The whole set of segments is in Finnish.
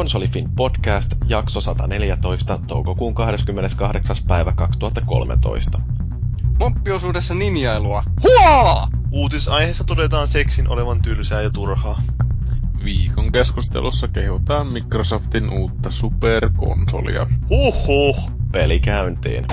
Konsolifin podcast, jakso 114, toukokuun 28. päivä 2013. Moppiosuudessa ninjailua. Huaa! Uutisaiheessa todetaan seksin olevan tylsää ja turhaa. Viikon keskustelussa kehutaan Microsoftin uutta superkonsolia. Huhhuh! Peli käyntiin.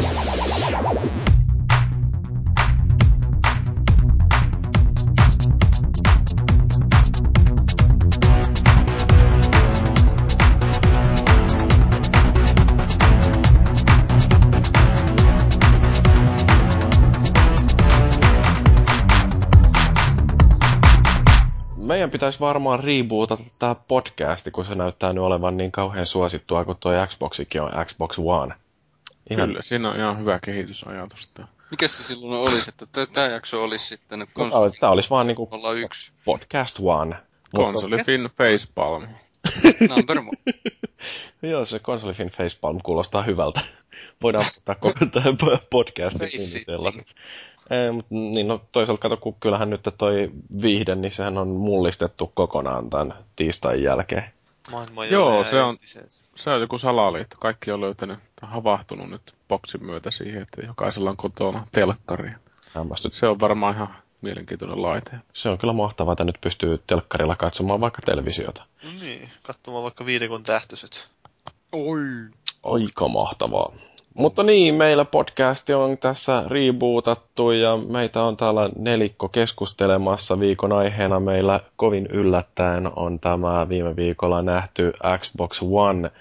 Meidän pitäisi varmaan rebootata tämä podcasti, kun se näyttää nyt olevan niin kauhean suosittua, kun tuo Xboxikin on Xbox One. Ihan... Kyllä, siinä on ihan hyvä kehitysajatus. Mikä se silloin olisi, että tämä jakso olisi sitten konsoli? Tämä olisi vaan niinku yksi. podcast One. Konsolifin Facepalm. Number one. Joo, se konsolifin facepalm kuulostaa hyvältä. Voidaan ottaa koko tähän podcastin nimi sellaiset. Ei, mutta niin, no, toisaalta kato, kun kyllähän nyt toi viihde, niin sehän on mullistettu kokonaan tämän tiistain jälkeen. Maailma Joo, se on, se on joku salaliitto. Kaikki on löytänyt, havahtunut nyt boksin myötä siihen, että jokaisella on kotona telkkari. Hämmästyt. Se on varmaan ihan mielenkiintoinen laite. Se on kyllä mahtavaa, että nyt pystyy telkkarilla katsomaan vaikka televisiota. No niin, katsomaan vaikka viidekon tähtöiset. Oi. Aika mahtavaa. Mutta niin, meillä podcasti on tässä rebootattu ja meitä on täällä nelikko keskustelemassa. Viikon aiheena meillä kovin yllättäen on tämä viime viikolla nähty Xbox One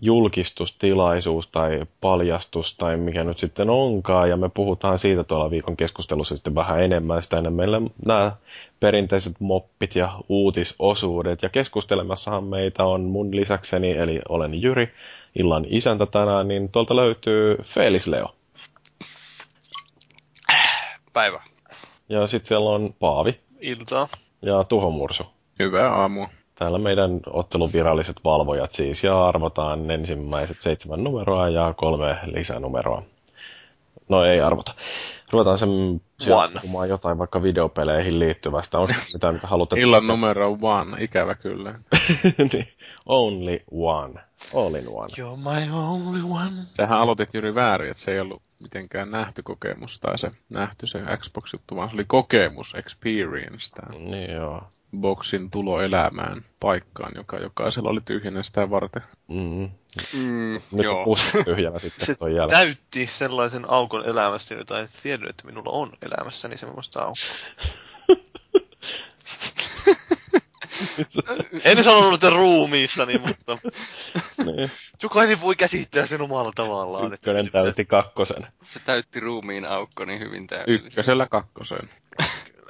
julkistustilaisuus tai paljastus tai mikä nyt sitten onkaan, ja me puhutaan siitä tuolla viikon keskustelussa sitten vähän enemmän, sitä ennen meillä nämä perinteiset moppit ja uutisosuudet, ja keskustelemassahan meitä on mun lisäkseni, eli olen Jyri, illan isäntä tänään, niin tuolta löytyy Felis Leo. Päivä. Ja sitten siellä on Paavi. Iltaa. Ja Tuho Mursu. Hyvää aamua. Täällä meidän ottelun viralliset valvojat siis, ja arvotaan ensimmäiset seitsemän numeroa ja kolme lisänumeroa. No ei arvota. Ruvetaan sen puhumaan jotain vaikka videopeleihin liittyvästä. On mitä nyt haluatte... Illan numero one, ikävä kyllä. niin, only one. All in one. You're my only one. Sehän aloitit juuri väärin, että se ei ollut mitenkään nähty kokemus tai se nähty se Xbox-juttu, vaan se oli kokemus, experience. Tämä. Niin joo. Boxin tulo elämään paikkaan, joka jokaisella oli tyhjänä sitä varten. Mm. Mm, Nyt joo. pussi tyhjänä sitten Se toi jälkeen. täytti sellaisen aukon elämästä, jota en tiennyt, että minulla on elämässäni semmoista aukkoa. en sanonut, että ruumiissani, mutta niin. jokainen voi käsittää sen omalla tavallaan. että Ykkönen se- täytti kakkosen. Se täytti ruumiin aukko niin hyvin täydellisesti. Ykkösellä kakkoseen.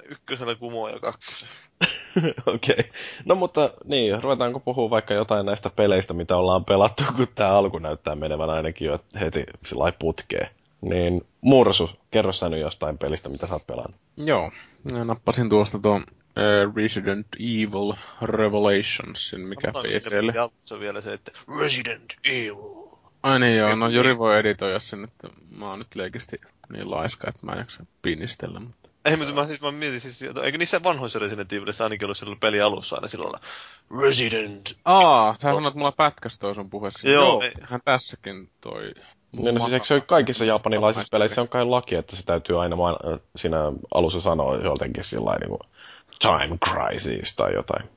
Ykkösellä kumoa ja kakkosen. Okei. Okay. No mutta niin, ruvetaanko puhua vaikka jotain näistä peleistä, mitä ollaan pelattu, kun tämä alku näyttää menevän ainakin jo heti sillä putkeen. Niin Mursu, kerro sä nyt jostain pelistä, mitä sä oot pelannut. Joo, nappasin tuosta tuon äh, Resident Evil Revelationsin, mikä PClle. se vielä se, että Resident Evil. Ai niin joo, no Juri voi editoida sen, että mä oon nyt leikisti niin laiska, että mä en jaksa pinnistellä, mutta... Ei, mutta mä, siis, mä mietin siis, että eikö niissä vanhoissa Resident Evilissä ainakin ollut sillä peli alussa aina sillä lailla Resident. Aa, sä sanoit mulla pätkäs toi sun puheessa. Joo, Joo, ei. hän tässäkin toi... Niin, no siis eikö se ole kaikissa japanilaisissa peleissä on kai laki, että se täytyy aina ma- siinä alussa sanoa jotenkin sillä niin kuin time crisis tai jotain.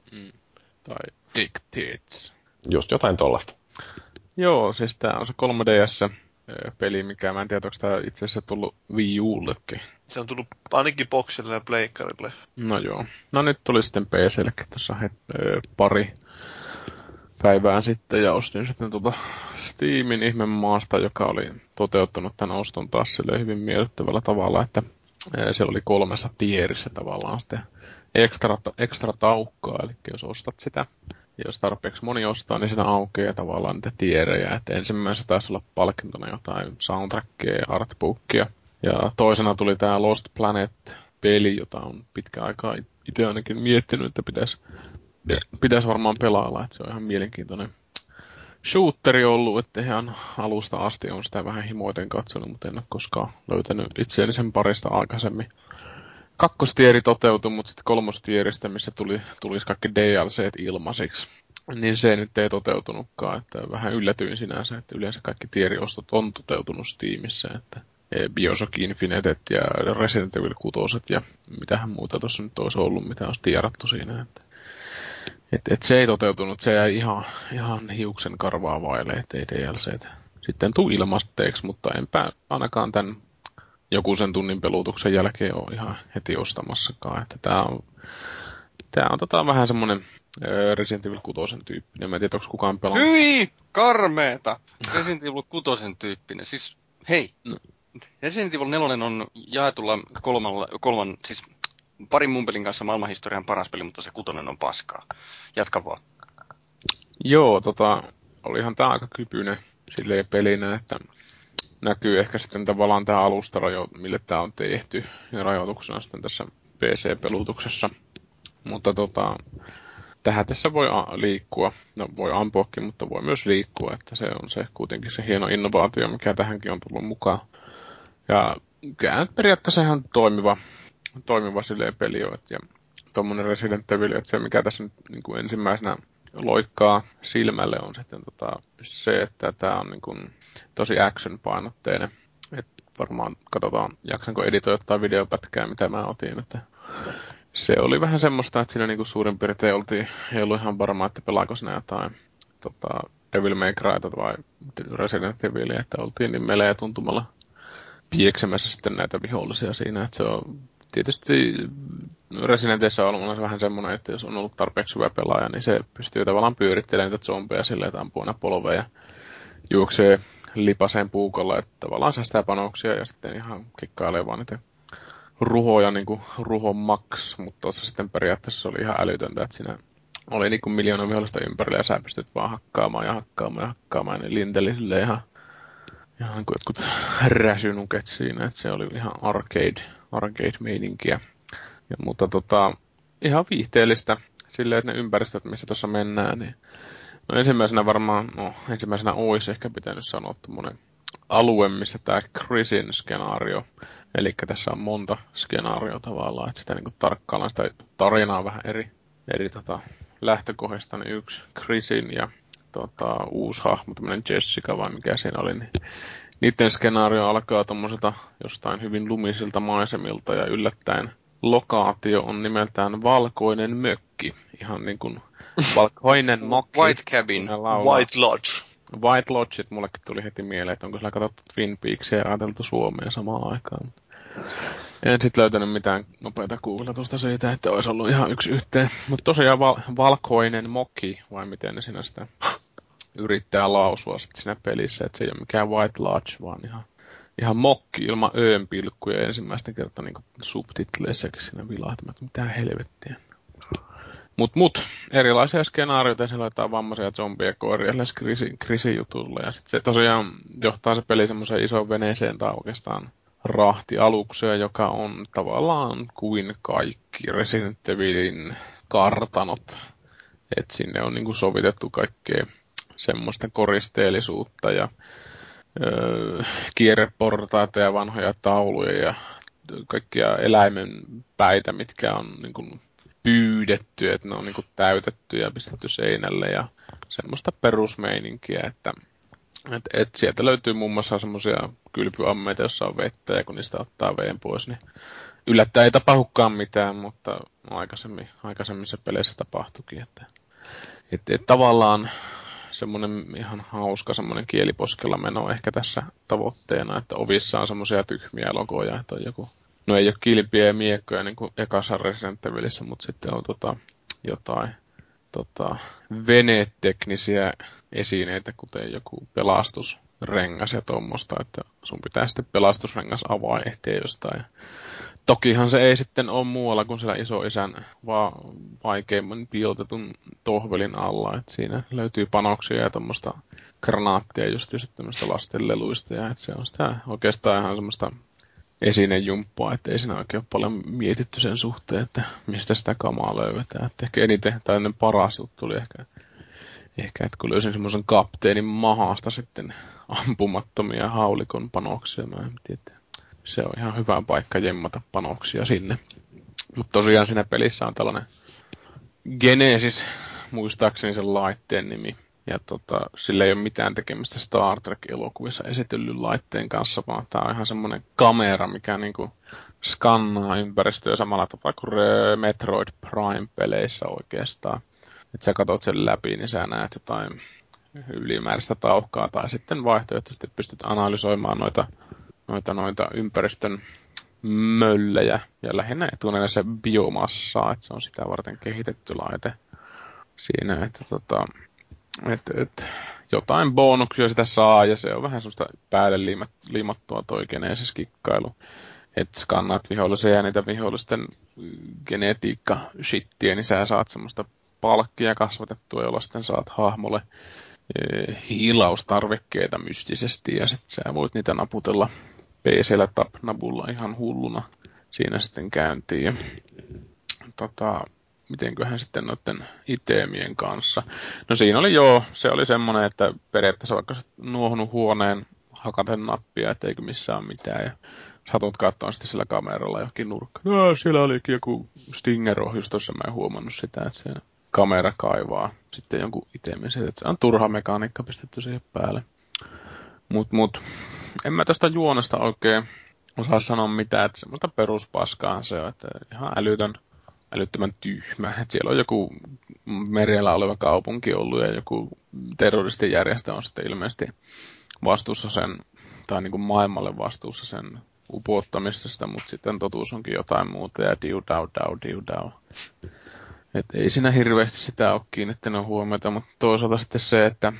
Tai Dick Tits. Just jotain tollasta. Joo, siis tää on se 3DS-peli, mikä mä en tiedä, onko tää itse asiassa tullut Wii Ullekin. Se on tullut ainakin boksille ja pleikkarille. No joo. No nyt tuli sitten PCllekin tuossa het- ö, pari päivää sitten ja ostin sitten tuota Steamin ihmemaasta, joka oli toteuttanut tämän oston taas sille hyvin miellyttävällä tavalla, että ö, siellä oli kolmessa tierissä tavallaan sitten ekstra, ekstra taukkaa, eli jos ostat sitä, ja jos tarpeeksi moni ostaa, niin siinä aukeaa tavallaan niitä tierejä, että ensimmäisessä taisi olla palkintona jotain soundtrackia ja artbookia, ja toisena tuli tämä Lost Planet-peli, jota on pitkä aikaa itse ainakin miettinyt, että pitäisi pitäisi varmaan pelailla, että se on ihan mielenkiintoinen shooteri ollut, että ihan alusta asti on sitä vähän himoiten katsonut, mutta en ole koskaan löytänyt itseäni sen parista aikaisemmin. Kakkostieri toteutui, mutta sitten kolmostieristä, missä tuli, tulisi kaikki DLCt ilmaisiksi. niin se nyt ei toteutunutkaan, että vähän yllätyin sinänsä, että yleensä kaikki tieriostot on toteutunut Steamissa, että Bioshock Infinite ja Resident Evil 6 ja mitähän muuta tuossa nyt olisi ollut, mitä olisi tiedattu siinä, että et, et se ei toteutunut, se jäi ihan, ihan hiuksen karvaa vaille, ettei DLC sitten tuu ilmasteeksi, mutta enpä ainakaan tämän joku sen tunnin pelutuksen jälkeen ole ihan heti ostamassakaan. Että tää on, tää on tota vähän semmonen Resident Evil 6 tyyppinen. Mä en tiedä, onko kukaan pelannut. Hyi! Karmeeta! Resident Evil 6 tyyppinen. Siis, hei. No. Resident Evil 4 on jaetulla kolmalla, kolman, siis parin mun pelin kanssa maailmanhistorian paras peli, mutta se kutonen on paskaa. Jatka vaan. Joo, tota, olihan tää aika kypyinen silleen pelinä, että näkyy ehkä sitten tavallaan tämä alustarajo, mille tämä on tehty, ja rajoituksena sitten tässä PC-pelutuksessa. Mutta tota, tähän tässä voi liikkua. No voi ampuakin, mutta voi myös liikkua, että se on se kuitenkin se hieno innovaatio, mikä tähänkin on tullut mukaan. Ja kyllä periaatteessa ihan toimiva, toimiva silleen peli on, ja tuommoinen Resident Evil, että se mikä tässä nyt niin kuin ensimmäisenä loikkaa silmälle on sitten tota, se, että tämä on niin kuin tosi action-painotteinen. Et varmaan katsotaan, jaksanko editoida tai videopätkää, mitä mä otin. Että se oli vähän semmoista, että siinä niin kuin suurin piirtein oltiin, ei ollut ihan varma, että pelaako sinä jotain tota, Devil May Cryta vai Resident Evil, että oltiin niin meleä tuntumalla pieksemässä sitten näitä vihollisia siinä, että se on tietysti Residentissä on ollut vähän semmoinen, että jos on ollut tarpeeksi hyvä pelaaja, niin se pystyy tavallaan pyörittelemään niitä zombeja silleen, että ampuu polveja juoksee lipaseen puukolla, että tavallaan säästää panoksia ja sitten ihan kikkailee vaan niitä ruhoja niin kuin ruhon max, mutta tuossa sitten periaatteessa se oli ihan älytöntä, että siinä oli niin kuin miljoona vihollista ympärillä ja sä pystyt vaan hakkaamaan ja hakkaamaan ja hakkaamaan ja ne linteli ihan, ihan kuin jotkut räsynuket siinä, että se oli ihan arcade, arcade-meininkiä. Ja, mutta tota, ihan viihteellistä silleen, että ne ympäristöt, missä tuossa mennään, niin no ensimmäisenä varmaan, no ensimmäisenä olisi ehkä pitänyt sanoa tuommoinen alue, missä tämä Chrisin skenaario, eli tässä on monta skenaarioa tavallaan, että sitä niin tarkkaillaan sitä tarinaa vähän eri, eri tota, lähtökohdista, niin yksi Chrisin ja tota, uusi hahmo, tämmöinen Jessica vai mikä siinä oli, niin niiden skenaario alkaa tuommoiselta jostain hyvin lumisilta maisemilta ja yllättäen lokaatio on nimeltään Valkoinen mökki. Ihan niin kuin valkoinen mokki. White Cabin. White Lodge. White Lodge, mullekin tuli heti mieleen, että onko sillä katsottu Twin Peaksia ja ajateltu Suomeen samaan aikaan. En sitten löytänyt mitään nopeita googlatusta siitä, että olisi ollut ihan yksi yhteen. Mutta tosiaan val- valkoinen mokki, vai miten ne sinä sitä yrittää lausua sitten siinä pelissä, että se ei ole mikään White Lodge, vaan ihan, ihan mokki ilman öön pilkkuja ensimmäistä kertaa niin subtitleissäkin siinä vilahtamat, mitä helvettiä. Mut mut, erilaisia skenaarioita, siellä laitetaan vammaisia zombia koiria krisi, krisijutulle. Ja sitten se tosiaan johtaa se peli semmoiseen isoon veneeseen tai oikeastaan rahtialukseen, joka on tavallaan kuin kaikki Resident Evilin kartanot. Et sinne on niinku sovitettu kaikkea semmoista koristeellisuutta ja öö, kierreportaita ja vanhoja tauluja ja kaikkia eläimen päitä, mitkä on niin kuin, pyydetty, että ne on niin kuin, täytetty ja pistetty seinälle ja semmoista perusmeininkiä, että et, et sieltä löytyy muun muassa semmoisia kylpyammeita, jossa on vettä ja kun niistä ottaa veen pois, niin yllättäen ei tapahdukaan mitään, mutta aikaisemmin, aikaisemmissa peleissä tapahtuikin. Että, et, et tavallaan semmoinen ihan hauska semmoinen kieliposkella meno ehkä tässä tavoitteena, että ovissa on semmoisia tyhmiä logoja, että on joku, no ei ole kilpiä ja miekkoja niin kuin ekassa Resident Evilissä, mutta sitten on tota, jotain tota, veneteknisiä esineitä, kuten joku pelastusrengas ja tuommoista, että sun pitää sitten pelastusrengas avaa ehtiä jostain. Tokihan se ei sitten ole muualla kuin siellä isoisän va- vaikeimman piiltetun tohvelin alla. Et siinä löytyy panoksia ja tuommoista granaattia just tämmöistä lastenleluista. Ja et se on sitä oikeastaan ihan semmoista esinejumppaa, että ei siinä oikein ole paljon mietitty sen suhteen, että mistä sitä kamaa löydetään. Et ehkä eniten, tai ennen paras juttu oli ehkä, ehkä että kun löysin semmoisen kapteenin mahasta sitten ampumattomia haulikon panoksia, mä en tiedä, se on ihan hyvä paikka jemmata panoksia sinne. Mutta tosiaan siinä pelissä on tällainen Genesis muistaakseni sen laitteen nimi. Ja tota, sillä ei ole mitään tekemistä Star Trek-elokuvissa esitellyn laitteen kanssa, vaan tämä on ihan semmoinen kamera, mikä niinku skannaa ympäristöä samalla tavalla kuin Metroid Prime-peleissä oikeastaan. Että sä katsot sen läpi, niin sä näet jotain ylimääräistä tauhkaa, tai sitten vaihtoehtoisesti pystyt analysoimaan noita, noita, noita ympäristön möllejä, ja lähinnä etuneen se biomassaa, että se on sitä varten kehitetty laite siinä, että tota, et, et, jotain bonuksia sitä saa, ja se on vähän sellaista päälle liimat, liimattua toi geneesis kikkailu. Että skannat vihollisia ja niitä vihollisten genetiikka shittiä, niin sä saat semmoista palkkia kasvatettua, jolla sitten saat hahmolle hiilaustarvikkeita mystisesti, ja sitten sä voit niitä naputella PCllä tapnabulla ihan hulluna siinä sitten käyntiin. Ja, tota, mitenköhän sitten noiden itemien kanssa. No siinä oli joo, se oli semmoinen, että periaatteessa vaikka sä nuohunut huoneen hakaten nappia, etteikö missään mitään. Ja satut katsoa sitten sillä kameralla johonkin nurkkaan. No, siellä olikin joku Stinger-ohjus tuossa, mä en huomannut sitä, että se kamera kaivaa sitten jonkun itemin. Se on turha mekaniikka pistetty siihen päälle. Mut, mut, en mä tästä juonesta oikein osaa sanoa mitään, että semmoista peruspaskaa se on, että ihan älytön älyttömän tyhmä. Et siellä on joku merellä oleva kaupunki ollut ja joku terroristijärjestö on sitten ilmeisesti vastuussa sen, tai niin kuin maailmalle vastuussa sen upottamisesta, mutta sitten totuus onkin jotain muuta ja diu dau dau diu dau. Et ei siinä hirveästi sitä ole kiinnittänyt huomiota, mutta toisaalta sitten se, että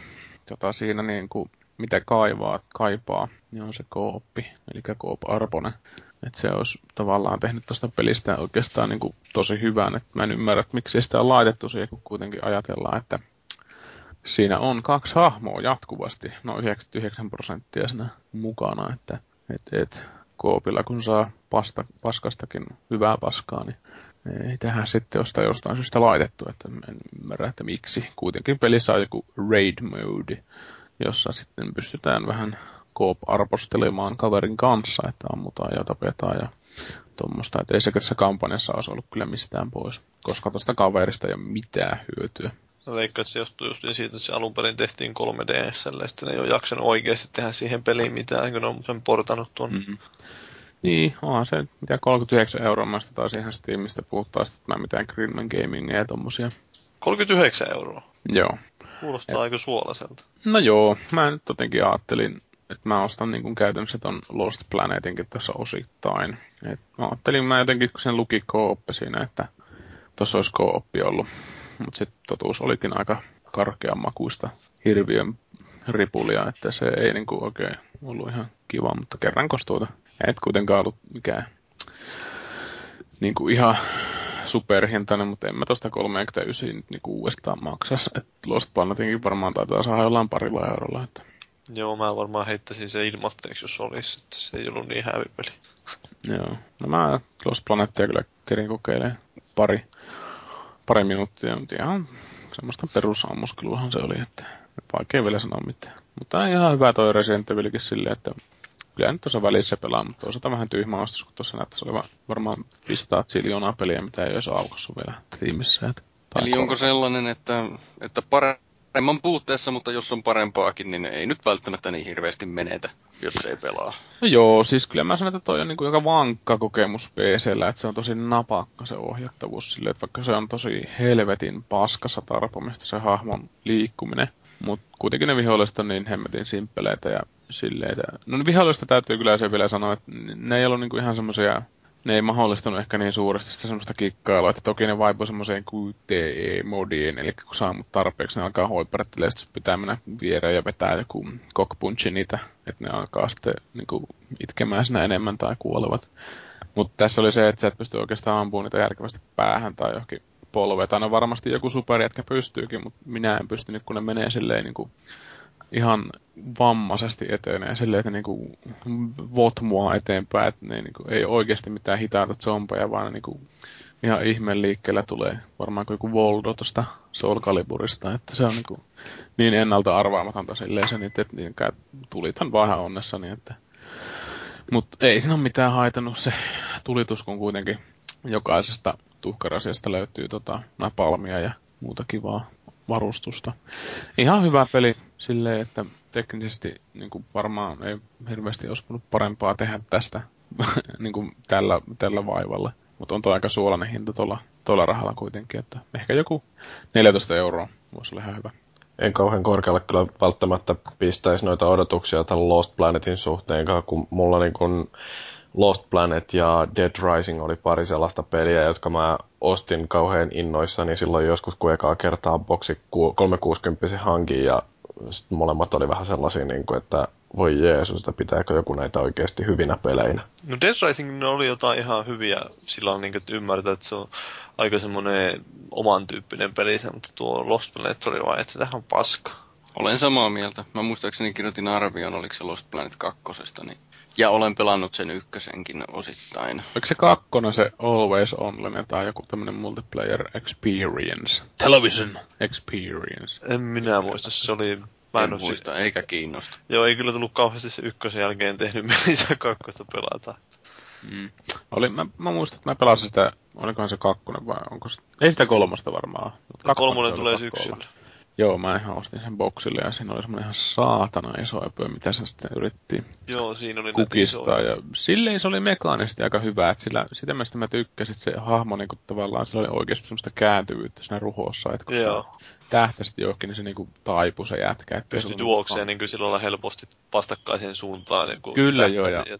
tota siinä niin kuin, mitä kaivaa, kaipaa, niin on se kooppi, eli koop Arponen. Että se olisi tavallaan tehnyt tuosta pelistä oikeastaan niin kuin tosi hyvän. Et mä en ymmärrä, että miksi sitä on laitettu siihen, kun kuitenkin ajatellaan, että siinä on kaksi hahmoa jatkuvasti, no 99 prosenttia siinä mukana, että et, et, koopilla kun saa pasta, paskastakin hyvää paskaa, niin ei tähän sitten jostain jostain syystä laitettu, että en ymmärrä, että miksi. Kuitenkin pelissä on joku raid mode, jossa sitten pystytään vähän Coop-arvostelemaan kaverin kanssa, että ammutaan ja tapetaan ja tuommoista. Että ei se tässä kampanjassa olisi ollut kyllä mistään pois, koska tuosta kaverista ei ole mitään hyötyä. Mä veikkaan, että se johtuu just niin siitä, että se alun perin tehtiin 3 ds ja sitten ei ole jaksanut oikeasti tehdä siihen peliin mitään, kun ne on sen portanut tuon. Mm-hmm. Niin, onhan se, mitä 39 euroa mä sitä taas ihan Steamista puhuttaa, että mä mitään Greenman Gamingia ja tommosia. 39 euroa? Joo. Kuulostaa Et... aika suolaiselta. No joo, mä nyt jotenkin ajattelin, että mä ostan niin kuin käytännössä ton Lost Planetinkin tässä osittain. Et mä ajattelin mä jotenkin, kun sen luki kooppi siinä, että tuossa olisi kooppi ollut. Mutta sitten totuus olikin aika karkean makuista hirviön ripulia, että se ei niin kuin oikein ollut ihan kiva, mutta kerran tuota et kuitenkaan ollut mikään niin kuin ihan superhintainen, mutta en mä tosta 39 nyt niin uudestaan maksas. Et Lost Planetinkin varmaan taitaa saada jollain parilla eurolla. Että Joo, mä varmaan heittäisin se ilmoitteeksi, jos olisi, että se ei ollut niin hävipeli. Joo, no mä Lost Planetia kyllä kerin kokeilemaan pari, pari minuuttia, mutta ihan semmoista perusammuskeluahan se oli, että vaikea vielä sanoa mitään. Mutta ihan hyvä toi Resident Evilkin silleen, että kyllä nyt tuossa välissä pelaa, mutta toisaalta vähän tyhmä ostos, kun tuossa näyttäisi olevan varmaan 500 ziljoonaa peliä, mitä ei olisi aukossa vielä tiimissä. Että, Eli onko sellainen, että, että pare, paremman puutteessa, mutta jos on parempaakin, niin ei nyt välttämättä niin hirveästi menetä, jos ei pelaa. No joo, siis kyllä mä sanon, että toi on niin kuin aika vankka kokemus PCllä, että se on tosi napakka se ohjattavuus sille, että vaikka se on tosi helvetin paskassa tarpomista se hahmon liikkuminen, mutta kuitenkin ne viholliset on niin hemmetin simppeleitä ja silleen. No vihollista täytyy kyllä se vielä sanoa, että ne ei ollut niinku ihan semmoisia ne ei mahdollistanut ehkä niin suuresti sitä semmoista kikkailua, että toki ne vaipui semmoiseen QTE-modiin, eli kun saa mut tarpeeksi, ne alkaa hoiperettelemaan, että pitää mennä viereen ja vetää joku cockpunchi niitä, että ne alkaa sitten niin kuin, itkemään siinä enemmän tai kuolevat. Mutta tässä oli se, että sä et pysty oikeastaan ampumaan niitä järkevästi päähän tai johonkin polveen. Tai no varmasti joku superjätkä pystyykin, mutta minä en pystynyt, kun ne menee silleen niin kuin ihan vammaisesti etenee silleen, että niinku votmua eteenpäin, että ne niinku ei oikeasti mitään hitaita zombeja, vaan ne niinku ihan ihmeen liikkeellä tulee varmaan kuin joku Voldo tuosta Soul Caliburista, että se on niinku niin ennalta arvaamatonta silleen sen, että, niin tulithan vaan ihan onnessani, että mutta ei siinä ole mitään haitannut se tulitus, kun kuitenkin jokaisesta tuhkarasiasta löytyy tota, napalmia ja muuta kivaa varustusta. Ihan hyvä peli silleen, että teknisesti niin kuin varmaan ei hirveästi olisi voinut parempaa tehdä tästä niin kuin tällä, tällä vaivalla. Mutta on tuo aika suolainen hinta tuolla, tuolla rahalla kuitenkin, että ehkä joku 14 euroa voisi olla ihan hyvä. En kauhean korkealle kyllä välttämättä pistäisi noita odotuksia tämän Lost Planetin suhteen, kun mulla niin kun Lost Planet ja Dead Rising oli pari sellaista peliä, jotka mä ostin kauhean innoissani silloin joskus, kun ekaa kertaa boksi 360 hankin ja sitten molemmat oli vähän sellaisia, niin kuin, että voi Jeesus, että pitääkö joku näitä oikeasti hyvinä peleinä. No Dead Rising oli jotain ihan hyviä silloin, niin kuin, että ymmärtää, että se on aika semmoinen oman tyyppinen peli, mutta tuo Lost Planet oli vain, että se tähän on paska. Olen samaa mieltä. Mä muistaakseni kirjoitin arvion, oliko se Lost Planet kakkosesta, niin ja olen pelannut sen ykkösenkin osittain. Oliko se kakkona se Always Online tai joku tämmönen multiplayer experience? Television experience. En minä muista, se oli... Mä en, en muista, si- eikä kiinnosta. Joo, ei kyllä tullut kauheasti se ykkösen jälkeen tehnyt mieli kakkosta pelata. Mm. Oli, mä, mä muistan, että mä pelasin sitä, olikohan se kakkonen vai onko se, ei sitä kolmosta varmaan. Kolmonen tulee syksyllä. Joo, mä ihan ostin sen boksille ja siinä oli semmoinen ihan saatana iso öpö, mitä se sitten yritti Joo, siinä oli kukistaa. Ja silleen se oli mekaanisesti aika hyvä, että sillä, sitä mistä mä tykkäsin, että se hahmo niin kuin, tavallaan sillä oli oikeasti semmoista kääntyvyyttä siinä ruhossa, että kun Joo. se tähtäisesti johonkin, niin se niin kuin taipui se jätkä. Että Pystyi juokseen niin kuin silloin helposti vastakkaiseen suuntaan. Niin kuin Kyllä joo, ja, ja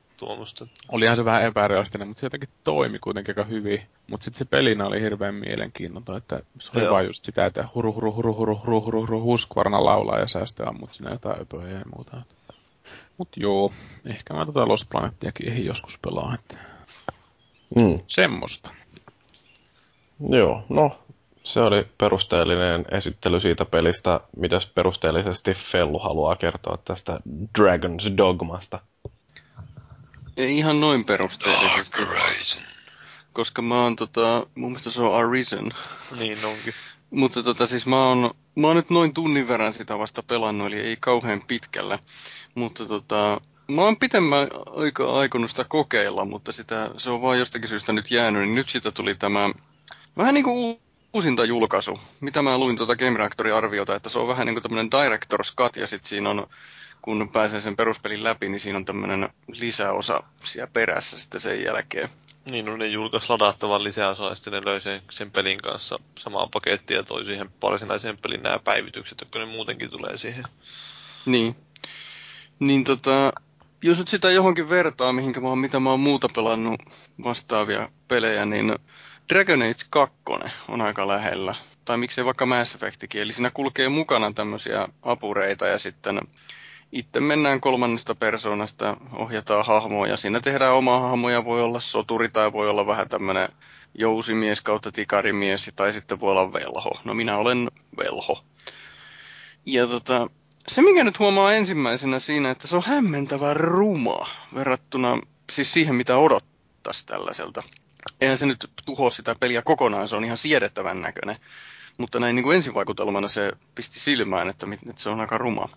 olihan se vähän epärealistinen, mutta se jotenkin toimi kuitenkin aika hyvin. Mutta sitten se pelinä oli hirveän mielenkiintoinen, että se oli vaan just sitä, että huru huru huru huru huru huru huru huskvarna laulaa ja sä sitten ammut sinne jotain öpöjä ja muuta. Mut joo, ehkä mä tota Lost Planettiakin ei joskus pelaa, että mm. semmoista. Joo, no se oli perusteellinen esittely siitä pelistä. Mitäs perusteellisesti Fellu haluaa kertoa tästä Dragon's Dogmasta? Ei ihan noin perusteellisesti. Koska mä oon tota, mun mielestä se on Arisen. Niin onkin. Mutta tota siis mä oon, mä oon nyt noin tunnin verran sitä vasta pelannut, eli ei kauhean pitkällä. Mutta tota, mä oon pitemmän aikaa aikonut sitä kokeilla, mutta sitä, se on vaan jostakin syystä nyt jäänyt, niin nyt siitä tuli tämä vähän niin kuin uusinta julkaisu. Mitä mä luin tuota Game Reactorin arviota, että se on vähän niin kuin tämmöinen Director's Cut, ja sitten siinä on, kun pääsee sen peruspelin läpi, niin siinä on tämmöinen lisäosa siellä perässä sitten sen jälkeen. Niin, no ne julkaisi ladattavan lisäosa, ja sitten ne löi sen, sen pelin kanssa samaan pakettiin ja toi siihen varsinaiseen pelin nämä päivitykset, jotka ne muutenkin tulee siihen. Niin. Niin tota, jos nyt sitä johonkin vertaa, mihinkä mä oon, mitä mä oon muuta pelannut vastaavia pelejä, niin Dragon Age 2 on aika lähellä. Tai miksei vaikka Mass Effectikin. Eli siinä kulkee mukana tämmöisiä apureita ja sitten itse mennään kolmannesta persoonasta, ohjataan hahmoa ja siinä tehdään omaa hahmoja. Voi olla soturi tai voi olla vähän tämmöinen jousimies kautta tikarimies tai sitten voi olla velho. No minä olen velho. Ja tota, se mikä nyt huomaa ensimmäisenä siinä, että se on hämmentävän ruma verrattuna siis siihen mitä odottaisi tällaiselta eihän se nyt tuho sitä peliä kokonaan, se on ihan siedettävän näköinen. Mutta näin niin kuin ensivaikutelmana se pisti silmään, että, että se on aika ruma.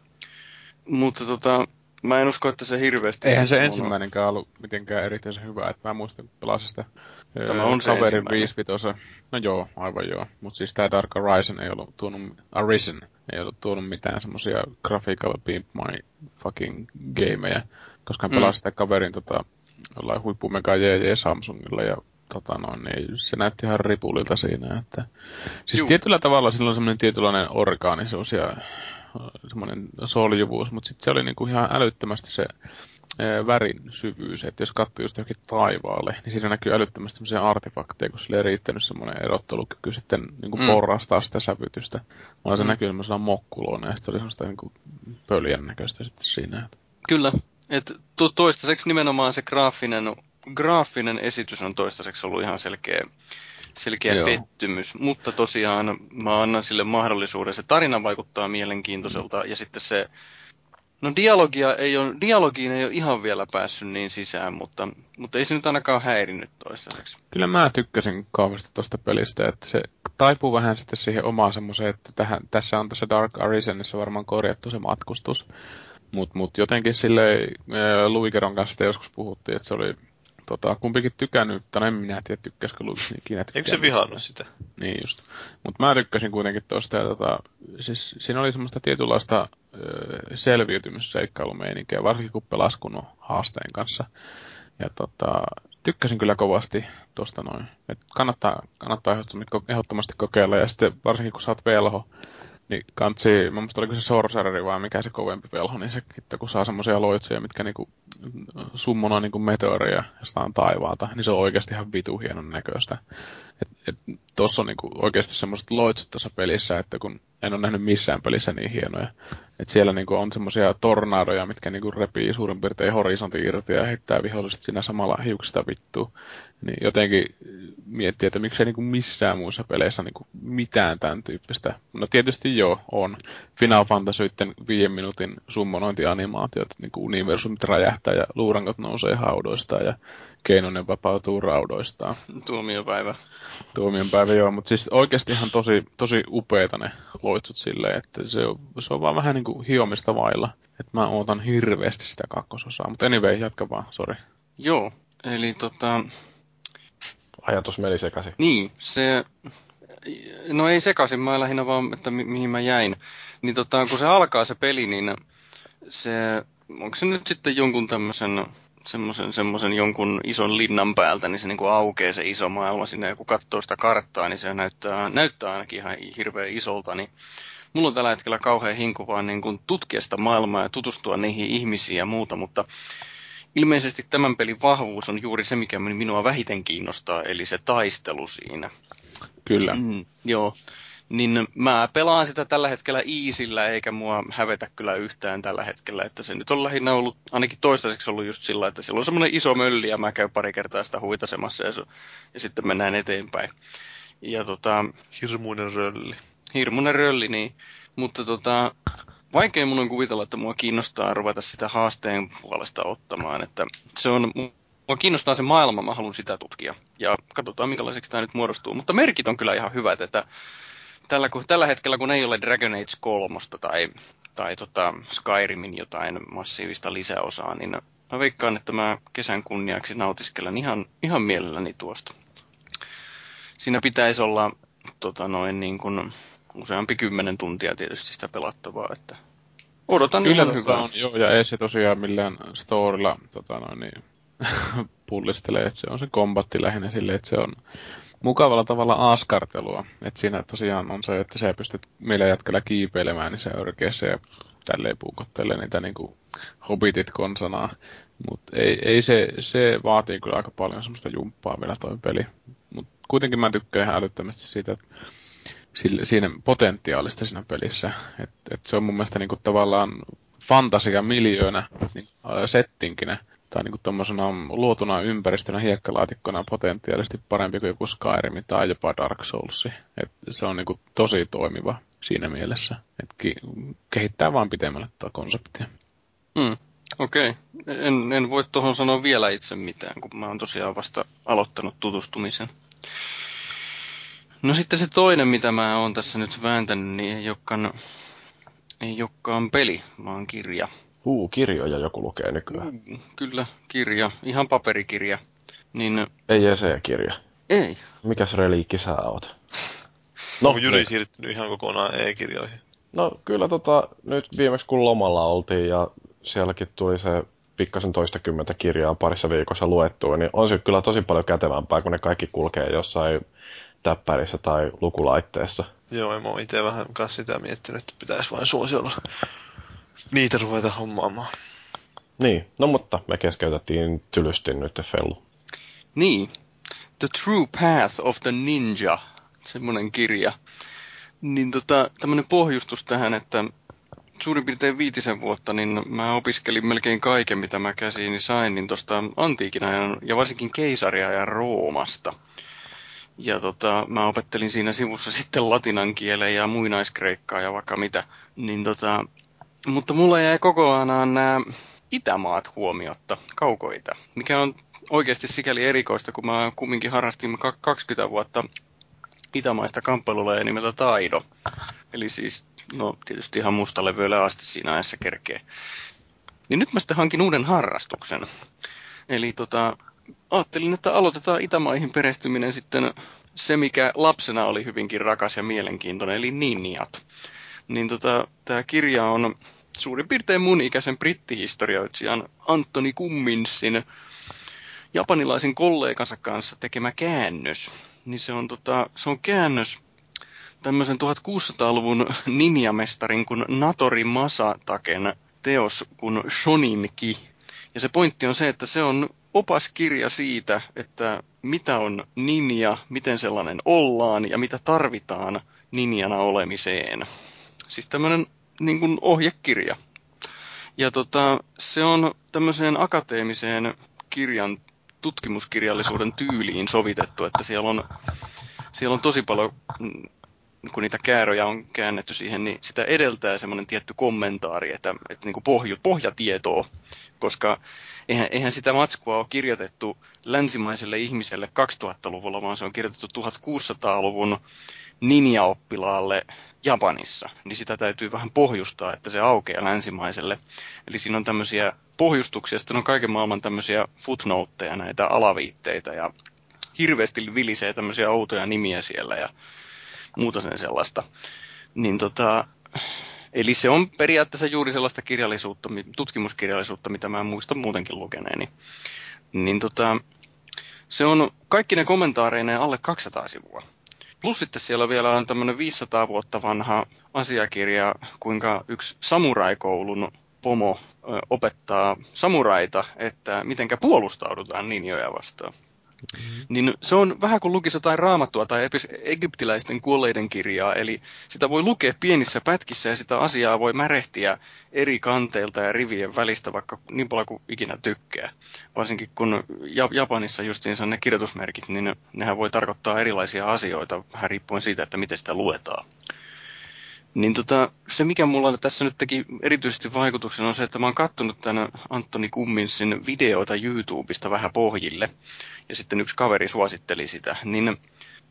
Mutta tota, mä en usko, että se hirveästi... Eihän se ensimmäinenkään ollut mitenkään erityisen hyvä, että mä muistan, pelasin sitä Tämä on se kaverin 5 No joo, aivan joo. Mutta siis tämä Dark Arisen ei ollut tuonut, Arisen ei ollut tuonut mitään semmosia graphical pimp my fucking gameja, koska mm. pelasin sitä kaverin tota, jollain huippumega JJ Samsungilla ja tota noin, niin se näytti ihan ripulilta siinä. Että, siis Juu. tietyllä tavalla sillä on semmoinen tietynlainen orgaanisuus ja semmoinen soljuvuus, mutta sitten se oli niinku ihan älyttömästi se e, värin syvyys, että jos katsoo just johonkin taivaalle, niin siinä näkyy älyttömästi semmoisia artefakteja, kun sille ei riittänyt semmoinen erottelukyky sitten niin kuin mm. porrastaa sitä sävytystä, vaan se mm. näkyy semmoisena mokkuloina ja sitten oli semmoista niin kuin pöljän näköistä sitten siinä. Kyllä, että toistaiseksi nimenomaan se graafinen graafinen esitys on toistaiseksi ollut ihan selkeä, selkeä Joo. pettymys, mutta tosiaan mä annan sille mahdollisuuden. Se tarina vaikuttaa mielenkiintoiselta mm. ja sitten se, no dialogia ei ole, dialogiin ei ole ihan vielä päässyt niin sisään, mutta, mutta ei se nyt ainakaan häirinnyt toistaiseksi. Kyllä mä tykkäsin kauheasti tuosta pelistä, että se taipuu vähän sitten siihen omaan semmoiseen, että tähän, tässä on tässä Dark Arisenissa varmaan korjattu se matkustus, mutta mut jotenkin sille Luikeron kanssa joskus puhuttiin, että se oli tota, kumpikin tykännyt, tai en minä tiedä, tykkäskö Luke ikinä Eikö se vihannut sitä? Niin just. Mutta mä tykkäsin kuitenkin tuosta, ja tota, siis siinä oli semmoista tietynlaista selviytymisseikkailumeininkiä, varsinkin kun pelasi kunnon haasteen kanssa. Ja tota, tykkäsin kyllä kovasti tuosta noin. Et kannattaa, kannattaa ehdottomasti kokeilla, ja sitten varsinkin kun sä oot velho, niin kantsi, mä muista oliko se Sorcereri vai mikä se kovempi velho, niin se, että kun saa semmoisia loitsuja, mitkä niinku summonoi niinku meteoreja jostain taivaalta, niin se on oikeasti ihan vitu hienon näköistä. Et, et, tossa on niinku oikeasti semmoiset loitsut tuossa pelissä, että kun en ole nähnyt missään pelissä niin hienoja. Et siellä niinku on semmoisia tornadoja, mitkä niinku repii suurin piirtein horisontti irti ja heittää viholliset siinä samalla hiuksista vittua. Niin jotenkin miettii, että miksei niinku missään muissa peleissä niinku mitään tämän tyyppistä. No tietysti joo, on. Final Fantasyitten viiden minuutin summonointianimaatiot, niinku universumit räjähtää ja luurangot nousee haudoista ja Keinonen vapautuu raudoistaan. Tuomiopäivä. Tuomionpäivä, joo, mutta siis oikeasti ihan tosi, tosi upeita ne loitsut silleen, että se on, se on vaan vähän niin kuin hiomista vailla. Että mä ootan hirveästi sitä kakkososaa, mutta anyway, jatka vaan, sori. Joo, eli tota... Ajatus meni sekaisin. Niin, se... No ei sekaisin, mä lähinnä vaan, että mi- mihin mä jäin. Niin tota, kun se alkaa se peli, niin se... Onko se nyt sitten jonkun tämmöisen semmoisen, semmoisen jonkun ison linnan päältä, niin se niin kuin aukeaa se iso maailma sinne, ja kun katsoo sitä karttaa, niin se näyttää, näyttää ainakin ihan hirveän isolta, niin mulla on tällä hetkellä kauhean hinku vaan niin kuin tutkia sitä maailmaa ja tutustua niihin ihmisiin ja muuta, mutta ilmeisesti tämän pelin vahvuus on juuri se, mikä minua vähiten kiinnostaa, eli se taistelu siinä. Kyllä. Mm, joo niin mä pelaan sitä tällä hetkellä iisillä, eikä mua hävetä kyllä yhtään tällä hetkellä. Että se nyt on lähinnä ollut, ainakin toistaiseksi ollut just sillä, että siellä on semmoinen iso mölli ja mä käyn pari kertaa sitä huitasemassa ja, ja sitten mennään eteenpäin. Ja tota... Hirmuinen rölli. Hirmuinen rölli, niin. Mutta tota, vaikea mun on kuvitella, että mua kiinnostaa ruveta sitä haasteen puolesta ottamaan. Että se on, mua kiinnostaa se maailma, mä haluan sitä tutkia. Ja katsotaan, minkälaiseksi tämä nyt muodostuu. Mutta merkit on kyllä ihan hyvät, että tällä, kun, tällä hetkellä, kun ei ole Dragon Age 3 tai, tai tota Skyrimin jotain massiivista lisäosaa, niin mä veikkaan, että mä kesän kunniaksi nautiskelen ihan, ihan mielelläni tuosta. Siinä pitäisi olla tota noin, niin kuin, useampi kymmenen tuntia tietysti sitä pelattavaa, että odotan Kyllä ihan hyvää. on, joo, ja ei se tosiaan millään storilla tota noin, niin, pullistelee, että se on se kombatti lähinnä silleen, että se on mukavalla tavalla askartelua. että siinä tosiaan on se, että sä pystyt meillä jätkällä kiipeilemään, niin se örkeessä ja tälleen puukottelee niitä niin kuin hobbitit konsanaa. Mutta ei, ei se, se vaatii kyllä aika paljon semmoista jumppaa vielä toi peli. Mutta kuitenkin mä tykkään ihan älyttömästi siitä, että siinä potentiaalista siinä pelissä. Et, et se on mun mielestä niinku tavallaan fantasia miljöönä niin, settinkinä tai niin tuommoisena luotuna ympäristönä hiekkalaatikkona potentiaalisesti parempi kuin joku Skyrim tai jopa Dark Souls. Et se on niin kuin tosi toimiva siinä mielessä, että kehittää vaan pitemmälle tätä konseptia. Hmm. Okei. Okay. En, en voi tuohon sanoa vielä itse mitään, kun mä oon tosiaan vasta aloittanut tutustumisen. No sitten se toinen, mitä mä oon tässä nyt vääntänyt, niin ei olekaan, ei olekaan peli, vaan kirja. Huu, kirjoja joku lukee nykyään. Mm, kyllä, kirja. Ihan paperikirja. Niin... Ei EC-kirja. Ei. Mikäs reliikki sä oot? No, Onko Jyri niin. siirtynyt ihan kokonaan e-kirjoihin? No kyllä tota, nyt viimeksi kun lomalla oltiin ja sielläkin tuli se pikkasen toista kymmentä kirjaa parissa viikossa luettua, niin on se kyllä tosi paljon kätevämpää, kun ne kaikki kulkee jossain täppärissä tai lukulaitteessa. Joo, mä oon itse vähän kanssa sitä miettinyt, että pitäisi vain suosiolla niitä ruveta hommaamaan. Niin, no mutta me keskeytettiin tylysti nyt Fellu. Niin, The True Path of the Ninja, semmoinen kirja. Niin tota, tämmöinen pohjustus tähän, että suurin piirtein viitisen vuotta, niin mä opiskelin melkein kaiken, mitä mä käsiini sain, niin tuosta antiikin ajan ja varsinkin keisariajan Roomasta. Ja tota, mä opettelin siinä sivussa sitten latinan kielen ja muinaiskreikkaa ja vaikka mitä. Niin tota, mutta mulla jäi kokonaan nämä itämaat huomiotta, kaukoita, mikä on oikeasti sikäli erikoista, kun mä kumminkin harrastin 20 vuotta itämaista kamppailulaja nimeltä Taido. Eli siis, no tietysti ihan mustalevyillä asti siinä ajassa kerkee. Niin nyt mä sitten hankin uuden harrastuksen. Eli tota, ajattelin, että aloitetaan Itämaihin perehtyminen sitten se, mikä lapsena oli hyvinkin rakas ja mielenkiintoinen, eli Ninjat. Niin tota, tämä kirja on suurin piirtein mun ikäisen brittihistorioitsijan Antoni Kumminsin japanilaisen kollegansa kanssa tekemä käännös. Niin se on, tota, se on käännös tämmöisen 1600-luvun ninjamestarin kuin Natori Masataken teos kuin Shoninki. Ja se pointti on se, että se on opaskirja siitä, että mitä on ninja, miten sellainen ollaan ja mitä tarvitaan ninjana olemiseen. Siis tämmöinen niin kuin ohjekirja. Ja tota, se on tämmöiseen akateemiseen kirjan tutkimuskirjallisuuden tyyliin sovitettu, että siellä on, siellä on tosi paljon, kun niitä kääröjä on käännetty siihen, niin sitä edeltää semmoinen tietty kommentaari, että, että niin kuin pohju, pohjatietoa, koska eihän, eihän sitä matskua ole kirjoitettu länsimaiselle ihmiselle 2000-luvulla, vaan se on kirjoitettu 1600-luvun ninja-oppilaalle Japanissa, niin sitä täytyy vähän pohjustaa, että se aukeaa länsimaiselle. Eli siinä on tämmöisiä pohjustuksia, sitten on kaiken maailman tämmöisiä footnoteja, näitä alaviitteitä ja hirveästi vilisee tämmöisiä outoja nimiä siellä ja muuta sen sellaista. Niin tota, eli se on periaatteessa juuri sellaista kirjallisuutta, tutkimuskirjallisuutta, mitä mä muistan muutenkin lukeneeni. Niin tota, se on kaikki ne kommentaareineen alle 200 sivua. Plus sitten siellä vielä on tämmöinen 500 vuotta vanha asiakirja, kuinka yksi samuraikoulun pomo opettaa samuraita, että mitenkä puolustaudutaan ninjoja vastaan. Mm-hmm. Niin se on vähän kuin lukisi jotain raamattua tai egyptiläisten kuolleiden kirjaa, eli sitä voi lukea pienissä pätkissä ja sitä asiaa voi märehtiä eri kanteilta ja rivien välistä vaikka niin paljon kuin ikinä tykkää. Varsinkin kun Japanissa justiinsa ne kirjoitusmerkit, niin nehän voi tarkoittaa erilaisia asioita vähän riippuen siitä, että miten sitä luetaan. Niin tota, se mikä mulla tässä nyt teki erityisesti vaikutuksen on se, että mä oon kattonut tämän Antoni Kumminsin videoita YouTubesta vähän pohjille. Ja sitten yksi kaveri suositteli sitä. Niin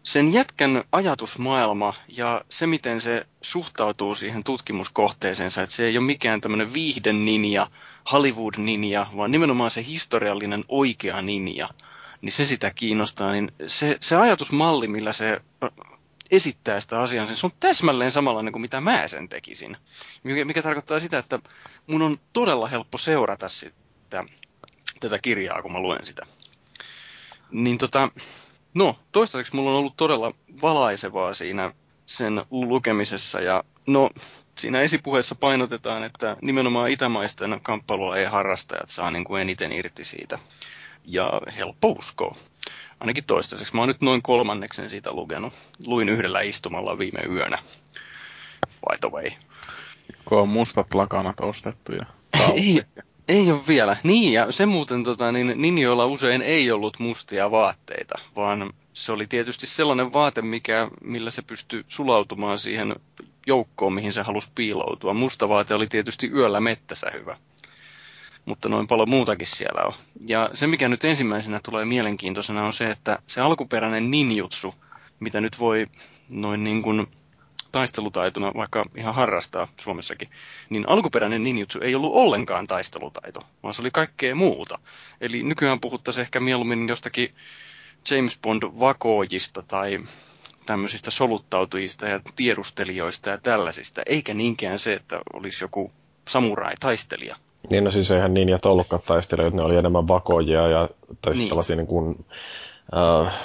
sen jätkän ajatusmaailma ja se, miten se suhtautuu siihen tutkimuskohteeseensa, että se ei ole mikään tämmöinen viihden ninja, Hollywood-ninja, vaan nimenomaan se historiallinen oikea ninja, niin se sitä kiinnostaa, niin se, se ajatusmalli, millä se esittää sitä asiaa, se on täsmälleen samanlainen kuin mitä mä sen tekisin. Mikä, mikä tarkoittaa sitä, että mun on todella helppo seurata sitä, tätä kirjaa, kun mä luen sitä. Niin tota, no, toistaiseksi mulla on ollut todella valaisevaa siinä sen lukemisessa ja no, siinä esipuheessa painotetaan, että nimenomaan itämaisten ei harrastajat saa niin kuin eniten irti siitä. Ja helppo uskoa. Ainakin toistaiseksi. Mä oon nyt noin kolmanneksen siitä lukenut. Luin yhdellä istumalla viime yönä. By the way. Kun on mustat lakanat ostettu ja ei, ei ole vielä. Niin, ja se muuten tota, niin Ninjoilla usein ei ollut mustia vaatteita, vaan se oli tietysti sellainen vaate, mikä, millä se pystyi sulautumaan siihen joukkoon, mihin se halusi piiloutua. Musta vaate oli tietysti yöllä mettässä hyvä mutta noin paljon muutakin siellä on. Ja se, mikä nyt ensimmäisenä tulee mielenkiintoisena, on se, että se alkuperäinen ninjutsu, mitä nyt voi noin niin kuin taistelutaitona vaikka ihan harrastaa Suomessakin, niin alkuperäinen ninjutsu ei ollut ollenkaan taistelutaito, vaan se oli kaikkea muuta. Eli nykyään puhuttaisiin ehkä mieluummin jostakin James Bond-vakoojista tai tämmöisistä soluttautujista ja tiedustelijoista ja tällaisista, eikä niinkään se, että olisi joku samurai-taistelija. Niin, no siis eihän ninjat ollutkaan taistelijoita, ne oli enemmän vakoojia ja tai niin. sellaisia niin kuin, äh,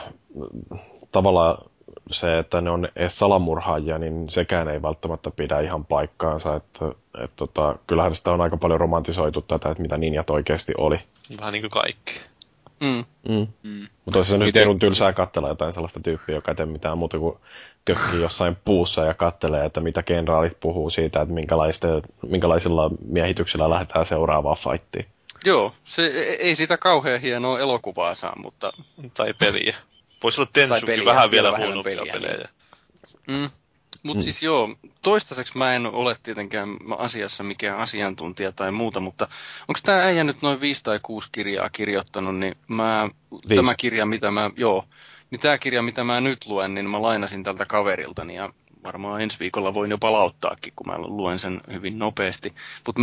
tavallaan se, että ne on edes salamurhaajia, niin sekään ei välttämättä pidä ihan paikkaansa. Että, et, tota, kyllähän sitä on aika paljon romantisoitu tätä, että mitä ninjat oikeasti oli. Vähän niin kuin kaikki. Mm. Mm. Mm. Mutta olisi se nyt Miten... tylsää katsella jotain sellaista tyyppiä, joka ei tee mitään muuta kuin kökkii jossain puussa ja kattelee, että mitä kenraalit puhuu siitä, että minkälaisilla miehityksillä lähdetään seuraavaan fightiin. Joo, se ei sitä kauhean hienoa elokuvaa saa, mutta... Tai peliä. Voisi olla Tensukin vähän vielä huonompia pelejä. pelejä. Mm. Mutta mm. siis joo, toistaiseksi mä en ole tietenkään asiassa mikään asiantuntija tai muuta, mutta onko tämä äijä nyt noin viisi tai kuusi kirjaa kirjoittanut, niin mä, viisi. tämä kirja, mitä mä, joo, niin tämä kirja, mitä mä nyt luen, niin mä lainasin tältä kaveriltani ja varmaan ensi viikolla voin jo palauttaakin, kun mä luen sen hyvin nopeasti. Mutta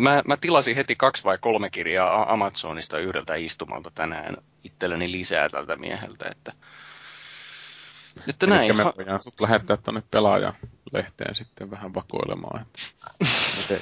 mä, mä tilasin heti kaksi vai kolme kirjaa Amazonista yhdeltä istumalta tänään itselleni lisää tältä mieheltä, että että näin. Eli me voidaan sut lähettää tuonne pelaajalehteen sitten vähän vakoilemaan. Että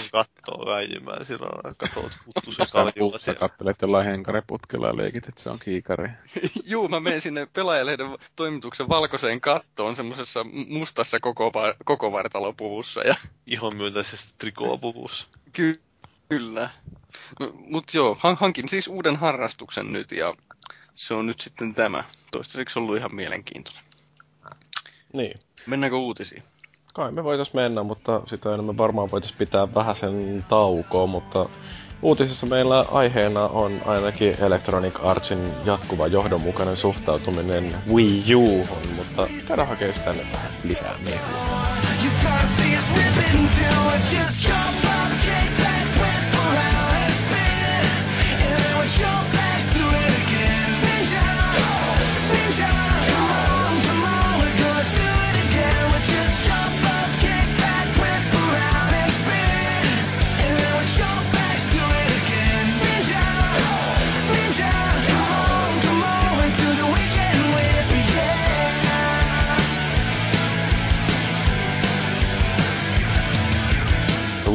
sun kattoo väijymään silloin, katot futtusen kaljulla. Sä kattelet jollain henkareputkella ja leikit, että se on kiikari. Juu, mä menen sinne pelaajalehden toimituksen valkoiseen kattoon semmoisessa mustassa koko, koko vartalopuvussa. Ja... Ihon myöntäisessä trikoopuvussa. Ky- kyllä. Mut joo, hankin siis uuden harrastuksen nyt ja se on nyt sitten tämä. Toistaiseksi ollut ihan mielenkiintoinen. Niin. Mennäänkö uutisiin? Kai me voitais mennä, mutta sitä enemmän varmaan voitais pitää vähän sen taukoa, mutta uutisissa meillä aiheena on ainakin Electronic Artsin jatkuva johdonmukainen suhtautuminen Wii U, mutta käydään hakemaan sitä vähän lisää mehua.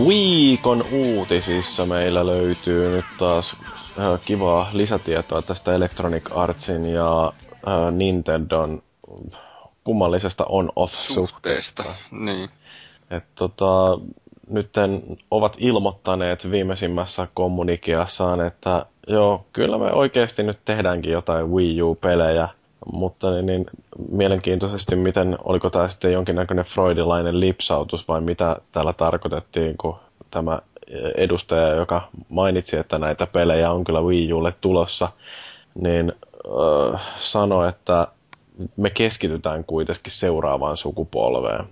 Viikon uutisissa meillä löytyy nyt taas äh, kivaa lisätietoa tästä Electronic Artsin ja äh, Nintendon kummallisesta on-off-suhteesta. Niin. Et tota, nytten ovat ilmoittaneet viimeisimmässä kommunikiassaan, että joo, kyllä me oikeasti nyt tehdäänkin jotain Wii U-pelejä, mutta niin, niin mielenkiintoisesti, miten, oliko tämä sitten jonkinnäköinen freudilainen lipsautus vai mitä täällä tarkoitettiin, kun tämä edustaja, joka mainitsi, että näitä pelejä on kyllä Wii Ulle tulossa, niin äh, sanoi, että me keskitytään kuitenkin seuraavaan sukupolveen.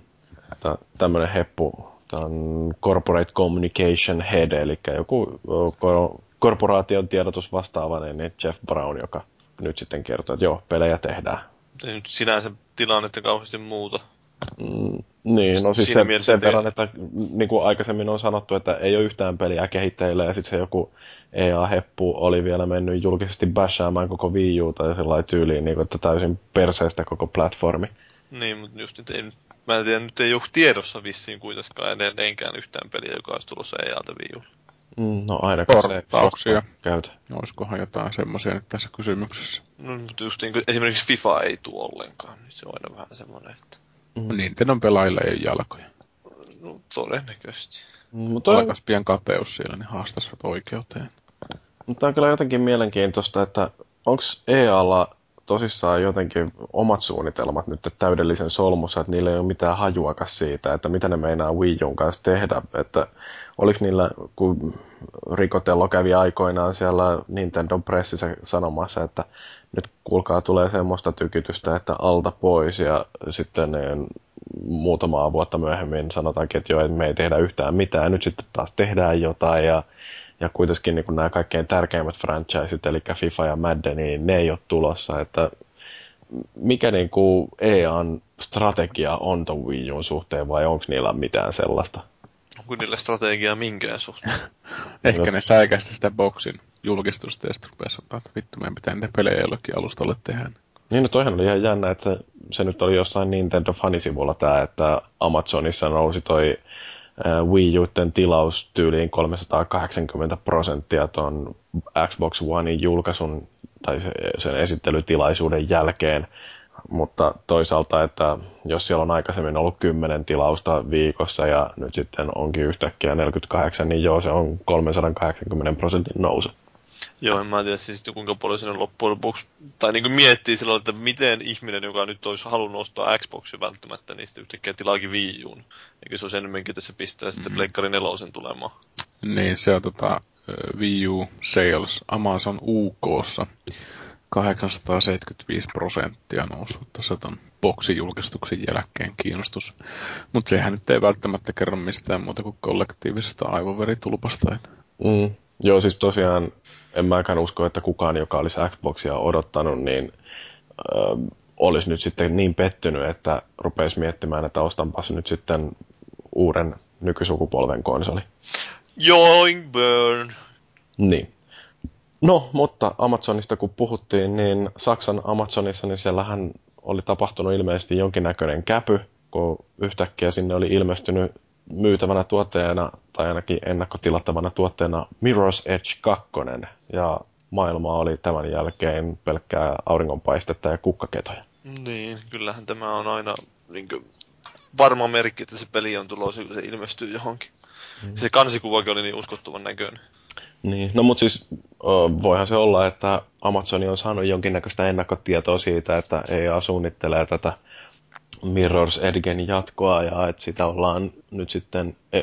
Tämmöinen heppu, tämä on Corporate Communication Head, eli joku korporaation tiedotus vastaavainen, niin Jeff Brown, joka nyt sitten kertoo, että joo, pelejä tehdään. Ei nyt sinänsä tilannetta kauheasti muuta. Mm, niin, no siis sen, sen verran, että niin kuin aikaisemmin on sanottu, että ei ole yhtään peliä kehittäjille ja sitten se joku EA-heppu oli vielä mennyt julkisesti bashaamaan koko Wii Uta ja sellainen tyyliin, niin kuin, että täysin perseestä koko platformi. Niin, mutta just nyt ei, mä en tiedä, nyt ei ole tiedossa vissiin kuitenkaan edelleenkään yhtään peliä, joka olisi tulossa EA-ta Wii Ulle. Mm, no ainakaan se käytä. Olisikohan jotain semmoisia nyt tässä kysymyksessä? No, mutta just niin kuin, esimerkiksi FIFA ei tule ollenkaan, niin se on aina vähän semmoinen, että... Mm. Nintendon pelaajilla ei ole jalkoja. No, todennäköisesti. Mutta on... Alkaisi pian kateus siellä, niin haastaisivat oikeuteen. Mutta on kyllä jotenkin mielenkiintoista, että onko EAlla tosissaan jotenkin omat suunnitelmat nyt täydellisen solmussa, että niillä ei ole mitään hajuakaan siitä, että mitä ne meinaa Wii Uun kanssa tehdä, että oliko niillä, kun Rikotello kävi aikoinaan siellä Nintendo pressissä sanomassa, että nyt kuulkaa tulee semmoista tykitystä, että alta pois ja sitten muutamaa vuotta myöhemmin sanotaankin, että joo, me ei tehdä yhtään mitään, nyt sitten taas tehdään jotain ja, ja kuitenkin niin nämä kaikkein tärkeimmät franchiseit, eli FIFA ja Madden, niin ne ei ole tulossa, että mikä niin kuin EAN strategia on ton Wii Uun suhteen vai onko niillä mitään sellaista? Onko niillä strategiaa minkään suhteen? Ehkä ne säikästi sitä boksin julkistusta ja sitten rupesi että vittu, meidän pitää niitä pelejä jollekin alustalle tehdä. Niin, no toihan oli ihan jännä, että se, se nyt oli jossain Nintendo fanisivulla tämä, että Amazonissa nousi toi Wii Uten tilaus tyyliin 380 prosenttia tuon Xbox Onein julkaisun tai sen esittelytilaisuuden jälkeen mutta toisaalta, että jos siellä on aikaisemmin ollut 10 tilausta viikossa ja nyt sitten onkin yhtäkkiä 48, niin joo, se on 380 prosentin nousu. Joo, en mä tiedä siis kuinka paljon sinne loppujen lopuksi, tai niin kuin miettii silloin, että miten ihminen, joka nyt olisi halunnut ostaa Xboxin välttämättä, niin sitten yhtäkkiä tilaakin Wii Uun. Eikö se olisi enemmänkin, että se pistää sitten mm-hmm. Pleikkari nelosen tulemaan? Niin, se on tota, Wii U Sales Amazon UKssa 875 prosenttia noussut tässä ton boksin julkistuksen jälkeen kiinnostus. Mutta sehän nyt ei välttämättä kerro mistään muuta kuin kollektiivisesta aivoveritulpasta. Mm. Joo, siis tosiaan en mäkään usko, että kukaan, joka olisi Xboxia odottanut, niin äh, olisi nyt sitten niin pettynyt, että rupeisi miettimään, että ostanpas nyt sitten uuden nykysukupolven konsoli. Joing burn. Niin. No, mutta Amazonista kun puhuttiin, niin Saksan Amazonissa, niin siellähän oli tapahtunut ilmeisesti jonkinnäköinen käpy, kun yhtäkkiä sinne oli ilmestynyt myytävänä tuotteena, tai ainakin ennakkotilattavana tuotteena Mirror's Edge 2, ja maailma oli tämän jälkeen pelkkää auringonpaistetta ja kukkaketoja. Niin, kyllähän tämä on aina niin kuin, varma merkki, että se peli on tulossa, kun se ilmestyy johonkin. Mm. Se kansikuvakin oli niin uskottavan näköinen. Niin, no mutta siis voihan se olla, että Amazon on saanut jonkinnäköistä ennakkotietoa siitä, että EA suunnittelee tätä Mirror's Edgen jatkoa ja että sitä ollaan nyt sitten ö,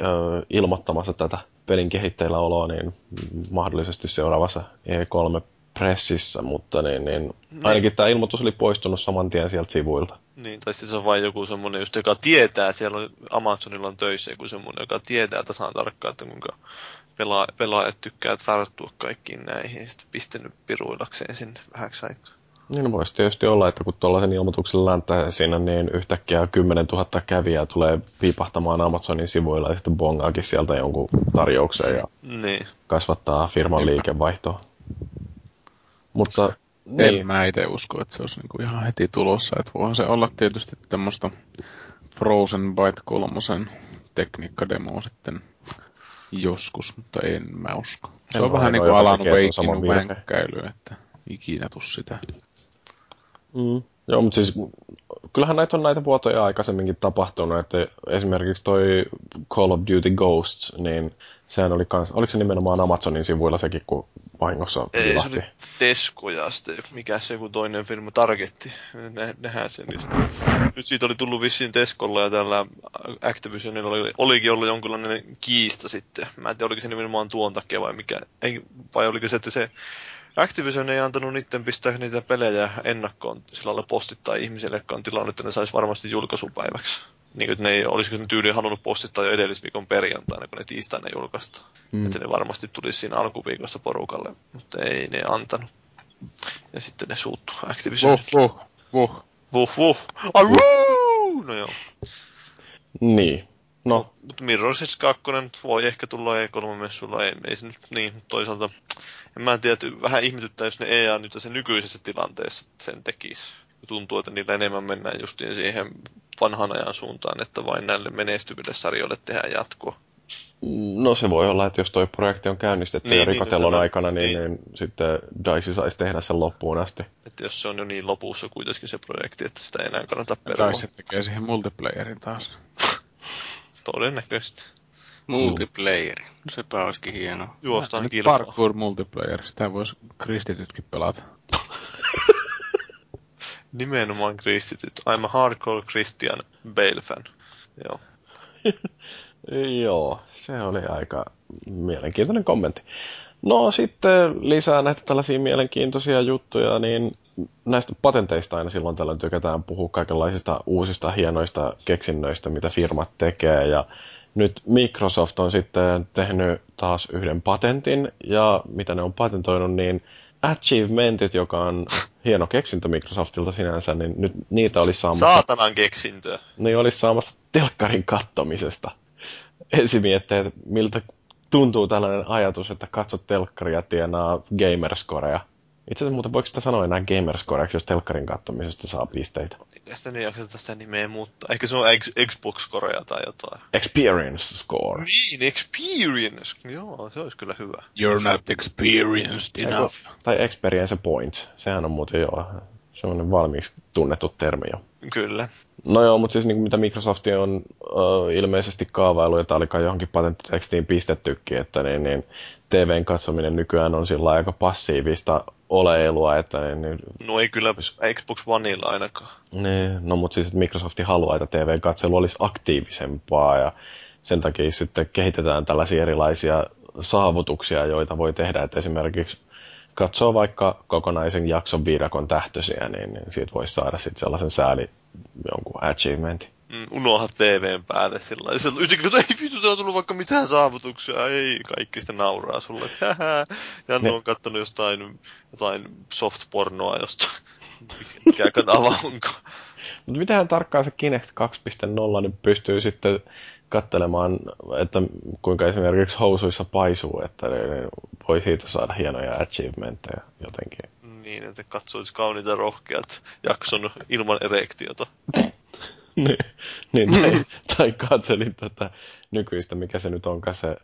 ilmoittamassa tätä pelin kehitteillä oloa niin mahdollisesti seuraavassa E3 pressissä, mutta niin, niin, niin. ainakin tämä ilmoitus oli poistunut saman tien sieltä sivuilta. Niin, tai siis se on vain joku semmoinen, just, joka tietää, siellä on, Amazonilla on töissä joku semmoinen, joka tietää tasan tarkkaan, että kuinka pela- pelaajat tykkää tarttua kaikkiin näihin, ja sitten pistänyt piruillakseen sinne vähäksi aikaa. Niin voisi tietysti olla, että kun tuollaisen ilmoituksen läntää siinä, niin yhtäkkiä 10 000 kävijää tulee piipahtamaan Amazonin sivuilla ja sitten bongaakin sieltä jonkun tarjouksen ja niin. kasvattaa firman liikevaihtoa. Mutta niin. En mä itse usko, että se olisi niinku ihan heti tulossa. Että voihan se olla tietysti tämmöistä Frozen Byte kolmosen tekniikkademoa sitten joskus, mutta en mä usko. Se en on vähän niin kuin Alan Wakein vänkkäily, että ikinä tuu sitä. Mm. Joo, mutta siis kyllähän näitä on näitä vuotoja aikaisemminkin tapahtunut, että esimerkiksi toi Call of Duty Ghosts, niin sehän oli kans, oliko se nimenomaan Amazonin sivuilla sekin, kun vahingossa Ei, vilahti? se oli Tesco ja sitten mikä se joku toinen firma, Targetti, ne, nehän sen niistä. Nyt siitä oli tullut vissiin Tescolla ja tällä Activisionilla oli, olikin ollut jonkinlainen kiista sitten. Mä en tiedä, oliko se nimenomaan tuon takia vai mikä, ei, vai oliko se, että se Activision ei antanut niiden pistää niitä pelejä ennakkoon sillä lailla postittaa ihmisille, jotka on tilannut, että ne saisi varmasti julkaisupäiväksi. Niin kuin, ne ei olisiko ne tyyli halunnut postittaa jo edellisviikon perjantaina, kun ne tiistaina julkaistaan. Mm. Että ne varmasti tulisi siinä alkuviikosta porukalle, mutta ei ne antanut. Ja sitten ne suuttu Activision. Vuh, vuh, vuh. Vuh, vuh. Arruu! No joo. Niin. No. Mutta Mirror's Edge 2 voi ehkä tulla E3-messuilla, ei, ei se nyt niin, toisaalta en mä tiedä, että vähän ihmetyttää, jos ne EA nyt se nykyisessä tilanteessa sen tekisi. Tuntuu, että niillä enemmän mennään justiin siihen vanhan ajan suuntaan, että vain näille menestyville sarjoille tehdään jatkoa. No se voi olla, että jos tuo projekti on käynnistetty niin, jo niin, rikotellon niin, aikana, niin, niin. niin sitten DICE saisi tehdä sen loppuun asti. Että jos se on jo niin lopussa kuitenkin se projekti, että sitä ei enää kannata perua. DICE tekee siihen multiplayerin taas. Todennäköisesti. Multiplayer. No sepä olisikin hienoa. Juostaan kilpaa. Parkour multiplayer. Sitä voisi kristitytkin pelata. Nimenomaan kristityt. I'm a hardcore Christian Bale fan. Joo. Joo, se oli aika mielenkiintoinen kommentti. No sitten lisää näitä tällaisia mielenkiintoisia juttuja, niin näistä patenteista aina silloin tällöin tykätään puhua kaikenlaisista uusista hienoista keksinnöistä, mitä firmat tekee. Ja nyt Microsoft on sitten tehnyt taas yhden patentin, ja mitä ne on patentoinut, niin achievementit, joka on hieno keksintö Microsoftilta sinänsä, niin nyt niitä olisi saamassa... Saatanan keksintö! Niin olisi saamassa telkkarin kattomisesta. Ensin miettii, että miltä tuntuu tällainen ajatus, että katsot telkkaria tienaa gamerscorea. Itse asiassa muuten voiko sitä sanoa enää gamerscoreaksi, jos telkkarin kattomisesta saa pisteitä? Eikä sitä niin jakseta sitä nimeä muuttaa. Ehkä se on Xbox Korea tai jotain. Experience score. Niin, experience. Joo, se olisi kyllä hyvä. You're not experienced enough. Eiku, tai experience point. Sehän on muuten jo semmoinen valmiiksi tunnettu termi jo. Kyllä. No joo, mutta siis niin mitä Microsoft on uh, ilmeisesti kaavailu, ja tämä oli kai johonkin patenttitekstiin pistettykin, että niin, niin TVn katsominen nykyään on sillä aika passiivista oleilua, että niin, niin, No ei kyllä Xbox Oneilla ainakaan. Niin, no mutta siis että Microsoft haluaa, että TVn katselu olisi aktiivisempaa, ja sen takia sitten kehitetään tällaisia erilaisia saavutuksia, joita voi tehdä, että esimerkiksi katsoo vaikka kokonaisen jakson viidakon tähtösiä, niin, niin siitä voisi saada sitten sellaisen sääli jonkun achievementin. Mm, unohda TVn päälle sillä lailla. Yhtäkkiä, ei vittu, on tullut vaikka mitään saavutuksia. Ei, kaikki sitä nauraa sulle. Janne on kattonut jostain, jotain soft-pornoa jostain mikä kanava onko. Mutta mitähän tarkkaan se Kinect 2.0 niin pystyy sitten katselemaan, että kuinka esimerkiksi housuissa paisuu, että ne voi siitä saada hienoja achievementteja jotenkin. Niin, että katsois kauniita rohkeat jakson ilman erektiota. niin, niin tai, tai katselin tätä nykyistä, mikä se nyt onkaan se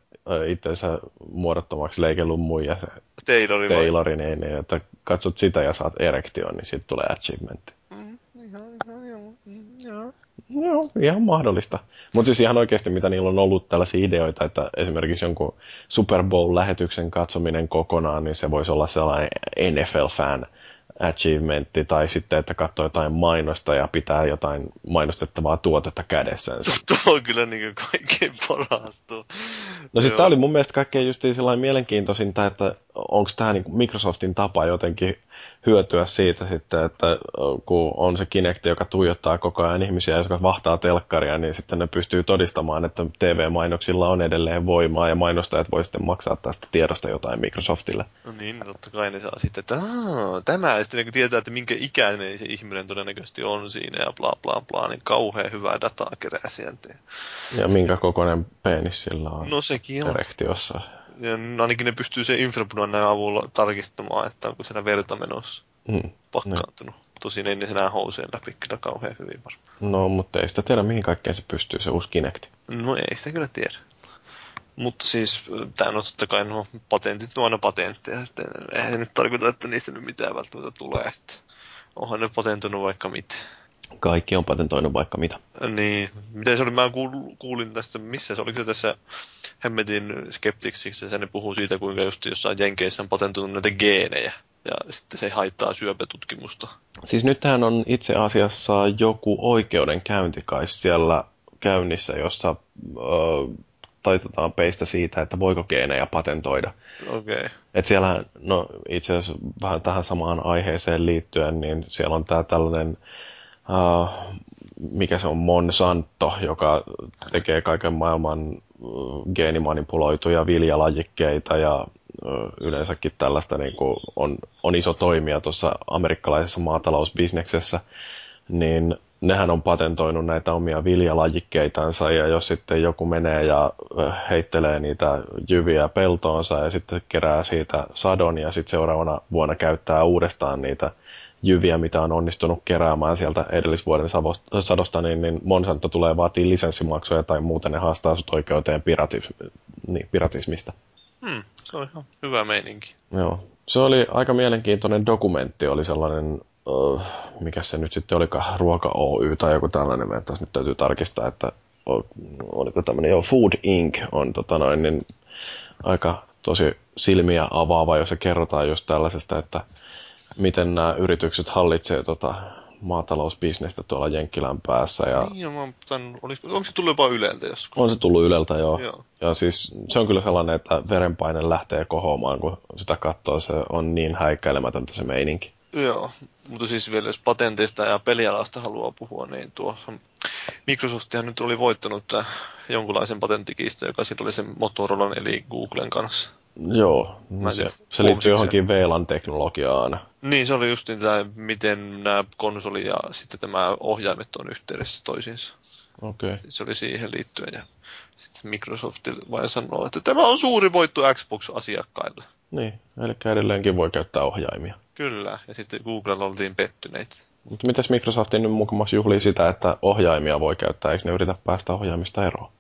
itsensä muodottomaksi leikellun muija, se Taylori? Taylori, niin, niin, että katsot sitä ja saat erektion, niin sitten tulee achievementti. Mm, ihan, ihan, joo, mm, joo. Ihan mahdollista. Mutta siis ihan oikeasti, mitä niillä on ollut tällaisia ideoita, että esimerkiksi jonkun Super Bowl-lähetyksen katsominen kokonaan, niin se voisi olla sellainen NFL-fan achievementti, tai sitten, että katsoo jotain mainosta ja pitää jotain mainostettavaa tuotetta kädessänsä. Tuo on kyllä niin kaikkein paras tuo. No siis tämä oli mun mielestä kaikkein just sellainen mielenkiintoisinta, että onko tämä niin Microsoftin tapa jotenkin hyötyä siitä sitten, että kun on se Kinect, joka tuijottaa koko ajan ihmisiä, jotka vahtaa telkkaria, niin sitten ne pystyy todistamaan, että TV-mainoksilla on edelleen voimaa ja mainostajat voi sitten maksaa tästä tiedosta jotain Microsoftille. No niin, no totta kai ne saa sitten, että tämä, ja sitten kun tietää, että minkä ikäinen se ihminen todennäköisesti on siinä, ja bla bla bla, niin kauhean hyvää dataa kerää sieltä. Ja minkä kokoinen penis sillä on No sekin on. erektiossa. Ainakin ne pystyy sen infrapunan avulla tarkistamaan, että onko siellä verta menossa Mm. pakkaantunut. Tosin ei ne enää housujen läpi kyllä kauhean hyvin varmaan. No, mutta ei sitä tiedä, mihin kaikkeen se pystyy, se uusi Kinect. No ei sitä kyllä tiedä. Mutta siis tämä on totta kai nuo patentit on aina patentteja. Että eihän nyt tarkoita, että niistä nyt mitään välttämättä tulee. Että onhan ne patentoinut vaikka mitä. Kaikki on patentoinut vaikka mitä. Niin, miten se oli, mä kuul- kuulin tästä, missä se, oliko se tässä Hemmetin Skepticsiksi, ja ne puhuu siitä, kuinka just jossain Jenkeissä on patentoinut näitä geenejä, ja sitten se haittaa syöpätutkimusta. Siis nythän on itse asiassa joku oikeudenkäynti kai siellä käynnissä, jossa ö, taitetaan peistä siitä, että voiko geenejä patentoida. Okei. Okay. Et siellä, no itse asiassa vähän tähän samaan aiheeseen liittyen, niin siellä on tämä tällainen, uh, mikä se on, Monsanto, joka tekee kaiken maailman uh, geenimanipuloituja viljalajikkeita ja uh, yleensäkin tällaista niin kuin on, on iso toimija tuossa amerikkalaisessa maatalousbisneksessä, niin nehän on patentoinut näitä omia viljalajikkeitansa ja jos sitten joku menee ja heittelee niitä jyviä peltoonsa ja sitten kerää siitä sadon ja sitten seuraavana vuonna käyttää uudestaan niitä jyviä, mitä on onnistunut keräämään sieltä edellisvuoden sadosta, niin, niin Monsanto tulee vaatii lisenssimaksuja tai muuten ne haastaa sut oikeuteen piratis- niin, piratismista. Hmm, se on ihan hyvä meininki. Joo. Se oli aika mielenkiintoinen dokumentti, oli sellainen, uh, mikä se nyt sitten olikaan, Ruoka Oy tai joku tällainen, mä taas nyt täytyy tarkistaa, että oliko tämmöinen, joo, Food Inc. on tota noin, niin aika tosi silmiä avaava, jos se kerrotaan just tällaisesta, että miten nämä yritykset hallitsee tota maatalousbisnestä tuolla Jenkkilän päässä. Ja Niin, mä tämän, olis, onko se tullut jopa Yleltä joskus? on se tullut Yleltä jo. Joo. Ja siis se on kyllä sellainen, että verenpaine lähtee kohoamaan, kun sitä katsoo. Se on niin häikäilemätöntä se meininki. Joo, mutta siis vielä jos patenteista ja pelialasta haluaa puhua, niin tuo Microsoftihan nyt oli voittanut jonkunlaisen patenttikiista, joka sitten oli sen Motorolan eli Googlen kanssa. Joo, Mä se, se liittyy johonkin VLAN-teknologiaan. Niin, se oli just niin tämä, miten nämä konsoli ja sitten tämä ohjaimet on yhteydessä toisiinsa. Okei. Okay. Se oli siihen liittyen ja sitten Microsoft vain sanoo, että tämä on suuri voitto Xbox-asiakkaille. Niin, eli edelleenkin voi käyttää ohjaimia. Kyllä, ja sitten Googlella oltiin pettyneitä. Mutta mitäs Microsoftin nyt mukamassa juhlii sitä, että ohjaimia voi käyttää, eikö ne yritä päästä ohjaimista eroon?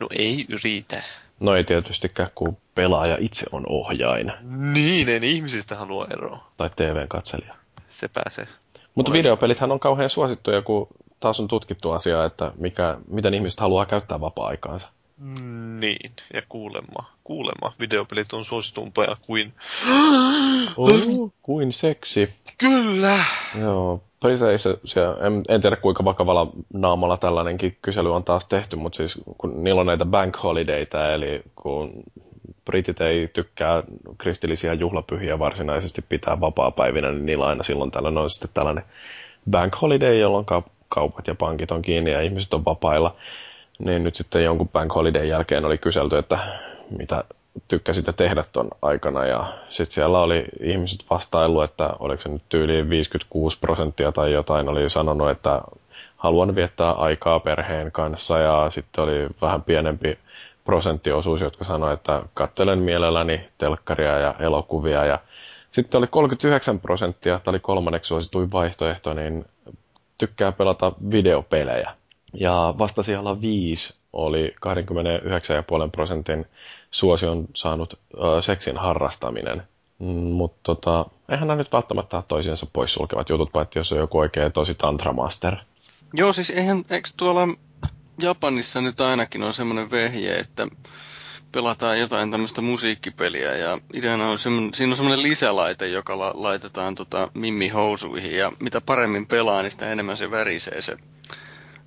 No ei yritä. No ei tietystikään, kun pelaaja itse on ohjain, Niin, en ihmisistä halua eroa. tai TV-katselija. Se pääsee. Mutta videopelithän on kauhean suosittuja, kun taas on tutkittu asiaa, että mikä, miten ihmiset haluaa käyttää vapaa-aikaansa. Niin, ja kuulemma, kuulemma videopelit on suositumpia kuin... Oh, kuin seksi. Kyllä! Joo, Priseissä, siellä, en, en tiedä kuinka vakavalla naamalla tällainenkin kysely on taas tehty, mutta siis kun niillä on näitä bank holidayta, eli kun britit ei tykkää kristillisiä juhlapyhiä varsinaisesti pitää vapaa-päivinä, niin niillä aina silloin tällöin on sitten tällainen bank holiday, jolloin kau- kaupat ja pankit on kiinni ja ihmiset on vapailla. Niin nyt sitten jonkun bank holiday jälkeen oli kyselty, että mitä tykkäsit tehdä ton aikana. Ja sitten siellä oli ihmiset vastailu, että oliko se nyt tyyliin 56 prosenttia tai jotain, oli sanonut, että haluan viettää aikaa perheen kanssa ja sitten oli vähän pienempi prosenttiosuus, jotka sanoi, että kattelen mielelläni telkkaria ja elokuvia ja sitten oli 39 prosenttia, tämä oli kolmanneksi suosituin vaihtoehto, niin tykkää pelata videopelejä. Ja vasta siellä viisi oli 29,5 prosentin suosion saanut ö, seksin harrastaminen. Mm, Mutta tota, eihän nämä nyt välttämättä ole toisiinsa poissulkevat jutut, paitsi jos on joku oikein tosi tantramaster. Joo, siis eihän, eikö tuolla Japanissa nyt ainakin on semmoinen vehje, että pelataan jotain tämmöistä musiikkipeliä ja ideana on semmoinen, siinä on semmoinen lisälaite, joka la, laitetaan tota Mimmi housuihin ja mitä paremmin pelaa, niin sitä enemmän se värisee se,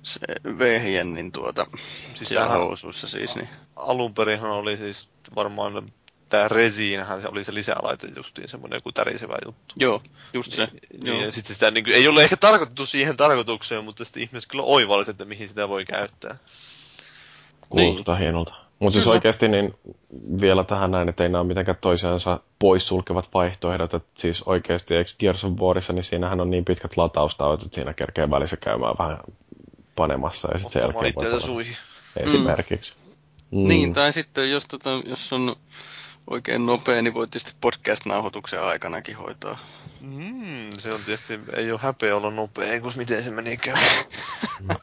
se vehje, niin tuota, siis siellä tämähän- housuissa siis, niin Alun perinhan oli siis varmaan tämä Resiinhän se oli se lisälaite justiin semmoinen joku tärisevä juttu. joo, just se, Niin, joo. ja sitten sitä niin kuin, ei ole ehkä tarkoitettu siihen tarkoitukseen, mutta sitten ihmiset kyllä oivalliset, että mihin sitä voi käyttää. Kuulostaa niin. hienolta. Mutta siis oikeasti niin vielä tähän näin, että ei nämä ole mitenkään toisiansa poissulkevat vaihtoehdot. Että siis oikeasti, eikö Gears of Warissa, niin siinähän on niin pitkät lataustauot, että siinä kerkee välissä käymään vähän panemassa ja sitten sen jälkeen voi suihin. Esimerkiksi. Mm. Niin, tai sitten jos, tota, jos on oikein nopea, niin voi tietysti podcast-nauhoituksen aikanakin hoitaa. Mm, se on tietysti, ei ole häpeä olla nopea, kun miten se menikään.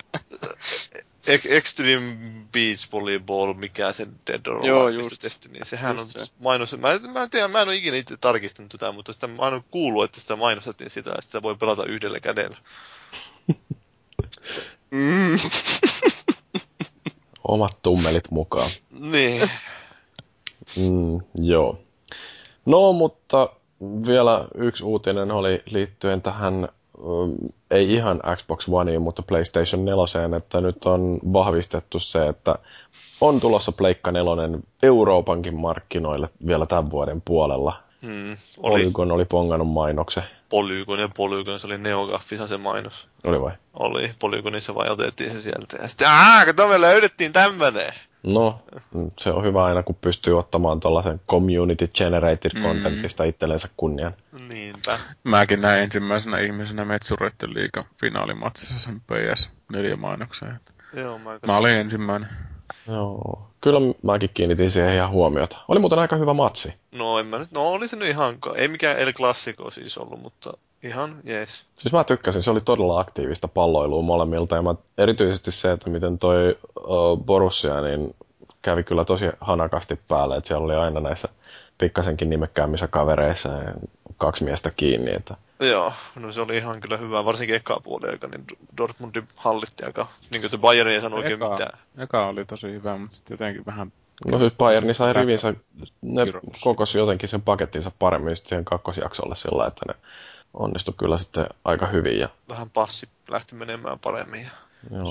Ex- Extreme Beach Volleyball, mikä se Dead or Joo, Alive just. testi, niin sehän Just on se. mainos. Mä, mä en tiedä, mä en ole ikinä itse tarkistanut tätä, mutta sitä mä oon kuullut, että sitä mainostettiin sitä, että sitä voi pelata yhdellä kädellä. Mm. Omat tummelit mukaan. Niin. Mm, joo. No, mutta vielä yksi uutinen oli liittyen tähän, um, ei ihan Xbox Oneen, mutta PlayStation 4, että nyt on vahvistettu se, että on tulossa Pleikka 4 Euroopankin markkinoille vielä tämän vuoden puolella. Hmm. Oli Polygon oli pongannut mainoksen. Polygon ja Polygon, se oli Neogaffissa se mainos. Oli vai? Oli, Polygonissa vai otettiin se sieltä. Ja sitten, aah, kato me löydettiin tämmönen. No, se on hyvä aina, kun pystyy ottamaan tuollaisen community generated Mm. contentista itsellensä kunnian. Niinpä. Mäkin näin ensimmäisenä ihmisenä Metsureiden liigan finaalimatsissa sen PS-mainoksen. Joo, mä, Mä olin ensimmäinen. Joo, kyllä mäkin kiinnitin siihen ihan huomiota. Oli muuten aika hyvä matsi. No en mä nyt, no oli se nyt ihan, ei mikään El Clasico siis ollut, mutta ihan jees. Siis mä tykkäsin, se oli todella aktiivista palloilua molemmilta ja mä, erityisesti se, että miten toi uh, Borussia niin kävi kyllä tosi hanakasti päälle, että siellä oli aina näissä pikkasenkin nimekkäämmissä kavereissa kaksi miestä kiinni, että Joo, no se oli ihan kyllä hyvä, varsinkin eka puoli aika, niin Dortmundin hallitti aika, niin kuin Bayern ei sano oikein mitään. eka oli tosi hyvä, mutta sitten jotenkin vähän... No siis Bayern sai rivinsä, ne Kirous. kokosi jotenkin sen pakettinsa paremmin sitten siihen kakkosjaksolle sillä, että ne onnistui kyllä sitten aika hyvin. Ja, Vähän passi lähti menemään paremmin ja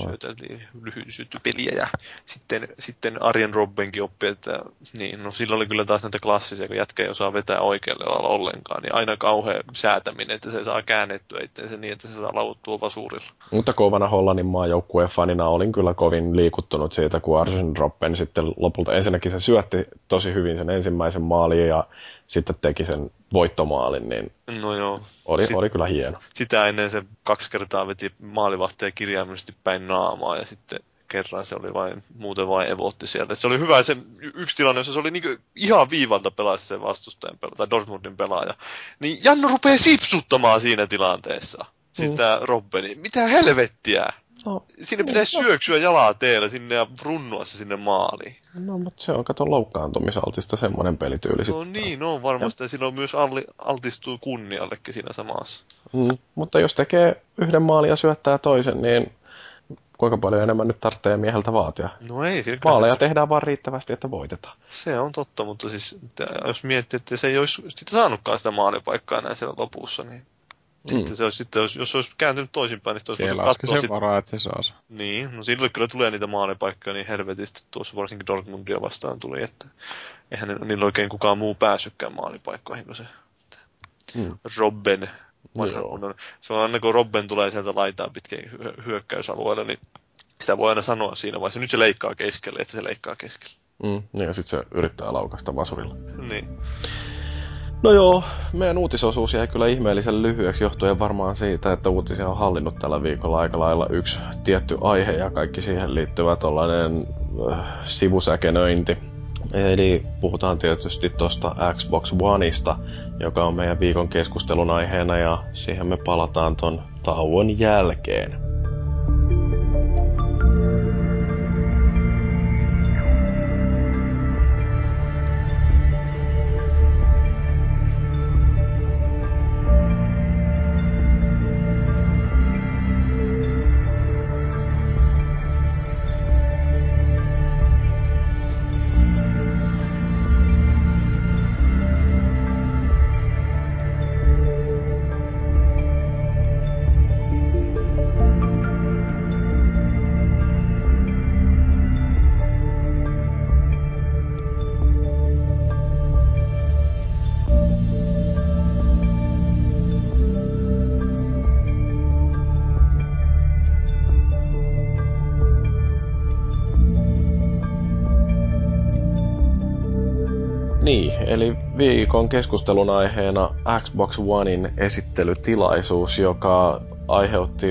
syöteltiin lyhyt peliä ja sitten, sitten Arjen Robbenkin oppi, että niin, no sillä oli kyllä taas näitä klassisia, kun jätkä ei osaa vetää oikealle alalla ollenkaan, niin aina kauhean säätäminen, että se saa käännettyä itseensä niin, että se saa lauttua vasurilla. Mutta kovana Hollannin maajoukkueen fanina olin kyllä kovin liikuttunut siitä, kun Arsen Robben sitten lopulta ensinnäkin se syötti tosi hyvin sen ensimmäisen maalin ja sitten teki sen voittomaalin, niin No joo, oli, Sit- oli kyllä hieno. sitä ennen se kaksi kertaa veti maalivahtia kirjaimellisesti päin naamaa ja sitten kerran se oli vain, muuten vain evotti sieltä. Se oli hyvä se yksi tilanne, jossa se oli niinku ihan viivalta pelasi se vastustajan pelaaja, tai Dortmundin pelaaja. Niin Janno rupeaa sipsuttamaan siinä tilanteessa. Siis Mm. tää Robbeni. Mitä helvettiä? No, Siinä pitäisi syöksyä jalaa teellä sinne ja runnua se sinne maaliin. no mutta se on kato loukkaantumisaltista semmoinen pelityyli No niin, no varmasti. Ja silloin myös alli, altistuu kunniallekin siinä samassa. Mm, mutta jos tekee yhden maalin ja syöttää toisen, niin kuinka paljon enemmän nyt tarvitsee mieheltä vaatia? No ei, siinä Maaleja se- tehdään vaan riittävästi, että voitetaan. Se on totta, mutta siis jos miettii, että se ei olisi sitä saanutkaan sitä maalipaikkaa näin siellä lopussa, niin Mm. sitten se olisi, sitten olisi, jos se olisi kääntynyt toisinpäin, niin olisi Siellä katsoa sen sit, varaa, että se saa sen. Niin, no silloin kyllä tulee niitä maalipaikkoja niin helvetisti tuossa varsinkin Dortmundia vastaan tuli, että eihän niillä oikein kukaan muu päässytkään maalipaikkoihin kuin se Mm. Robben. Vanha Se on aina kun Robben tulee sieltä laitaa pitkin hyö- hyökkäysalueella, niin sitä voi aina sanoa siinä vaiheessa. Nyt se leikkaa keskelle, että se leikkaa keskelle. Mm, niin ja sitten se yrittää laukasta vasurilla. Niin. No joo, meidän uutisosuus jäi kyllä ihmeellisen lyhyeksi johtuen varmaan siitä, että uutisia on hallinnut tällä viikolla aika lailla yksi tietty aihe ja kaikki siihen liittyvä tollainen äh, sivusäkenöinti. Eli puhutaan tietysti tuosta Xbox Oneista, joka on meidän viikon keskustelun aiheena ja siihen me palataan ton tauon jälkeen. Viikon keskustelun aiheena Xbox Onein esittelytilaisuus, joka aiheutti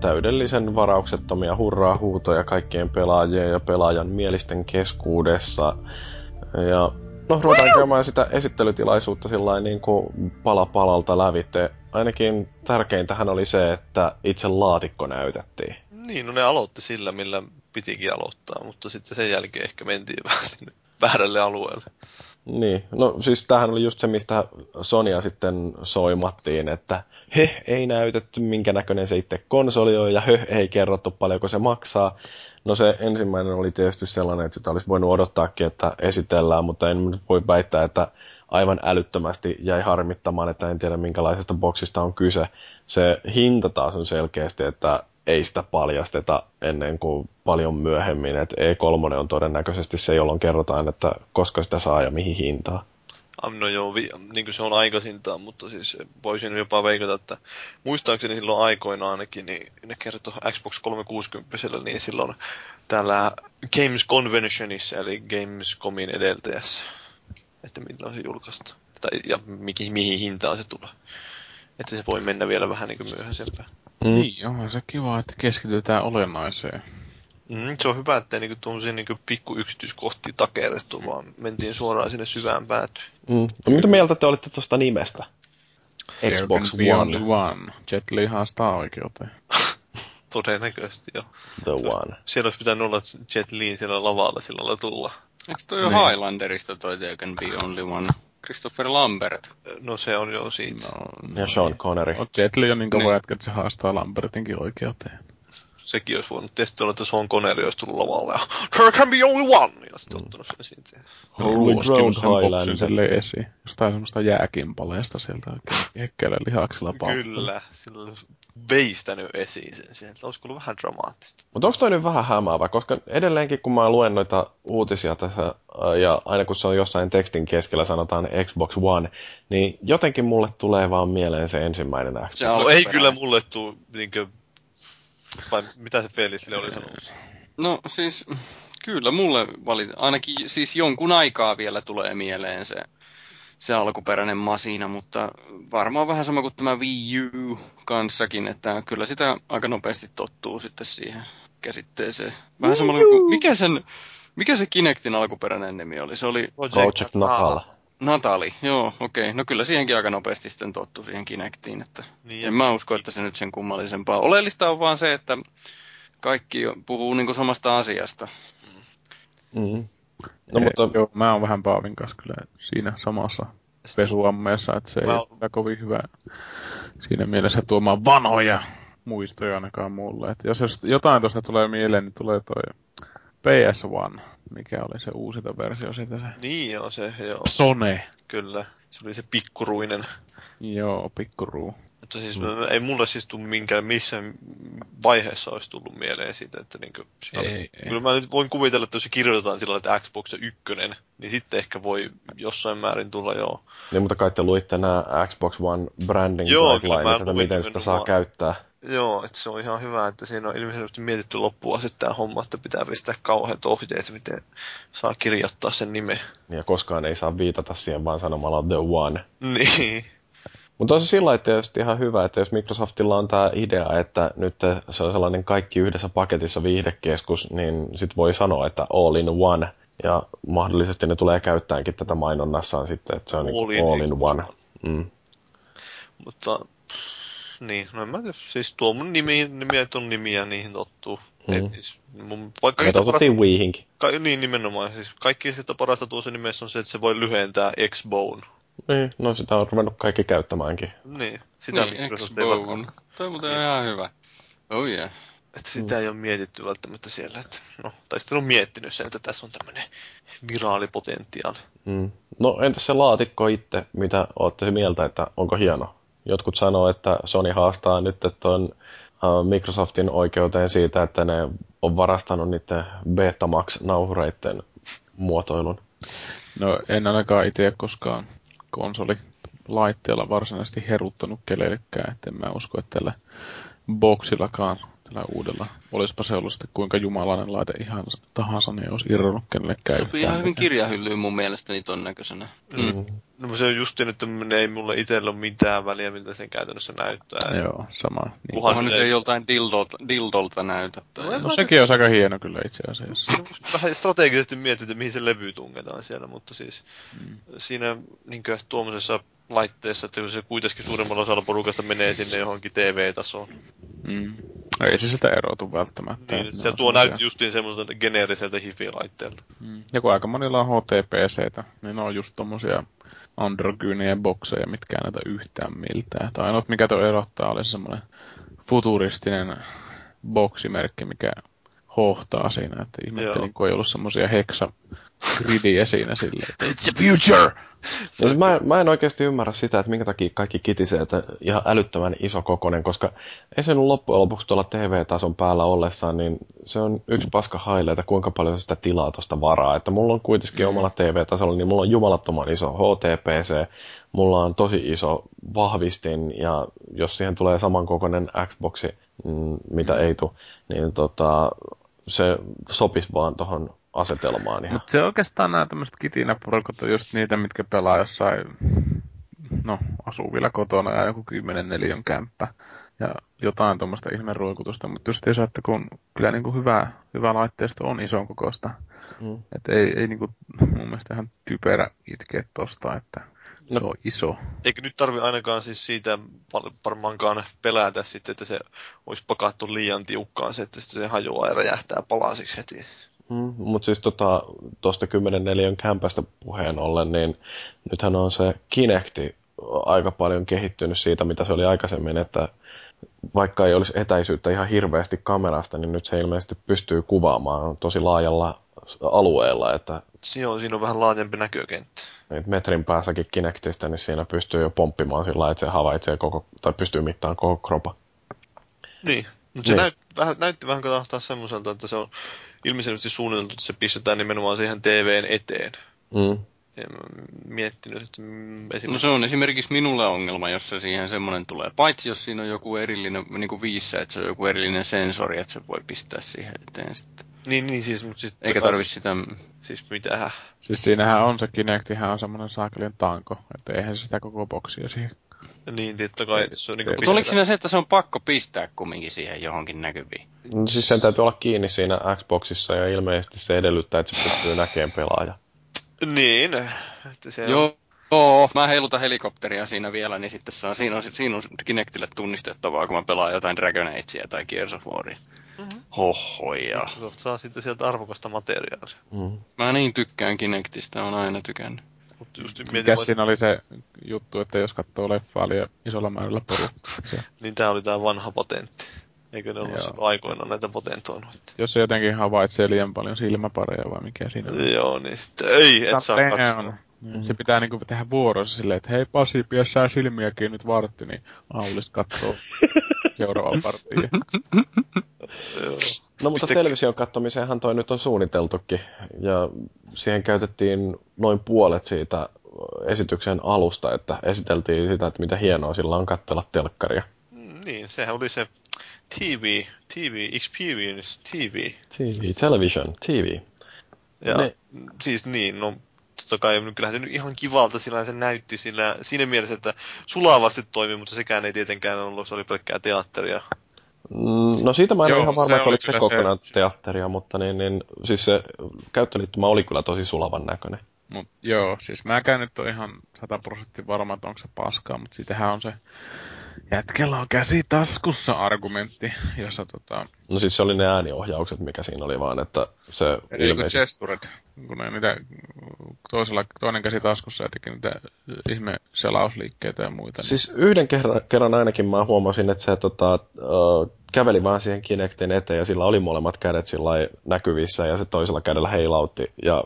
täydellisen varauksettomia hurraa huutoja kaikkien pelaajien ja pelaajan mielisten keskuudessa. Ja no, ruvetaan käymään sitä esittelytilaisuutta sillä niin kuin pala palalta lävitte. Ainakin tärkeintähän oli se, että itse laatikko näytettiin. Niin, no ne aloitti sillä, millä pitikin aloittaa, mutta sitten sen jälkeen ehkä mentiin vähän sinne väärälle alueelle. Niin, no siis tämähän oli just se, mistä Sonia sitten soimattiin, että he ei näytetty minkä näköinen se itse konsoli on ja he ei kerrottu paljonko se maksaa. No se ensimmäinen oli tietysti sellainen, että sitä olisi voinut odottaakin, että esitellään, mutta en nyt voi väittää, että aivan älyttömästi jäi harmittamaan, että en tiedä minkälaisesta boksista on kyse. Se hinta taas on selkeästi, että ei sitä paljasteta ennen kuin paljon myöhemmin. Et E3 on todennäköisesti se, jolloin kerrotaan, että koska sitä saa ja mihin hintaan. No joo, vi, niin kuin se on aikaisintaan, mutta siis voisin jopa veikata, että muistaakseni silloin aikoinaan ainakin, niin ne kertoi Xbox 360 niin silloin täällä Games Conventionissa, eli Gamescomin edeltäjässä, että milloin se julkaistaan. Tai, ja mihin, mihin hintaan se tulee. Että se voi mennä vielä vähän niin kuin myöhäisempään. Mm. Niin, onhan se kiva, että keskitytään olennaiseen. Mm, se on hyvä, ettei niinku tuommoisia niinku pikku yksityiskohtia takerrettu, mm. vaan mentiin suoraan sinne syvään päätyyn. Mm. No, mitä mieltä te olitte tuosta nimestä? Xbox One. One. Jet Li haastaa oikeuteen. Todennäköisesti jo. The One. Siellä olisi pitänyt olla Jet Li siellä lavalla silloin tulla. Eikö toi niin. Highlanderista toi Can Be Only One? Christopher Lambert. No se on jo siitä. No, ja Sean Connery. No, Jet Li on niin kova niin. jätkä, että se haastaa Lambertinkin oikeuteen. Sekin olisi voinut tietysti olla, että Sean Connery olisi tullut lavalle ja There can be only one! Ja sitten mm. ottanut sen siitä. Ruoskinut sen boksin silleen esiin. Jostain semmoista jääkimpaleesta sieltä oikein kekkeillä lihaksilla paukkuun. Kyllä, sillä olisi veistänyt esiin sen sieltä. Olisi ollut vähän dramaattista. Mutta onko toi nyt vähän hämäävä? Koska edelleenkin kun mä luen noita uutisia tässä, ja aina kun se on jossain tekstin keskellä sanotaan Xbox One, niin jotenkin mulle tulee vaan mieleen se ensimmäinen Xbox. Se no ei kyllä mulle tule niinkö vai mitä se Felix oli sanonut? No siis, kyllä mulle valit, ainakin siis jonkun aikaa vielä tulee mieleen se, se alkuperäinen masina, mutta varmaan vähän sama kuin tämä Wii U kanssakin, että kyllä sitä aika nopeasti tottuu sitten siihen käsitteeseen. Vähän samalla kuin, mikä sen, mikä se Kinectin alkuperäinen nimi oli? Se oli... Project Natal. Natali, joo, okei. Okay. No kyllä siihenkin aika nopeasti sitten tottu siihen Kinectiin, että niin, en mä usko, että se nyt sen kummallisempaa. Oleellista on vaan se, että kaikki puhuu niin kuin samasta asiasta. Mm. No, ei, mutta... Joo, mä oon vähän Paavin kanssa kyllä siinä samassa pesuammeessa, että se ei ole kovin hyvä siinä mielessä tuomaan vanhoja muistoja ainakaan mulle. Et jos jotain tuosta tulee mieleen, niin tulee toi PS1 mikä oli se uusinta versio siitä se. Niin joo, se joo. Sone. Kyllä, se oli se pikkuruinen. Joo, pikkuruu. Mutta siis mm. ei mulle siis tule minkään missään vaiheessa olisi tullut mieleen siitä, että niinku, ei, oli, ei. kyllä mä nyt voin kuvitella, että jos se kirjoitetaan sillä että Xbox ykkönen, niin sitten ehkä voi jossain määrin tulla joo. Niin, mutta kai te luitte nämä Xbox One branding joo, guidelineit, että miten sitä saa vaan. käyttää. Joo, että se on ihan hyvä, että siinä on ilmeisesti mietitty loppuun asti tämä homma, että pitää pistää kauheat ohjeet, miten saa kirjoittaa sen nimen. Ja koskaan ei saa viitata siihen vaan sanomalla The One. Niin. Mutta on se sillä tietysti ihan hyvä, että jos Microsoftilla on tämä idea, että nyt se on sellainen kaikki yhdessä paketissa viihdekeskus, niin sit voi sanoa, että all in one. Ja mahdollisesti ne tulee käyttäänkin tätä mainonnassaan sitten, että se on all, niin all in one. Mm. Mutta niin, no en mä tiedä. Siis tuo mun nimi, nimiä on nimiä, niihin tottuu. Mm. Et siis, mun, vaikka parasta, Wiihinkin. Ka, niin, nimenomaan. Siis kaikki sitä parasta tuossa nimessä on se, että se voi lyhentää X-Bone. Niin, no sitä on ruvennut kaikki käyttämäänkin. Niin, sitä niin, X-Bone. Toi on muuten ihan hyvä. Oh yeah. Että sitä mm. ei ole mietitty välttämättä siellä. Että, no, tai sitten on miettinyt sen, että tässä on tämmöinen viraalipotentiaali. Mm. No entäs se laatikko itse, mitä olette mieltä, että onko hieno? Jotkut sanoo, että Sony haastaa nyt tuon Microsoftin oikeuteen siitä, että ne on varastanut niiden Betamax-nauhureiden muotoilun. No en ainakaan itse koskaan konsoli laitteella varsinaisesti heruttanut kelellekään, että en mä usko, että tällä boksillakaan tällä uudella. Olisipa se ollut sitten kuinka jumalainen laite ihan tahansa, niin olisi irronnut kenellekään Sopii ihan hyvin kirjahyllyyn mun mielestäni ton näköisenä. Mm. No se on justiin, että ei mulle itsellä ole mitään väliä, miltä sen käytännössä näyttää. Joo, sama. Niin. Kunhan nyt ei joltain dildolta, dildolta näytä. No, no sekin olisi aika hieno kyllä itse asiassa. Vähän strategisesti mietitään, mihin se levy tungetaan siellä, mutta siis mm. siinä niin tuommoisessa laitteessa, että se kuitenkin suuremmalla osalla porukasta menee sinne johonkin TV-tasoon. Mm. Ei se sitä erotu välttämättä. Niin, se tuo näytti justiin semmoiselta geneeriseltä hifi-laitteelta. Mm. Ja kun aika monilla on HTPCtä, niin ne on just tommosia androgyynien bokseja, mitkä ei näytä yhtään miltään. Tai ainoat mikä tuo erottaa oli semmoinen futuristinen boksimerkki, mikä hohtaa siinä, että ihmettelin, kun ei ollut semmoisia heksa gridiä siinä silleen, että it's the future! Siis mä, mä en oikeasti ymmärrä sitä, että minkä takia kaikki kitisee, että ihan älyttömän iso kokonen, koska ei se nyt loppujen lopuksi tuolla TV-tason päällä ollessaan, niin se on yksi paska haile, että kuinka paljon sitä tilaa tuosta varaa. Että mulla on kuitenkin mm. omalla TV-tasolla, niin mulla on jumalattoman iso HTPC, mulla on tosi iso vahvistin, ja jos siihen tulee samankokoinen Xboxi, mm, mitä mm. ei tule, niin tota, se sopisi vaan tuohon asetelmaan. Ihan. Mutta se oikeastaan nämä tämmöiset kitinäpurkot on just niitä, mitkä pelaa jossain, no, asuu vielä kotona ja joku 10 neliön kämppä ja jotain tuommoista ihmeruikutusta, mutta just se, että kun kyllä niin kuin hyvä, hyvä laitteisto on ison kokoista, mm. että ei, ei niin kuin, mun mielestä ihan typerä itkeä tosta, että no, se on iso. Eikö nyt tarvi ainakaan siis siitä varmaankaan pelätä sitten, että se olisi pakattu liian tiukkaan se, että se hajoaa ja räjähtää palasiksi heti. Mm, Mutta siis tuosta tota, 10 neliön kämpästä puheen ollen, niin nythän on se Kinecti aika paljon kehittynyt siitä, mitä se oli aikaisemmin, että vaikka ei olisi etäisyyttä ihan hirveästi kamerasta, niin nyt se ilmeisesti pystyy kuvaamaan tosi laajalla alueella. Että Joo, siinä on vähän laajempi näkökenttä. Niin, metrin päässäkin Kinectistä, niin siinä pystyy jo pomppimaan sillä että se havaitsee koko, tai pystyy mittaamaan koko kropa. Niin, mutta se niin. näyt, vähän, näytti vähän taas semmoiselta, että se on ilmeisesti suunniteltu, että se pistetään nimenomaan siihen TVn eteen. Mm. Ja miettinyt, että esimerkiksi... No se on esimerkiksi minulle ongelma, jos se siihen semmoinen tulee. Paitsi jos siinä on joku erillinen, niin kuin viissä, että se on joku erillinen sensori, että se voi pistää siihen eteen sitten. Niin, niin siis, mutta siis... Eikä tarvi sitä... Siis mitähän? Siis siinähän on se Kinectihän on semmoinen saakelin tanko, että eihän sitä koko boksia siihen niin, totta kai. Se on niin Mutta oliko siinä se, että se on pakko pistää kumminkin siihen johonkin näkyviin? No, siis sen täytyy olla kiinni siinä Xboxissa ja ilmeisesti se edellyttää, että se pystyy näkemään pelaaja. Niin. Että se Joo, on... Joo, mä heilutan helikopteria siinä vielä, niin sitten saa, siinä on, siinä on Kinectille tunnistettavaa, kun mä pelaan jotain Dragon Agea tai Gears of Waria. Mm-hmm. Hohoja. saa sitten sieltä arvokasta materiaalia. Mm. Mä niin tykkään Kinectistä, on aina tykännyt. Mut just Mikä vois... siinä oli se juttu, että jos katsoo leffaa liian isolla määrällä porukkaa. niin tää oli tää vanha patentti. Eikö ne ollut silloin aikoina näitä patentoinut? Jos se jotenkin havaitsee liian paljon silmäpareja vai mikä siinä on. Joo, niin sitten ei, et saa katsoa. Mm-hmm. Se pitää niinku tehdä vuorossa silleen, että hei Pasi, pidä sää silmiäkin nyt vartti, niin Aulis katsoo seuraavaa partia. No mutta Piste... television kattomiseenhan toi nyt on suunniteltukin. Ja siihen käytettiin noin puolet siitä esityksen alusta, että esiteltiin sitä, että mitä hienoa sillä on katsella telkkaria. Niin, sehän oli se TV, TV, Experience TV. TV, television, TV. Ja Ne- siis niin, no totta kai kyllähän se nyt ihan kivalta sillä se näytti sillä, siinä mielessä, että sulavasti toimi, mutta sekään ei tietenkään ollut, se oli pelkkää teatteria. Mm, No siitä mä en Joo, ole ihan varma, se että oli oliko se kyllä kokonaan se- teatteria, mutta niin, niin, siis se käyttöliittymä oli kyllä tosi sulavan näköinen. Mut joo, siis mäkään nyt on ihan 100 prosenttia varma, että onko se paskaa, mutta siitähän on se jätkellä on käsi taskussa argumentti, jossa tota, No siis se oli ne ääniohjaukset, mikä siinä oli vaan, että se eli joku ilmeisesti... gesturet, kun ne niitä toisella, toinen käsi taskussa ja teki niitä ihme selausliikkeitä ja muita. Niin. Siis yhden kerran, kerran ainakin mä huomasin, että se tota, uh, käveli vaan siihen Kinectin eteen ja sillä oli molemmat kädet sillä näkyvissä ja se toisella kädellä heilautti ja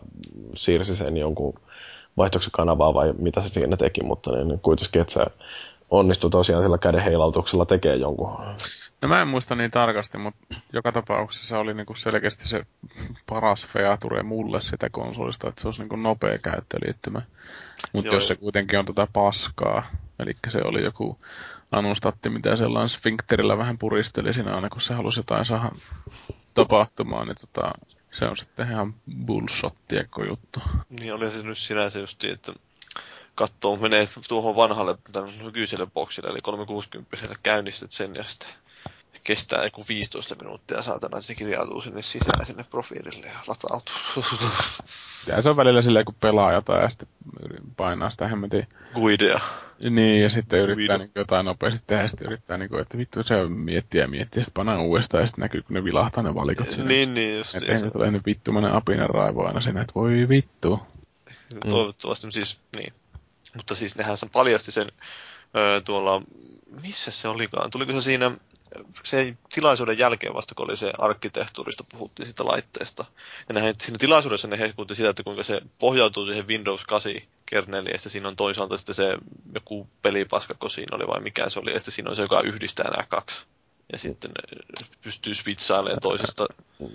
siirsi sen jonkun vaihtoksen kanavaa vai mitä se siinä teki, mutta niin, niin kuitenkin, että se onnistui tosiaan sillä käden heilautuksella tekemään jonkun. No mä en muista niin tarkasti, mutta joka tapauksessa se oli niinku selkeästi se paras feature mulle sitä konsolista, että se olisi niinku nopea käyttöliittymä. Mutta jos se kuitenkin on tota paskaa, eli se oli joku anustatti, mitä sellainen sfinkterillä vähän puristeli siinä aina, kun se halusi jotain saada tapahtumaan, niin tota, se on sitten ihan bullshottiekko juttu. Niin oli se nyt sinänsä justi, että katsoo, menee tuohon vanhalle, nykyiselle boksille, eli 360 käynnistät sen ja sitten kestää joku 15 minuuttia saatana, että se kirjautuu sinne sisään sinne profiilille ja latautuu. Ja se on välillä silleen, kun pelaa jotain ja sitten painaa sitä hemmetin Guidea. Niin, ja sitten yrittää niin jotain nopeasti tehdä, ja sitten yrittää, niin kuin, että vittu se miettiä ja miettiä, sitten pannaan uudestaan, ja sitten näkyy, kun ne vilahtaa ne valikot siinä. Niin, niin just. Että ei nyt ole nyt vittumainen apinen raivo aina siinä, että voi vittu. Toivottavasti siis, niin. Mutta siis nehän sen paljasti sen öö, tuolla, missä se olikaan? Tuliko se siinä sen tilaisuuden jälkeen vasta, kun oli se arkkitehtuurista, puhuttiin siitä laitteesta. Ja nehän, siinä tilaisuudessa ne hehkutti sitä, että kuinka se pohjautuu siihen Windows 8 kerneliin, ja siinä on toisaalta sitten se joku pelipaskako siinä oli vai mikä se oli, ja sitten siinä on se, joka yhdistää nämä kaksi. Ja sitten ne pystyy switchailemaan toisesta.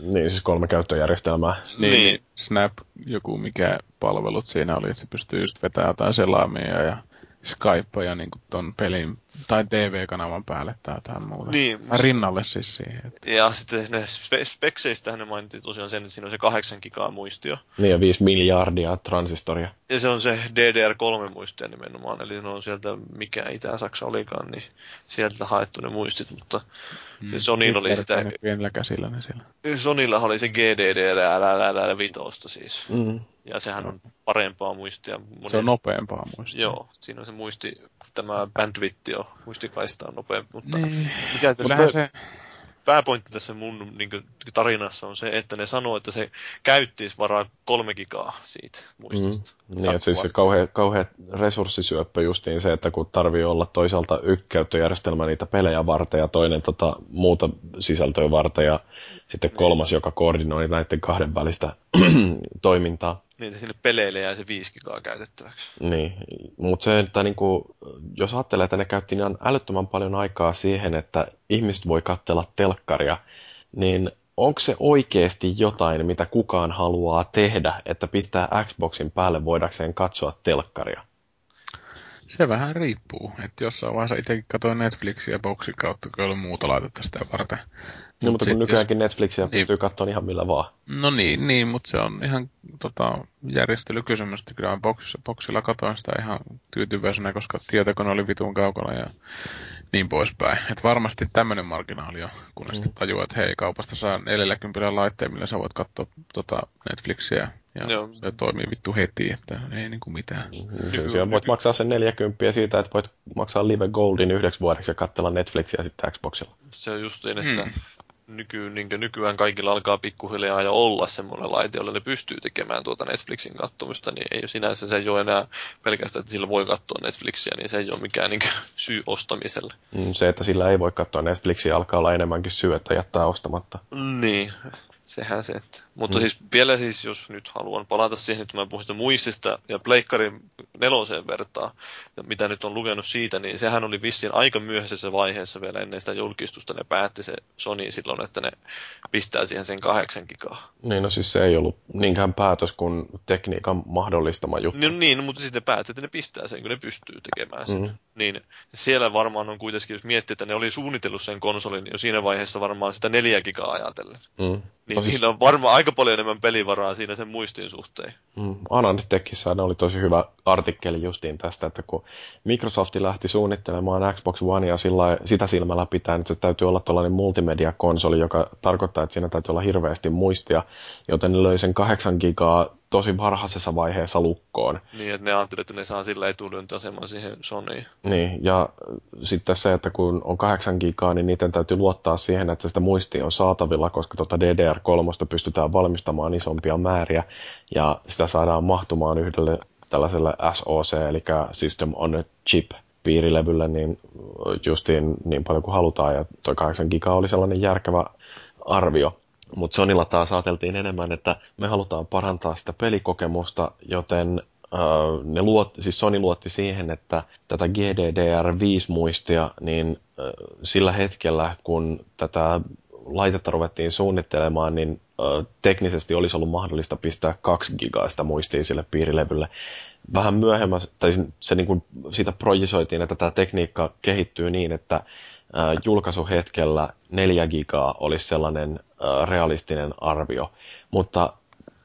Niin, siis kolme käyttöjärjestelmää. Niin, Niin. Snap, joku mikä palvelut siinä oli, että se pystyy just vetämään jotain selaamia ja Skype ja niin kuin ton pelin tai TV-kanavan päälle tai jotain muuta. Niin, Tai rinnalle siis siihen. Että. Ja sitten ne spe- spekseistä ne mainittiin tosiaan sen, että siinä on se 8 gigaa muistio. Niin ja 5 miljardia transistoria. Ja se on se DDR3-muistia nimenomaan, eli ne on sieltä, mikä Itä-Saksa olikaan, niin sieltä haettu ne muistit, mutta mm. Sonylla oli sitä, Ne pienillä käsillä ne siellä. Sonylla oli se GDDR-vitosta siis. Mm. Ja sehän on parempaa muistia. Moni... Se on nopeampaa muistia. Joo, siinä on se muisti, tämä bandwidth on, muistikaista on nopeampi, mutta Niin. mikä tässä Kyllähän se, pääpointti tässä mun niin kuin, tarinassa on se, että ne sanoo, että se käyttiisi varaa kolme gigaa siitä muistista. Mm. Niin, että siis se kauhea, kauhea resurssisyöppö justiin se, että kun tarvii olla toisaalta yksikäyttöjärjestelmä niitä pelejä varten ja toinen tota, muuta sisältöä varten ja sitten kolmas, joka koordinoi näiden kahden välistä toimintaa. Niin, sinne peleille jää se 5 gigaa käytettäväksi. Niin, mutta se, että niinku, jos ajattelee, että ne käytti ihan älyttömän paljon aikaa siihen, että ihmiset voi katsella telkkaria, niin onko se oikeasti jotain, mitä kukaan haluaa tehdä, että pistää Xboxin päälle voidakseen katsoa telkkaria? se vähän riippuu. Että jossain vaiheessa itsekin katsoin Netflixiä boksin kautta, kun ei ollut muuta laitetta sitä varten. No, mutta kun nykyäänkin Netflixiä Niin. pystyy katsomaan ihan millä vaan. No niin, niin mutta se on ihan tota, järjestelykysymys. että Kyllä boksilla, boksilla katoin sitä ihan tyytyväisenä, koska tietokone oli vitun kaukana ja niin poispäin. Et varmasti tämmöinen marginaali on, kunnes sitten tajuaa, että hei, kaupasta saa 40 laitteen, millä sä voit katsoa tota Netflixiä. Ja Joo. se toimii vittu heti, että ei niinku mitään. Sen sijaan voit maksaa sen 40 siitä, että voit maksaa Live Goldin yhdeksi vuodeksi ja katsella Netflixiä sitten Xboxilla. Se on just niin, että Mm. Nyky, niin nykyään kaikilla alkaa pikkuhiljaa jo olla semmoinen laite, jolla ne pystyy tekemään tuota Netflixin katsomista, niin ei sinänsä se ei ole enää pelkästään, että sillä voi katsoa Netflixiä, niin se ei ole mikään niin syy ostamiselle. Mm, Se, että sillä ei voi katsoa Netflixiä, alkaa olla enemmänkin syy, että jättää ostamatta. Niin, sehän se. Että. Mutta mm. siis vielä siis, jos nyt haluan palata siihen, että mä puhun sitä muistista ja Pleikkarin neloseen vertaa, ja mitä nyt on lukenut siitä, niin sehän oli vissiin aika myöhäisessä vaiheessa vielä ennen sitä julkistusta. Ne päätti se Sony silloin, että ne pistää siihen sen kahdeksan gigaa. Niin, no siis se ei ollut niinkään päätös kuin tekniikan mahdollistama juttu. Niin, niin no, mutta sitten ne päätti, että ne pistää sen, kun ne pystyy tekemään sen. Mm. Niin siellä varmaan on kuitenkin, jos miettii, että ne oli suunnitellut sen konsolin jo siinä vaiheessa varmaan sitä neljä gigaa ajatellen. Mm. Niin niillä on varmaan aika paljon enemmän pelivaraa siinä sen muistin suhteen. Mm. Anantekissä oli tosi hyvä artikkeli justiin tästä, että kun Microsoft lähti suunnittelemaan Xbox Onea sillä, sitä silmällä pitää, että se täytyy olla tuollainen multimedia-konsoli, joka tarkoittaa, että siinä täytyy olla hirveästi muistia, joten löi sen 8 gigaa tosi varhaisessa vaiheessa lukkoon. Niin, että ne ajattelivat, että ne saa sillä etulyöntiaseman siihen Sonyin. Niin, ja sitten se, että kun on 8 gigaa, niin niiden täytyy luottaa siihen, että sitä muistia on saatavilla, koska tuota DDR3 pystytään valmistamaan isompia määriä, ja sitä saadaan mahtumaan yhdelle tällaiselle SOC, eli System on a Chip piirilevylle, niin justiin niin paljon kuin halutaan, ja tuo 8 gigaa oli sellainen järkevä arvio. Mutta Sonilla taas ajateltiin enemmän, että me halutaan parantaa sitä pelikokemusta, joten Uh, ne luot, siis Sony luotti siihen, että tätä GDDR5-muistia, niin uh, sillä hetkellä, kun tätä laitetta ruvettiin suunnittelemaan, niin uh, teknisesti olisi ollut mahdollista pistää 2 gigaista muistia sille piirilevylle. Vähän myöhemmin, tai se niin kuin, siitä projisoitiin, että tämä tekniikka kehittyy niin, että julkaisuhetkellä 4 gigaa olisi sellainen realistinen arvio. Mutta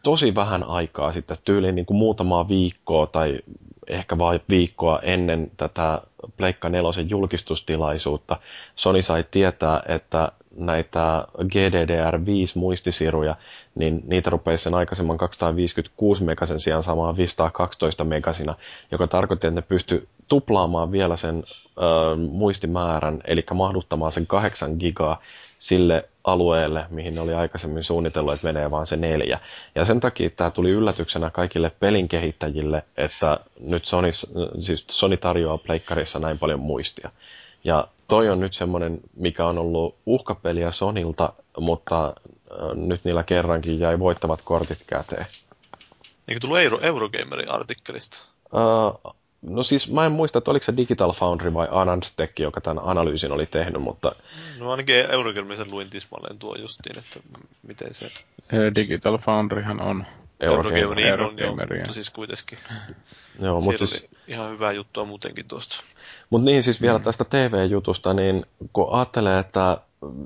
tosi vähän aikaa sitten, tyyliin niin kuin muutamaa viikkoa tai ehkä vain viikkoa ennen tätä Pleikka 4 julkistustilaisuutta. Sony sai tietää, että näitä GDDR5-muistisiruja, niin niitä rupeaa sen aikaisemman 256 megasen sijaan saamaan 512 megasina, joka tarkoitti, että ne pysty tuplaamaan vielä sen ö, muistimäärän, eli mahduttamaan sen 8 gigaa sille alueelle, mihin ne oli aikaisemmin suunnitellut, että menee vaan se neljä. Ja sen takia tämä tuli yllätyksenä kaikille pelin kehittäjille, että nyt Sony, siis Sony tarjoaa pleikkarissa näin paljon muistia. Ja toi on nyt semmoinen, mikä on ollut uhkapeliä Sonilta, mutta nyt niillä kerrankin jäi voittavat kortit käteen. Eikö tullut Euro, Eurogamerin artikkelista? Uh, No siis mä en muista, että oliko se Digital Foundry vai Anandtech, joka tämän analyysin oli tehnyt, mutta... No ainakin Eurogelmisen luin tismalleen tuo justiin, että miten se... Digital Foundryhan on Eurogamer, niin Eurogamer, on, mutta siis kuitenkin. Joo, mutta siis... ihan hyvää juttua muutenkin tuosta. Mutta niin siis vielä tästä TV-jutusta, niin kun ajattelee, että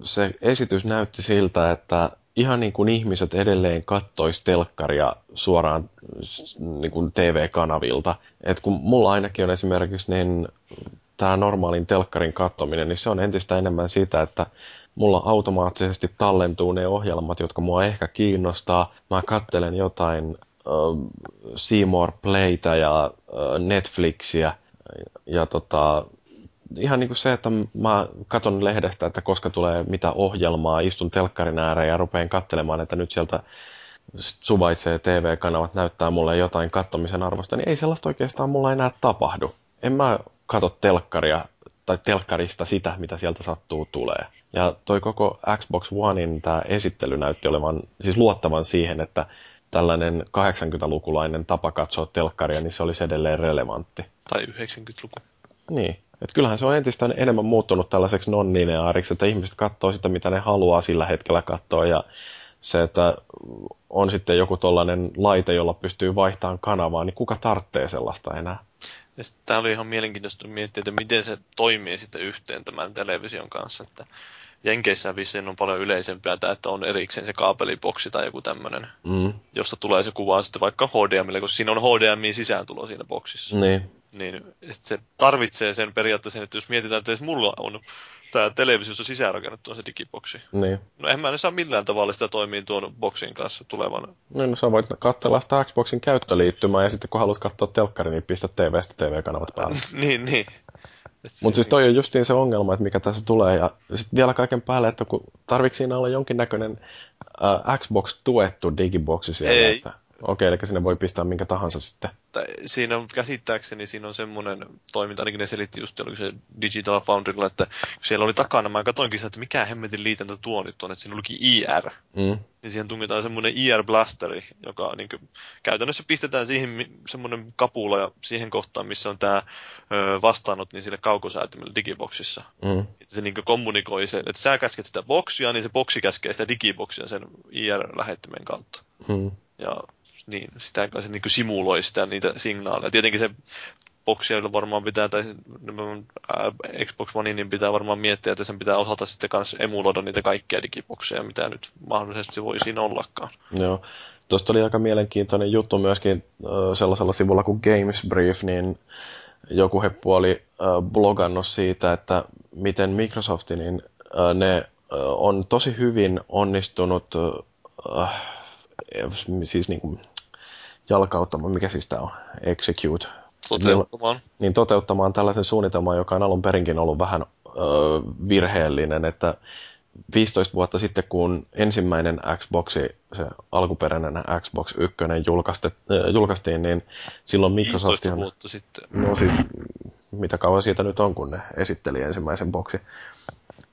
se esitys näytti siltä, että ihan niin kuin ihmiset edelleen kattois telkkaria suoraan niin kuin TV-kanavilta. Et kun mulla ainakin on esimerkiksi niin tämä normaalin telkkarin kattominen, niin se on entistä enemmän sitä, että mulla automaattisesti tallentuu ne ohjelmat, jotka mua ehkä kiinnostaa. Mä kattelen jotain uh, Seymour Playtä ja uh, Netflixiä ja tota, ihan niin kuin se, että mä katon lehdestä, että koska tulee mitä ohjelmaa, istun telkkarin ääreen ja rupean katselemaan, että nyt sieltä suvaitsee TV-kanavat näyttää mulle jotain kattomisen arvosta, niin ei sellaista oikeastaan mulla enää tapahdu. En mä katso telkkaria tai telkkarista sitä, mitä sieltä sattuu tulee. Ja toi koko Xbox Onein tämä esittely näytti olevan, siis luottavan siihen, että tällainen 80-lukulainen tapa katsoa telkkaria, niin se olisi edelleen relevantti. Tai 90-luku. Niin. Et kyllähän se on entistä enemmän muuttunut tällaiseksi non-lineaariksi, että ihmiset katsoo sitä, mitä ne haluaa sillä hetkellä katsoa, ja se, että on sitten joku tollainen laite, jolla pystyy vaihtamaan kanavaa, niin kuka tarvitsee sellaista enää? Tämä oli ihan mielenkiintoista miettiä, että miten se toimii sitten yhteen tämän television kanssa. Että Jenkeissä vissiin on paljon yleisempää tämä, että on erikseen se kaapeliboksi tai joku tämmöinen, mm. josta tulee se kuva sitten vaikka HDMille, koska siinä on HDMI sisääntulo siinä boksissa. Niin. Niin se tarvitsee sen periaatteessa, että jos mietitään, että jos mulla on tämä televisiossa sisäänrakennettu on se digiboksi. Niin. No en mä saa millään tavalla sitä toimia tuon boksin kanssa tulevana. No, no sä voit katsella sitä Xboxin käyttöliittymää ja sitten kun haluat katsoa telkkari, niin pistä TVstä TV-kanavat päälle. niin, niin. Mutta siis toi on justiin se ongelma, että mikä tässä tulee. Ja sitten vielä kaiken päälle, että kun tarvitsisi siinä olla jonkinnäköinen äh, Xbox tuettu digiboksi siellä. Ei. Että... Okei, eli sinne voi pistää minkä tahansa sitten. Tai siinä on käsittääkseni siinä on semmoinen toiminta, ainakin ne selitti just se Digital Foundrylla, että siellä oli takana, mä katsoinkin sitä, että mikä hemmetin liitäntä tuo nyt on, että siinä olikin IR. Mm. Niin siihen tungetaan semmoinen IR-blasteri, joka niin kuin, käytännössä pistetään siihen semmoinen kapula ja siihen kohtaan, missä on tämä vastaanot, niin sille kaukosäätimelle digiboksissa. Mm. Että se niin kuin, kommunikoi sen, että sä käsket sitä boksia, niin se boksi käskee sitä digiboksia sen IR-lähettimen kautta. Mm. Ja niin sitä se niin kuin simuloi sitä niitä signaaleja. Tietenkin se boxia varmaan pitää, tai Xbox One, niin pitää varmaan miettiä, että sen pitää osata sitten kanssa emuloida niitä kaikkia digibokseja, mitä nyt mahdollisesti voi siinä ollakaan. Joo. Tuosta oli aika mielenkiintoinen juttu myöskin sellaisella sivulla kuin Games Brief, niin joku heppu oli blogannut siitä, että miten Microsoftin, niin ne on tosi hyvin onnistunut siis niin kuin jalkauttamaan, mikä siis tämä on, execute. Toteuttamaan. Niin toteuttamaan tällaisen suunnitelman, joka on alun perinkin ollut vähän ö, virheellinen, että 15 vuotta sitten, kun ensimmäinen Xboxi, se alkuperäinen Xbox 1 julkaistiin, niin silloin Microsoft... 15 vuotta sitten. No siis, mitä kauan siitä nyt on, kun ne esitteli ensimmäisen boksi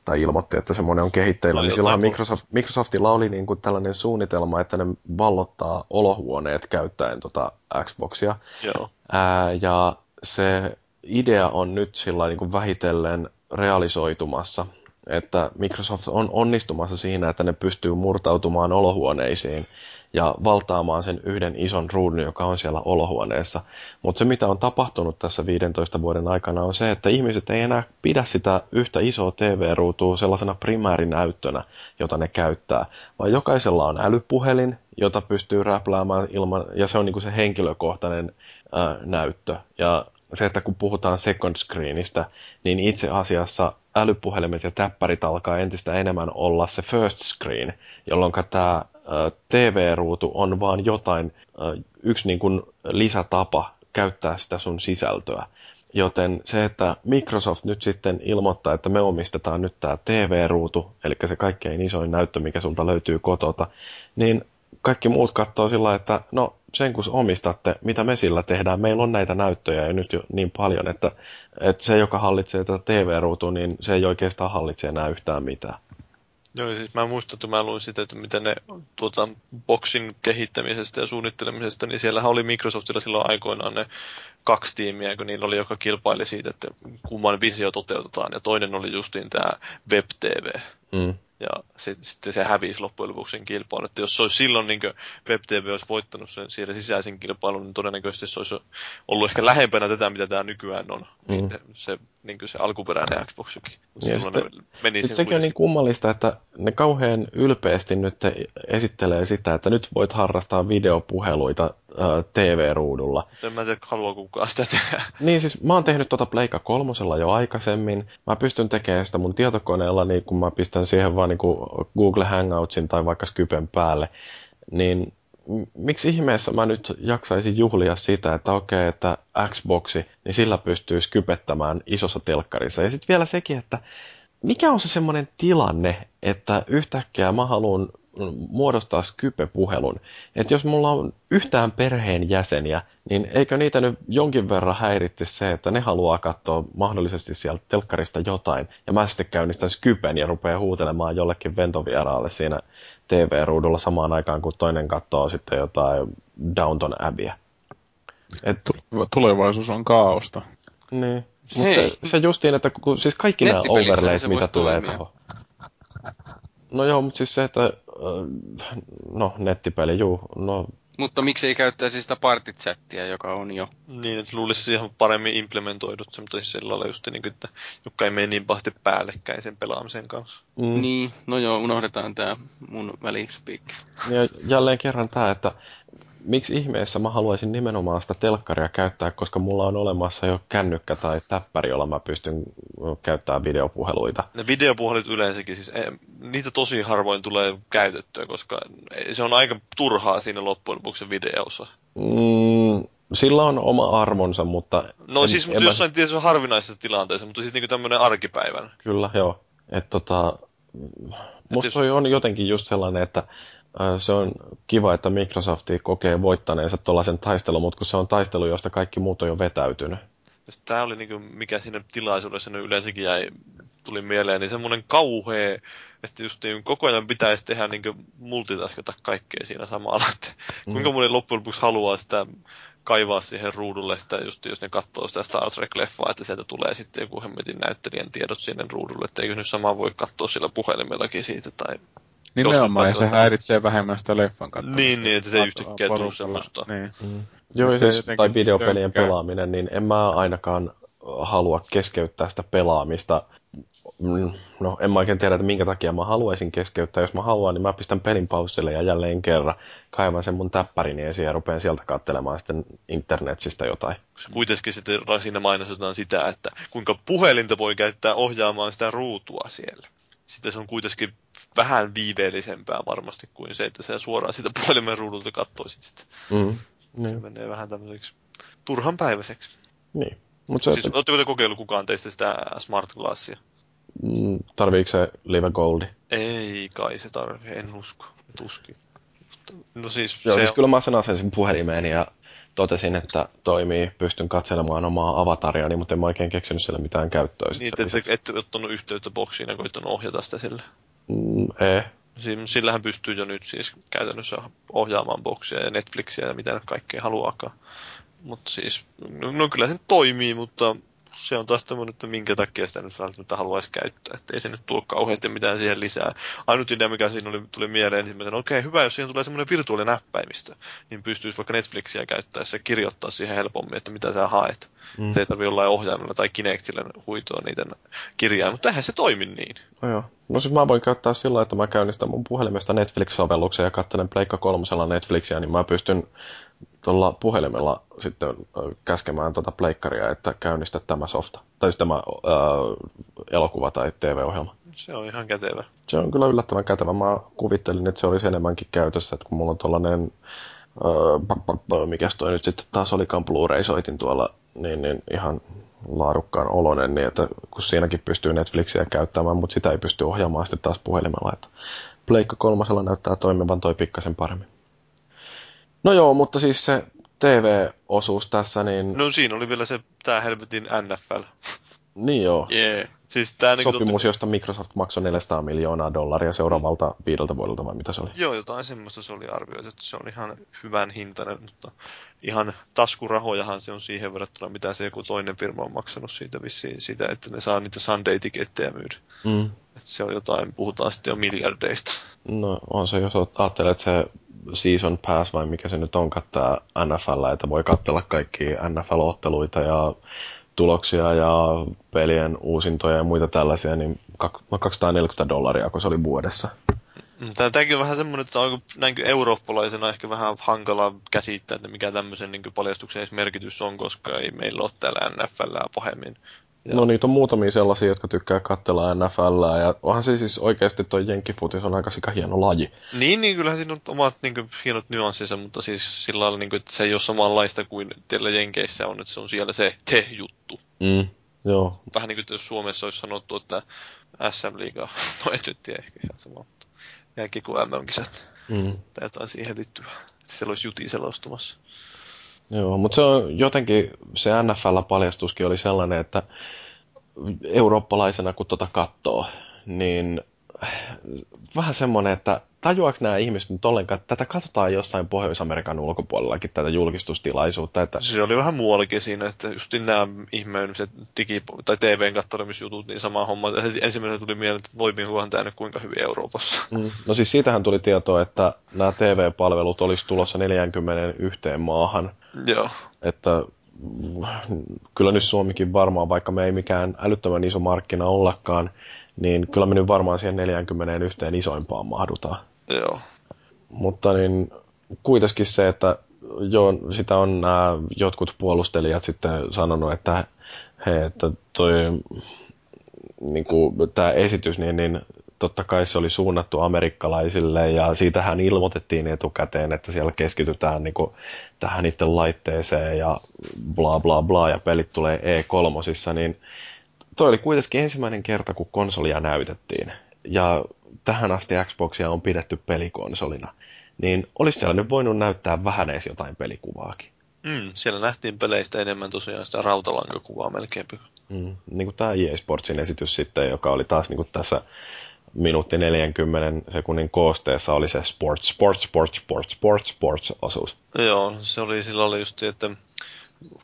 tai ilmoitti, että semmoinen on kehitteillä, niin silloin Microsoft, Microsoftilla oli niin kuin tällainen suunnitelma, että ne vallottaa olohuoneet käyttäen tota Xboxia. Joo. Ää, ja se idea on nyt sillä niin kuin vähitellen realisoitumassa, että Microsoft on onnistumassa siinä, että ne pystyy murtautumaan olohuoneisiin ja valtaamaan sen yhden ison ruudun, joka on siellä olohuoneessa. Mutta se, mitä on tapahtunut tässä 15 vuoden aikana, on se, että ihmiset ei enää pidä sitä yhtä isoa TV-ruutua sellaisena primäärinäyttönä, jota ne käyttää, vaan jokaisella on älypuhelin, jota pystyy räpläämään ilman, ja se on niinku se henkilökohtainen ää, näyttö. Ja se, että kun puhutaan second screenistä, niin itse asiassa älypuhelimet ja täppärit alkaa entistä enemmän olla se first screen, jolloin tämä TV-ruutu on vaan jotain, yksi niin kuin lisätapa käyttää sitä sun sisältöä. Joten se, että Microsoft nyt sitten ilmoittaa, että me omistetaan nyt tämä TV-ruutu, eli se kaikkein isoin näyttö, mikä sulta löytyy kotota, niin kaikki muut katsoo sillä, että no sen kun omistatte, mitä me sillä tehdään, meillä on näitä näyttöjä jo nyt jo niin paljon, että, että se, joka hallitsee tätä TV-ruutua, niin se ei oikeastaan hallitse enää yhtään mitään. Joo, siis mä muistan, että mä luin sitä, että miten ne tuota, boksin kehittämisestä ja suunnittelemisesta, niin siellähän oli Microsoftilla silloin aikoinaan ne kaksi tiimiä, kun niillä oli, joka kilpaili siitä, että kumman visio toteutetaan, ja toinen oli justiin tämä Web TV. Mm. Ja sit, sitten se hävisi loppujen lopuksi sen kilpailun. Että jos se olisi silloin niin WebTV olisi voittanut sen siellä sisäisen kilpailun, niin todennäköisesti se olisi ollut ehkä lähempänä tätä, mitä tämä nykyään on. Mm. Niin se, niin se alkuperäinen Xboxikin. Ja sitten, meni sitten sekin on niin kummallista, että ne kauhean ylpeästi nyt esittelee sitä, että nyt voit harrastaa videopuheluita TV-ruudulla. En mä tiedä, haluaa kukaan sitä tehdä. Niin siis mä oon tehnyt tuota Pleika kolmosella jo aikaisemmin. Mä pystyn tekemään sitä mun tietokoneella, niin kun mä pistän siihen vaan niin Google Hangoutsin tai vaikka Skypen päälle. Niin miksi ihmeessä mä nyt jaksaisin juhlia sitä, että okei, että Xboxi, niin sillä pystyy skypettämään isossa telkkarissa. Ja sitten vielä sekin, että mikä on se semmoinen tilanne, että yhtäkkiä mä haluan muodostaa Skype-puhelun. Että jos mulla on yhtään perheen jäseniä, niin eikö niitä nyt jonkin verran häiritti se, että ne haluaa katsoa mahdollisesti sieltä telkkarista jotain, ja mä sitten käynnistän Skypen ja rupean huutelemaan jollekin ventovieraalle siinä TV-ruudulla samaan aikaan, kun toinen katsoo sitten jotain Downton Abbeyä. Et... Tulevaisuus on kaaosta. Niin. Mutta se, se justiin, että kun, siis kaikki nämä overlays, mitä tulee tuohon. No joo, mutta siis se, että no nettipeli, juu, no mutta miksi ei käyttäisi sitä partychattia, joka on jo? Niin, että luulisi siihen paremmin implementoidut se, mutta siis sillä lailla just niin kuin, että joka ei mene niin pahasti päällekkäin sen pelaamisen kanssa. Mm. Niin, no joo, unohdetaan tämä mun välispiik. Ja jälleen kerran tämä, että miksi ihmeessä mä haluaisin nimenomaan sitä telkkaria käyttää, koska mulla on olemassa jo kännykkä tai täppäri, jolla mä pystyn käyttämään videopuheluita. Ne videopuhelut yleensäkin, siis ei, niitä tosi harvoin tulee käytettyä, koska se on aika turhaa siinä loppujen lopuksi videossa. Mm, sillä on oma arvonsa, mutta... No en, siis en jossain mä... tietysti harvinaisessa tilanteessa, mutta sitten niinku tämmöinen arkipäivän. Kyllä, joo. Että tota, musta jos... on jotenkin just sellainen, että se on kiva, että Microsoft kokee voittaneensa tuollaisen taistelun, mutta kun se on taistelu, josta kaikki muut on jo vetäytynyt. Tämä oli niin kuin, mikä siinä tilaisuudessa nyt yleensäkin jäi, tuli mieleen, niin semmoinen kauhea, että just niin koko ajan pitäisi tehdä niin multitaskata kaikkea siinä samalla. Että mm. Kuinka moni loppujen lopuksi haluaa sitä kaivaa siihen ruudulle sitä, just jos ne katsoo sitä Star Trek-leffaa, että sieltä tulee sitten joku hemmetin näyttelijän tiedot sinne ruudulle, että eikö nyt samaa voi katsoa sillä puhelimellakin siitä tai Nimenomaan, ja se häiritsee vähemmän sitä leffan katsomista. Niin, niin, että se ei yhtäkkiä tule semmoista. Niin. Mm. Joo, Se siis, jotenkin tai videopelien tönkkää. pelaaminen, niin en mä ainakaan halua keskeyttää sitä pelaamista. Mm, No, en mä oikein tiedä, että minkä takia mä haluaisin keskeyttää. Jos mä haluan, niin mä pistän pelin paussille ja jälleen kerran kaivan sen mun täppärini esiin ja rupean sieltä katselemaan sitten internetsistä jotain. Se kuitenkin sitten siinä mainostetaan sitä, että kuinka puhelinta voi käyttää ohjaamaan sitä ruutua siellä. Sitten se on kuitenkin vähän viiveellisempää varmasti kuin se, että sä suoraan sitä puhelimen ruudulta katsoisit sitä. Mm. Se Niin. menee vähän tämmöiseksi turhan päiväiseksi. niin. Mutta se, Siis, oletteko te kokeillut kukaan teistä sitä Smart Glassia? mm, tarviiko se Live Goldi? Ei kai se tarvi, en usko. Tuskin. No siis Joo, se siis on, kyllä mä sen asensin puhelimeen ja totesin, että toimii, pystyn katselemaan omaa avatariani, mutta en mä oikein keksinyt sille mitään käyttöä. niin, että ette, ette ottanut yhteyttä boksiin ja koittanut ohjata sitä sillä. Mm, ei. Siin- Sillähän pystyy jo nyt siis käytännössä ohjaamaan boksia ja Netflixiä ja mitä kaikkea haluaakaan. Mutta siis, no, no kyllä se toimii, mutta se on taas tämmöinen, että minkä takia sitä nyt välttämättä haluaisi käyttää. Että ei se nyt tuo kauheasti mitään siihen lisää. Ainut idea, mikä siinä oli, tuli mieleen ensimmäisenä, okei, hyvä, jos siihen tulee semmoinen virtuaalinen näppäimistö, niin pystyisi vaikka Netflixiä käyttäessä kirjoittaa siihen helpommin, että mitä sä haet. Mm. Se ei tarvitse jollain ohjaimella tai Kinectillä huitoa niitä kirjaa, mutta eihän se toimi niin. No joo. No siis mä voin käyttää sillä, että mä käynnistän mun puhelimesta Netflix-sovelluksen ja katselen Pleikka kolmosella Netflixiä, niin mä pystyn tuolla puhelimella sitten ö, käskemään tuota pleikkaria, että käynnistä tämä softa. Tai siis tämä ö, elokuva tai TV-ohjelma. Se on ihan kätevä. Se on kyllä yllättävän kätevä. Mä kuvittelin, että se olisi enemmänkin käytössä, että kun mulla on tuollainen, öö, mikäs toi nyt sitten taas olikaan Blu-ray-soitin tuolla, niin, niin ihan laadukkaan oloinen, niin että kun siinäkin pystyy Netflixiä käyttämään, mutta sitä ei pysty ohjaamaan sitten taas puhelimella. Että Pleikka kolmasella näyttää toimivan toi pikkasen paremmin. No joo, mutta siis se TV-osuus tässä, niin, No siinä oli vielä se, tää helvetin NFL. niin joo. Jee. Siis tää niinku Sopimus, josta Microsoft maksoi 400 miljoonaa dollaria seuraavalta viideltä vuodelta, vai mitä se oli? Joo, jotain semmoista se oli arvioitu, että se on ihan hyvän hintainen, mutta ihan taskurahojahan se on siihen verrattuna, mitä se joku toinen firma on maksanut siitä vissiin, sitä, että ne saa niitä Sunday-tikettejä myydä. Mm. Että se on jotain, puhutaan sitten jo miljardeista. No on se, jos ajattelee, että se Season Pass vai mikä se nyt on, kattaa NFL, että voi katsella kaikki NFL-otteluita ja tuloksia ja pelien uusintoja ja muita tällaisia, niin kak- no 240 dollaria, kun se oli vuodessa. Mm, Tämäkin on vähän semmoinen, että on näin eurooppalaisena ehkä vähän hankala käsittää, että mikä tämmöisen niin paljastuksen merkitys on, koska ei meillä ole täällä NFLää pahemmin. Ja- No niitä on muutamia sellaisia, jotka tykkää katsella NFL, ja onhan se siis oikeasti toi jenkkifutis on aika sika hieno laji. Niin, niin kyllähän siinä on omat niin kuin, hienot nyanssinsa, mutta siis sillä lailla, niin kuin, että se ei ole samanlaista kuin teillä Jenkeissä on, että se on siellä se te-juttu. Mm. Joo, Vähän niin kuin jos Suomessa olisi sanottu, että SM-liiga, no en nyt tiedä ehkä ihan sama, mutta jälkeen kuin MM-kisat mm. tai jotain siihen liittyvää. Että siellä olisi juti selostumassa. Joo, mutta se on jotenkin, se NFL-paljastuskin oli sellainen, että eurooppalaisena kun tota katsoo, niin vähän semmoinen, että tajuaako nämä ihmiset nyt ollenkaan, että tätä katsotaan jossain Pohjois-Amerikan ulkopuolellakin, tätä julkistustilaisuutta, että Se oli vähän muuallakin siinä, että just nämä ihmeelliset digi- tai TVn kattelemisjutut, niin sama homma. Ensimmäisenä tuli mieleen, että toimiikohan tämä nyt kuinka hyvin Euroopassa. Mm. No siis siitähän tuli tietoa, että nämä TV-palvelut olisi tulossa 41 maahan, Joo. että mm, kyllä nyt Suomikin varmaan, vaikka me ei mikään älyttömän iso markkina ollakaan, niin kyllä me nyt varmaan siihen 41 isoimpaan mahdutaan. Joo. Mutta niin kuitenkin se, että jo, sitä on nämä jotkut puolustelijat sitten sanonut, että hei, että toi niin kuin, tämä esitys, niin, niin totta kai se oli suunnattu amerikkalaisille ja siitähän ilmoitettiin etukäteen, että siellä keskitytään niin kuin, tähän itse laitteeseen ja bla bla bla ja pelit tulee E3, niin toi oli kuitenkin ensimmäinen kerta, kun konsolia näytettiin. Ja tähän asti Xboxia on pidetty pelikonsolina. Niin olisi siellä nyt voinut näyttää vähän edes jotain pelikuvaakin. Mm, siellä nähtiin peleistä enemmän tosiaan sitä rautalankakuvaa melkein. Mm. Niin kuin tämä EA Sportsin esitys sitten, joka oli taas niin kuin tässä minuutti 40 sekunnin koosteessa oli se sports, sports, sports, sports, sports, sports osuus. Joo, se oli sillä lailla just, että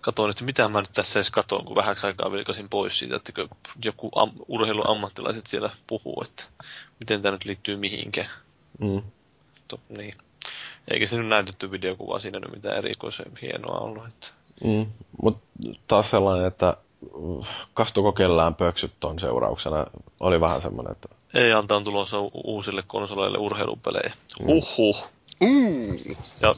katoin, että mitä mä nyt tässä edes katon, kun vähäksi aikaa vilkasin pois siitä, että joku am- urheiluammattilaiset siellä puhuu, että miten tämä nyt liittyy mihinkään. Mm. To, niin. Eikä se nyt näytetty videokuva siinä nyt mitään erikoisen hienoa ollut. Että... Mm, mutta taas sellainen, että uh, kastuko kellään pöksyt ton seurauksena, oli vähän semmoinen, että... Ei antaa tulossa u- uusille konsoleille urheilupelejä. Uhuh. Mm. Ja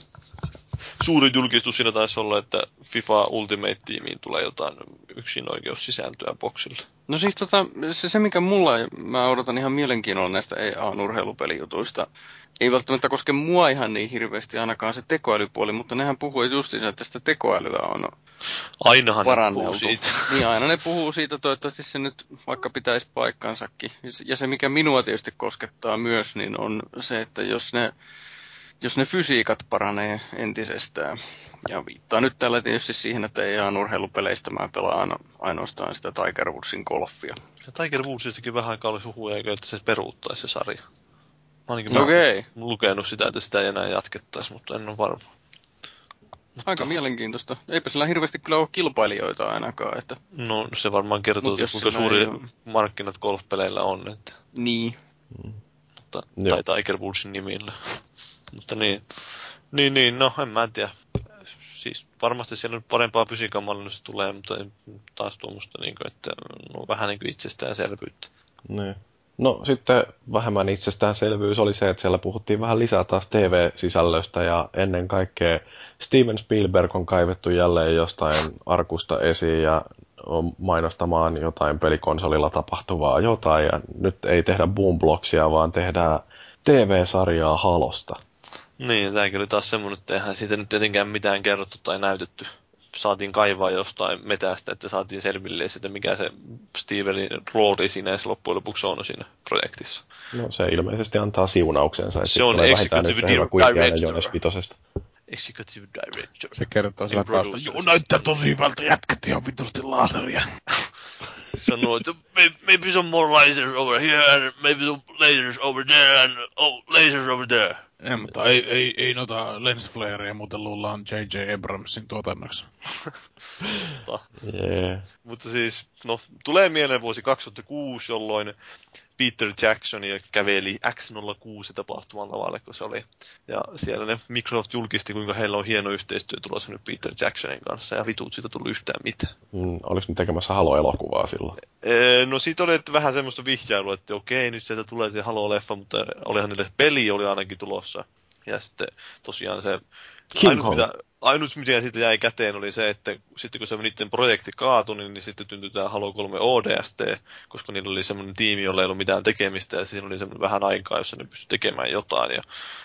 suuri julkistus siinä taisi olla, että FIFA Ultimate Teamiin tulee jotain yksinoikeussisältöä boksille. No siis tota, se, se mikä mulla, mä odotan ihan mielenkiinnolla näistä EAN urheilupelijutuista, ei välttämättä koske mua ihan niin hirveästi ainakaan se tekoälypuoli, mutta nehän puhuu justiinsa, että sitä tekoälyä on Ainahan ne paranneltu. puhuu siitä. Niin aina ne puhuu siitä, toivottavasti se nyt vaikka pitäisi paikkansakin. Ja se mikä minua tietysti koskettaa myös, niin on se, että jos ne, jos ne fysiikat paranee entisestään. Ja viittaa nyt tällä tietysti siihen, että ei ihan urheilupeleistä mä pelaan ainoastaan sitä Tiger Woodsin golfia. Ja Tiger Woodsistakin vähän aikaa oli huhuja, että se peruuttaisi se sarja. Mä ainakin mä Okei, oon lukenut sitä, että sitä ei enää jatkettaisi, mutta en ole varma. aika mielenkiintoista. Eipä sillä hirveästi kyllä ole kilpailijoita ainakaan, että No se varmaan kertoo, Mut että kuinka suuri ei markkinat golfpeleillä on. Että, niin. mutta, Joo. tai Tiger Woodsin nimillä. Mutta niin, niin, niin, no en mä tiedä. Siis varmasti siellä nyt parempaa fysiikan mallinnusta tulee, mutta taas tuommoista, niin kuin, että no, vähän niin kuin itsestäänselvyyttä. Niin. No sitten vähemmän itsestäänselvyys oli se, että siellä puhuttiin vähän lisää taas TV-sisällöstä ja ennen kaikkea Steven Spielberg on kaivettu jälleen jostain arkusta esiin ja on mainostamaan jotain pelikonsolilla tapahtuvaa jotain ja nyt ei tehdä boombloksia, vaan tehdään TV-sarjaa Halosta. Niin, tämäkin oli taas semmoinen, että eihän siitä nyt tietenkään mitään kerrottu tai näytetty. Saatiin kaivaa jostain metästä, että saatiin selville sitä, mikä se Stevenin rooli siinä edes loppujen lopuksi on siinä projektissa. No se ilmeisesti antaa siunauksensa, että Se on executive director. Executive Director. Se kertoo sillä taustalla. Joo, näyttää tosi hyvältä jätkät ihan vitusti laseria. Sanoo, että "May- maybe some more lasers over here and maybe some lasers over there and oh, lasers over there. Ei, mutta ei, ei, ei noita lensflareja muuten luullaan J.J. Abramsin tuotannoksi. Mutta, Jee. mutta siis, no, tulee mieleen vuosi 2006, jolloin Peter Jackson ja käveli X06 tapahtuman lavalle, kun se oli. Ja siellä ne Microsoft julkisti, kuinka heillä on hieno yhteistyö tulossa nyt Peter Jacksonin kanssa, ja vitut siitä tullut yhtään mitään. Mm, oliko ne tekemässä Halo-elokuvaa silloin? Ee, No siitä oli että vähän semmoista vihjailua, että okei, nyt sieltä tulee se Halo-leffa, mutta olihan niille peli oli ainakin tulossa. Ja sitten tosiaan se King ainut, Kong. mitä, ainut, mitä siitä jäi käteen, oli se, että sitten kun se niiden projekti kaatui, niin, niin sitten tyntyi tämä Halo 3 ODST, koska niillä oli semmoinen tiimi, jolla ei ollut mitään tekemistä, ja siinä oli semmoinen vähän aikaa, jossa ne pystyi tekemään jotain. Ja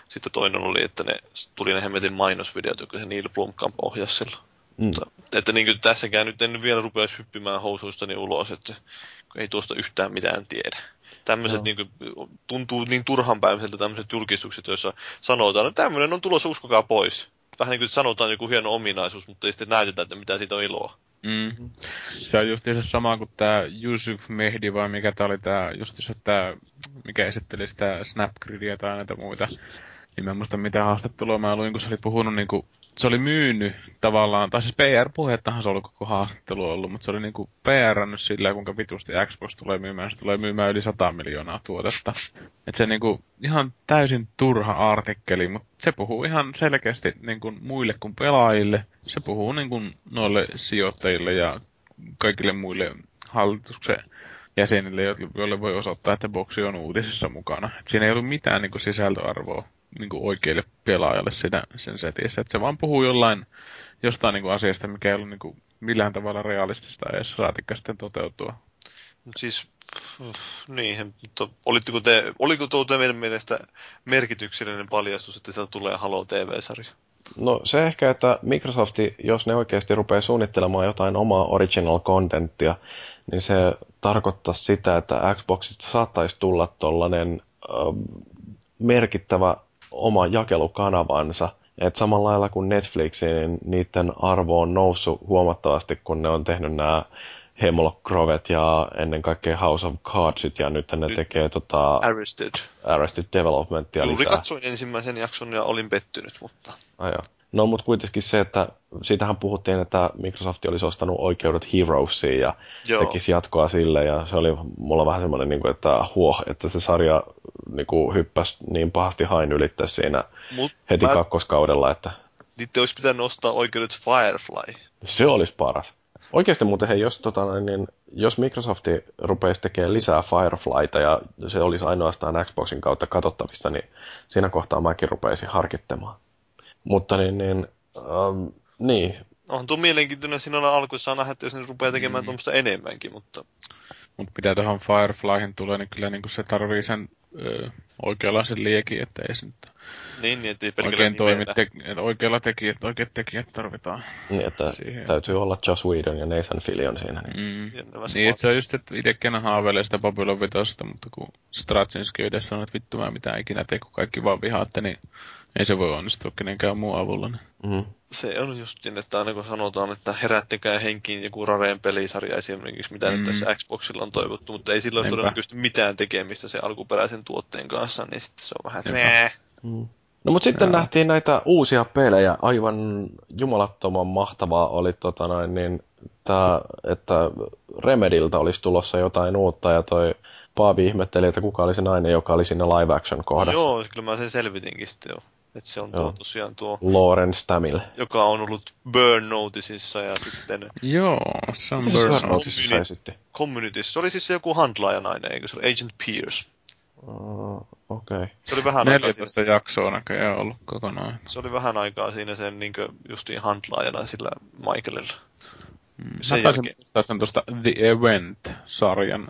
sitten toinen oli, että ne tuli ne hemmetin mainosvideot, jotka se Neil Blomkamp ohjasi silloin. Mm. Mutta, että niin kuin tässäkään nyt en vielä rupea hyppimään housuistani ulos, että kun ei tuosta yhtään mitään tiedä. Tämmöiset Joo. niin kuin, tuntuu niin turhanpäiväiseltä tämmöiset julkistukset, joissa sanotaan, että tämmöinen on tulossa, uskokaa pois. Vähän niin kuin sanotaan joku hieno ominaisuus, mutta ei sitten näytetä, että mitä siitä on iloa. Mm. Se on just se sama kuin tämä Yusuf Mehdi, vai mikä tämä oli tämä, just se, tämä, mikä esitteli sitä Snapgridia tai näitä muita. Niin mä en muista mitä haastattelua mä luin, kun se oli puhunut niinku, se oli myynyt tavallaan, tai siis PR-puheettahan se oli koko haastattelu ollut, mutta se oli niinku PR-annut sillä, kuinka vitusti Xbox tulee myymään, se tulee myymään yli 100 miljoonaa tuotetta. Et se niinku ihan täysin turha artikkeli, mutta se puhuu ihan selkeästi niinku muille kuin pelaajille. Se puhuu niinku noille sijoittajille ja kaikille muille hallituksen jäsenille, joille- voi osoittaa, että boksi on uutisissa mukana. Et siinä ei ollut mitään niin kuin, sisältöarvoa niin kuin, oikeille pelaajalle sitä, sen setissä. Et se vaan puhuu jollain, jostain niin kuin, asiasta, mikä ei ollut niin kuin, millään tavalla realistista edes saatikka sitten toteutua. Mut siis, niin, mutta olitteko te, oliko tuo teidän mielestä merkityksellinen paljastus, että sieltä tulee Halo TV-sarja? No se ehkä, että Microsoft, jos ne oikeasti rupeaa suunnittelemaan jotain omaa original contenttia, niin se tarkoittaa sitä, että Xboxista saattaisi tulla tollainen äh, merkittävä oma jakelukanavansa. Et samalla lailla kuin Netflixin, niin niiden arvo on noussut huomattavasti, kun ne on tehnyt nämä Hemlock Grovet ja ennen kaikkea House of Cardsit, ja nyt ne Nyt- tekee tota Arrested. Arrested Developmentia Juuri lisää. katsoin ensimmäisen jakson ja olin pettynyt, mutta joo. No, mutta kuitenkin se, että siitähän puhuttiin, että Microsoft olisi ostanut oikeudet Heroesiin ja Joo. tekisi jatkoa sille, ja se oli mulla vähän semmoinen, niin kuin, että huoh, että se sarja niin kuin, hyppäsi niin pahasti hain ylittä siinä Mut heti mä, kakkoskaudella, että niiden olisi pitänyt ostaa oikeudet Firefly. se olisi paras. Oikeasti muuten, hei, jos, tota, niin, jos Microsoft rupeaisi tekemään lisää Fireflyta ja se olisi ainoastaan Xboxin kautta katsottavissa, niin siinä kohtaa mäkin rupeisin harkittamaan. Mutta niin, niin, ähm, niin, Onhan tuo mielenkiintoinen siinä alkuissa nähdä, että jos ne rupeaa tekemään mm. tuommoista enemmänkin, mutta Mutta mitä tuohon Fireflyhin tulee, niin kyllä niin se tarvii sen ö, oikeanlaisen liekin, että ei se nyt niin, niin ettei pelkällä oikein toimi. Te- että oikealla tekijät, oikeat tekijät tarvitaan. niin että Siihen. täytyy olla Joss Whedon ja Nathan Fillion siinä. Niin. Mm. Niin, että se on just, että itsekin haaveilee sitä Babylon vitosta, mutta kun Stratsinski yhdessä sanoo, että vittu mä mitään ikinä tee, kun kaikki vaan vihaatte, niin ei se voi onnistua kenenkään muun avulla. Niin. Mm. Se on just niin, että aina kun sanotaan, että herättäkää henkiin joku Rareen pelisarja esimerkiksi, mitä mm. nyt tässä Xboxilla on toivottu, mutta ei sillä ole todennäköisesti mitään tekemistä se alkuperäisen tuotteen kanssa, niin sitten se on vähän, että. Mm. No mutta sitten Joo. nähtiin näitä uusia pelejä. Aivan jumalattoman mahtavaa oli tota noin, niin, tää, että Remediltä olisi tulossa jotain uutta ja toi Paavi ihmetteli, että kuka oli se nainen, joka oli siinä live action kohdassa. Joo, kyllä mä sen selvitinkin sitten jo. Että se on tuo Joo. tosiaan tuo, Lauren Stamil. joka on ollut Burn Noticessa ja sitten Joo, se on Mitä se Burnout. Burnoutissa se esitti? Communityssä. Se oli siis se joku handlaajanainen, eikö se oli Agent Pierce? Uh, Okei. Okay. Se oli vähän aikaa 14 siinä, jaksoa näköjään ollut kokonaan. se oli vähän aikaa siinä sen niin justiin handlaajana sillä Michaelilla. Mm. Sen Mä taisin jälkeen- muistaa sen tuosta The Event-sarjan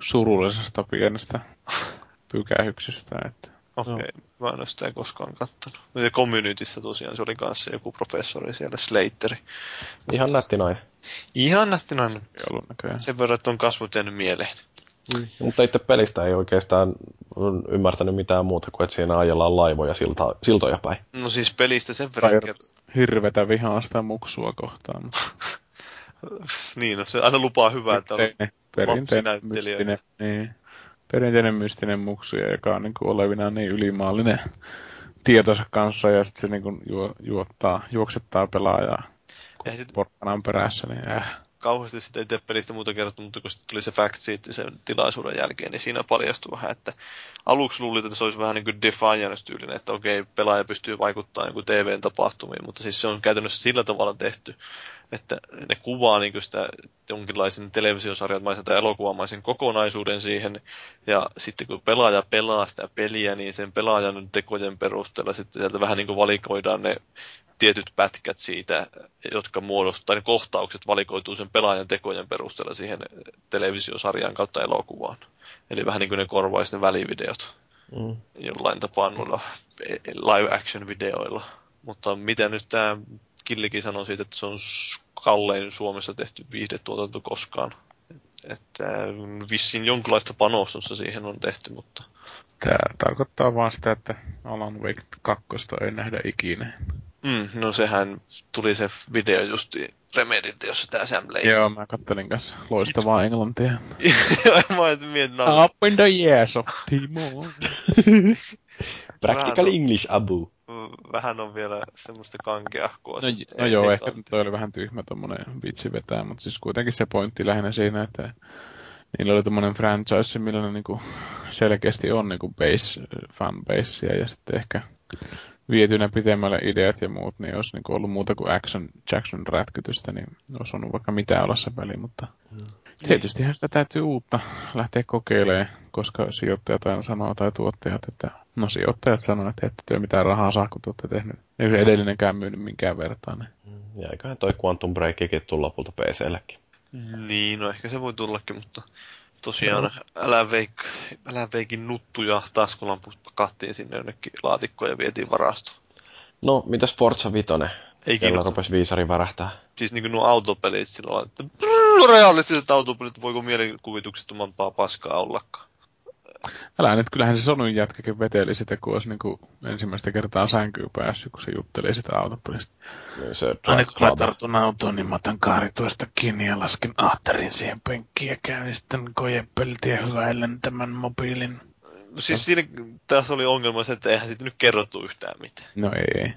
surullisesta pienestä pykähyksestä. Että... Okei, okay. mä en ole sitä koskaan kattonut. Ja Communityssä tosiaan se oli kanssa joku professori siellä, Slateri. Ihan nätti nainen. Ihan ollut näköjään. Sen verran, että on kasvot jäänyt mieleen. Mm. Mutta itse pelistä ei oikeastaan ymmärtänyt mitään muuta kuin, että siinä ajellaan laivoja silta, siltoja päin. No siis pelistä sen verran, että hirvetä vihaa sitä muksua kohtaan. niin, no, se aina lupaa hyvää, että on lapsinäyttelijä. mystinen, niin, perinteinen mystinen muksuja, joka on niin kuin olevinaan niin ylimaallinen tietonsa kanssa ja sitten se niin kuin juo, juottaa, juoksettaa pelaajaa Ei sit- porkkanan perässä, niin äh. kauheasti sitä itse pelistä muuta kerrottu, mutta kun sitten tuli se fact sheet sen tilaisuuden jälkeen, niin siinä paljastui vähän, että aluksi luulin, että se olisi vähän niin kuin Defiance-tyylinen, että okei, pelaaja pystyy vaikuttamaan joku TV-tapahtumiin, mutta siis se on käytännössä sillä tavalla tehty, että ne kuvaa niin sitä jonkinlaisen televisiosarjamaisen tai elokuvamaisen kokonaisuuden siihen, ja sitten kun pelaaja pelaa sitä peliä, niin sen pelaajan tekojen perusteella sitten sieltä vähän niin kuin valikoidaan ne tietyt pätkät siitä, jotka muodostaa, ne kohtaukset valikoituu sen pelaajan tekojen perusteella siihen televisiosarjaan kautta elokuvaan. Eli vähän niin kuin ne korvaisi ne välivideot Mm. jollain tapaa noilla live action videoilla. Mutta mitä nyt tämä Killikin sanoi siitä, että se on kallein Suomessa tehty viihdetuotanto koskaan. Että vissiin jonkinlaista panostusta siihen on tehty, mutta Tämä tarkoittaa vaan sitä, että Alan Wake 2 ei nähdä ikinä. mm, no sehän tuli se video justi Remediltä, jossa tämä Sam Lake. Joo, mä kattelin kanssa loistavaa englantia. mä mietin, no, Up in the years of Timo. Practical English, Abu. Vähän on vielä semmoista kankeahkoa. No, no joo, ei- ehkä toi oli vähän tyhmä tommonen vitsi vetää, mutta siis kuitenkin se pointti lähinnä siinä, että niillä oli tommonen franchise, millä ne niinku selkeästi on niinku base, fanbasea ja sitten ehkä vietynä pitemmälle ideat ja muut, niin olisi niinku ollut muuta kuin action, Jackson rätkytystä, niin olisi ollut vaikka mitä olla se peli, mutta tietystihän sitä täytyy uutta lähteä kokeilemaan, koska sijoittajat aina sanoo tai tuottajat, että no sijoittajat sanoo, että ette työ mitään rahaa saa, kun te olette tehnyt. Ei edellinenkään myynyt minkään vertaan. Niin. Ja eiköhän toi Quantum Breakikin tulla lopulta PCllekin. Niin, no ehkä se voi tullakin, mutta tosiaan älä, veik, älä veikin nuttuja taskulamput pakattiin sinne jonnekin laatikkoon ja vietiin varastoon. No, mitäs Forza Vitoinen? Ei kiinnosta. rupesi viisari värähtää. Siis niin kuin nuo autopelit sillä lailla, että brrr, realistiset autopelit, voiko mielikuvituksettomampaa paskaa ollakaan. Älä nyt, kyllähän se Sonyn jätkäkin veteli sitä, kun olisi niin kuin ensimmäistä kertaa sänkyyn päässyt, kun se jutteli sitä autopelistä. Niin se Aina kun mä tartun autoon, niin mä otan kaarituesta kiinni ja lasken ahterin siihen penkkiin ja käynnistän kojepeltiä hyväillen tämän mobiilin. Siis siinä tässä oli ongelma se, että eihän siitä nyt kerrottu yhtään mitään. No ei.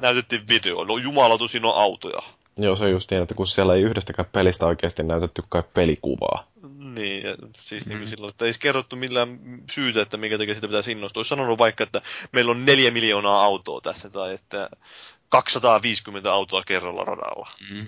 Näytettiin video. No jumalautu, siinä on autoja. Joo, se on just niin, että kun siellä ei yhdestäkään pelistä oikeasti näytetty kai pelikuvaa. Niin, ja siis mm. niin silloin, että ei kerrottu millään syytä, että minkä takia sitä pitäisi innostua. Olisi sanonut vaikka, että meillä on neljä miljoonaa autoa tässä, tai että 250 autoa kerralla radalla. Mm.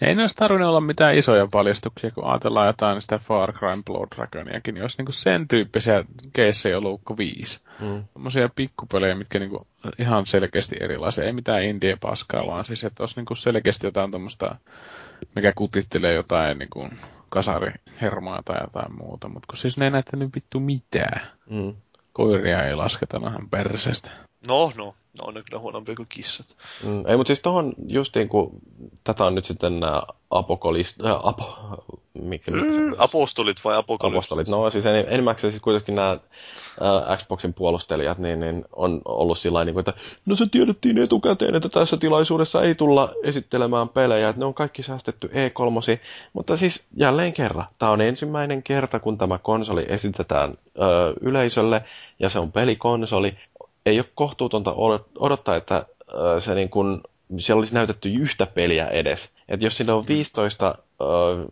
Ei ne olisi tarvinnut olla mitään isoja paljastuksia, kun ajatellaan jotain sitä Far Cry Blood Dragoniakin, niin olisi niinku sen tyyppisiä keissejä ollut kuin viisi. Mm. Tämmöisiä pikkupelejä, mitkä niinku ihan selkeästi erilaisia. Ei mitään indie paskaa, vaan siis, että olisi niinku selkeästi jotain tämmöistä, mikä kutittelee jotain niinku kasarihermaa tai jotain muuta. Mutta kun siis ne ei näyttänyt vittu mitään. Mm. Koiria ei lasketa vähän persestä. No, no. No on ne kyllä huonompia kuin kissat. Mm, ei, mutta siis tuohon justiin, kun tätä on nyt sitten nämä apokolist... Äh, apo, mikä, mm, apostolit vai apokolistit? Apostolit, no siis en, enimmäkseen siis kuitenkin nämä äh, Xboxin puolustelijat niin, niin on ollut sillä niin että no se tiedettiin etukäteen, että tässä tilaisuudessa ei tulla esittelemään pelejä, että ne on kaikki säästetty E3, mutta siis jälleen kerran, tämä on ensimmäinen kerta, kun tämä konsoli esitetään ö, yleisölle, ja se on pelikonsoli, ei ole kohtuutonta odottaa, että se niin kuin, siellä olisi näytetty yhtä peliä edes. Että jos siinä on 15 mm. äh,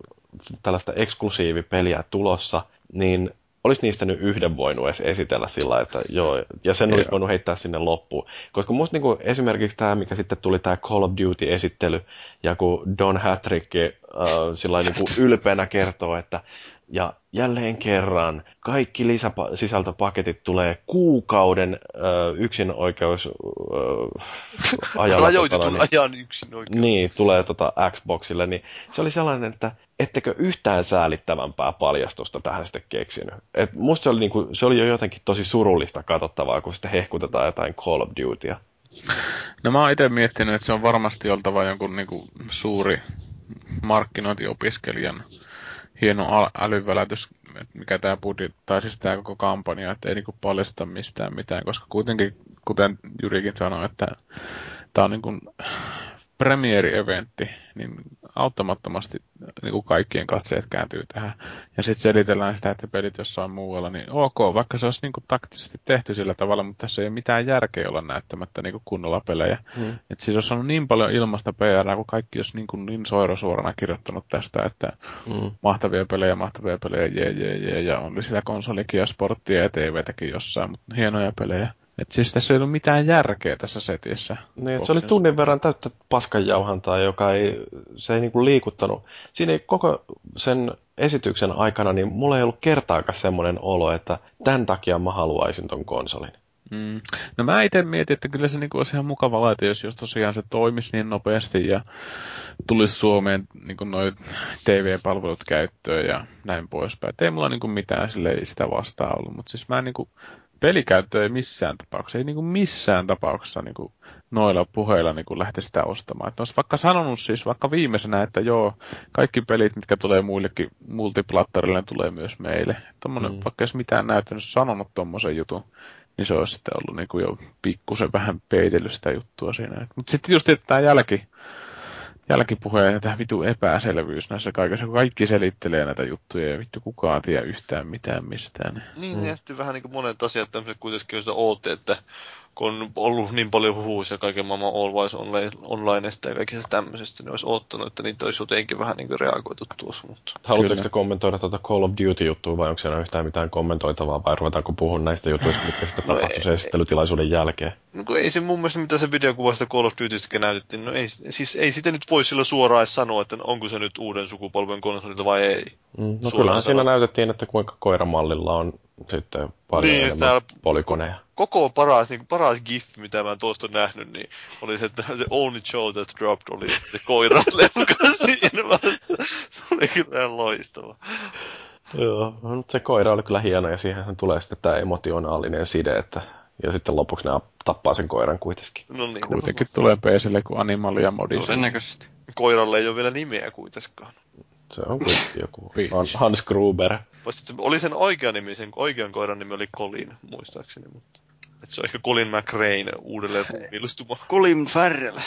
tällaista eksklusiivipeliä tulossa, niin olisi niistä nyt yhden voinut edes esitellä sillä että joo, ja sen olisi voinut heittää sinne loppuun. Koska musta niin kuin, esimerkiksi tämä, mikä sitten tuli tämä Call of Duty-esittely, ja kun Don Hattrick äh, sillä niin kuin ylpeänä kertoo, että ja jälleen kerran kaikki lisäsisältöpaketit tulee kuukauden äh, yksinoikeus äh, ajalla. Rajoitetun tota, niin, ajan yksinoikeus. Niin, tulee tota Xboxille. Niin se oli sellainen, että ettekö yhtään säälittävämpää paljastusta tähän sitten keksinyt. Et musta se oli, niinku, se oli jo jotenkin tosi surullista katsottavaa, kun sitten hehkutetaan jotain Call of Dutya. No mä oon itse miettinyt, että se on varmasti oltava jonkun niinku suuri markkinointiopiskelijan hieno älyvälätys, mikä tämä budjet, tai siis tämä koko kampanja, että ei niinku paljasta mistään mitään, koska kuitenkin, kuten Jyrikin sanoi, että tämä on niinku premiere-eventti, niin auttamattomasti niin kuin kaikkien katseet kääntyy tähän. Ja sitten selitellään sitä, että pelit jossain muualla, niin ok, vaikka se olisi niin kuin taktisesti tehty sillä tavalla, mutta tässä ei ole mitään järkeä olla näyttämättä niin kuin kunnolla pelejä. Mm. Et siis olisi ollut niin paljon ilmasta PR, kun kaikki olisi niin, kuin niin soirosuorana kirjoittanut tästä, että mm. mahtavia pelejä, mahtavia pelejä, jee, jee, jee, ja on sitä konsolikin ja sporttia ja TVtäkin jossain, mutta hienoja pelejä. Et siis tässä ei ollut mitään järkeä tässä setissä. Niin, se oli tunnin verran täyttä paskanjauhantaa, joka ei, se ei niinku liikuttanut. Siinä ei koko sen esityksen aikana, niin mulla ei ollut kertaakaan semmoinen olo, että tämän takia mä haluaisin ton konsolin. Mm. No mä itse mietin, että kyllä se niinku olisi ihan mukava laite, jos, jos tosiaan se toimisi niin nopeasti ja tulisi Suomeen niinku noin TV-palvelut käyttöön ja näin poispäin. Et ei mulla niinku mitään sille sitä vastaa ollut, mutta siis mä niinku pelikäyttö ei missään tapauksessa, ei niinku missään tapauksessa niinku noilla puheilla niinku lähte sitä ostamaan. Että olisi vaikka sanonut siis vaikka viimeisenä, että joo, kaikki pelit, mitkä tulee muillekin multiplattarille, tulee myös meille. Tuommoinen, mm. vaikka jos mitään näyttänyt sanonut tuommoisen jutun, niin se olisi sitten ollut niinku jo pikkusen vähän peitellyt sitä juttua siinä. Mutta sitten just että tämä jälki, jälkipuheen ja tämä vitu epäselvyys näissä kaikessa, kun kaikki selittelee näitä juttuja ja vittu kukaan tiedä yhtään mitään mistään. Niin, mm. jätti vähän niin kuin monet asiat tämmöiset kuitenkin, joista ootte, että kun on ollut niin paljon huhuisia kaiken maailman Always online, Onlineista ja kaikista tämmöisestä, niin olisi ottanut, että niitä olisi jotenkin vähän niin kuin reagoitu tuossa. Mutta... Haluatteko te kommentoida tuota Call of Duty-juttua vai onko siellä yhtään mitään kommentoitavaa vai ruvetaanko puhua näistä jutuista, mitkä sitten no tapahtui sen esittelytilaisuuden jälkeen? No kun ei se mun mielestä, mitä se videokuvasta Call of Dutystä näytettiin, no ei, siis ei sitä nyt voi sillä suoraan sanoa, että onko se nyt uuden sukupolven konsolilta vai ei. Mm, no kyllähän siinä näytettiin, että kuinka koiramallilla on sitten paljon niin, enemmän polikoneja. Koko paras, niin paras gif, mitä mä tuosta on nähnyt, niin oli se, että the only show that dropped oli se koiran leuka siinä. se oli kyllä loistava. Joo, mutta se koira oli kyllä hieno ja siihen tulee sitten tämä emotionaalinen side, että ja sitten lopuksi ne tappaa sen koiran kuitenkin. No niin. Kuitenkin no, tulee PClle kuin Animalia modissa. Todennäköisesti. Koiralle ei ole vielä nimeä kuitenkaan. Se on kuitenkin joku Hans Gruber. Oli sen oikean nimi, sen oikean koiran nimi oli Colin, muistaakseni. Mutta... Et se on ehkä Colin McRae uudelleen ilmestuma. Colin Farrell.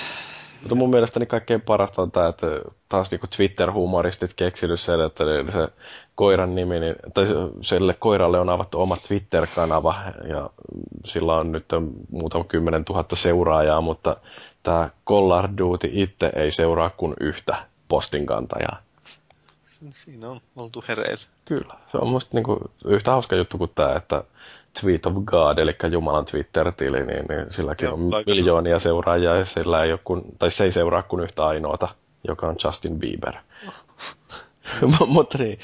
Mutta mun mielestäni kaikkein parasta on tämä, että taas niinku Twitter-humoristit keksinyt sen, että se koiran nimi, niin, tai sille koiralle on avattu oma Twitter-kanava ja sillä on nyt muutama kymmenen tuhatta seuraajaa, mutta tämä Collard Duty itse ei seuraa kuin yhtä postinkantajaa. Siinä on oltu hereillä. Kyllä, se on musta niinku yhtä hauska juttu kuin tämä, että Tweet of God, eli Jumalan Twitter-tili, niin, niin silläkin Joo, on like miljoonia seuraajia ja sillä ei ole kun, tai se ei seuraa kuin yhtä ainoata, joka on Justin Bieber. mutta niin,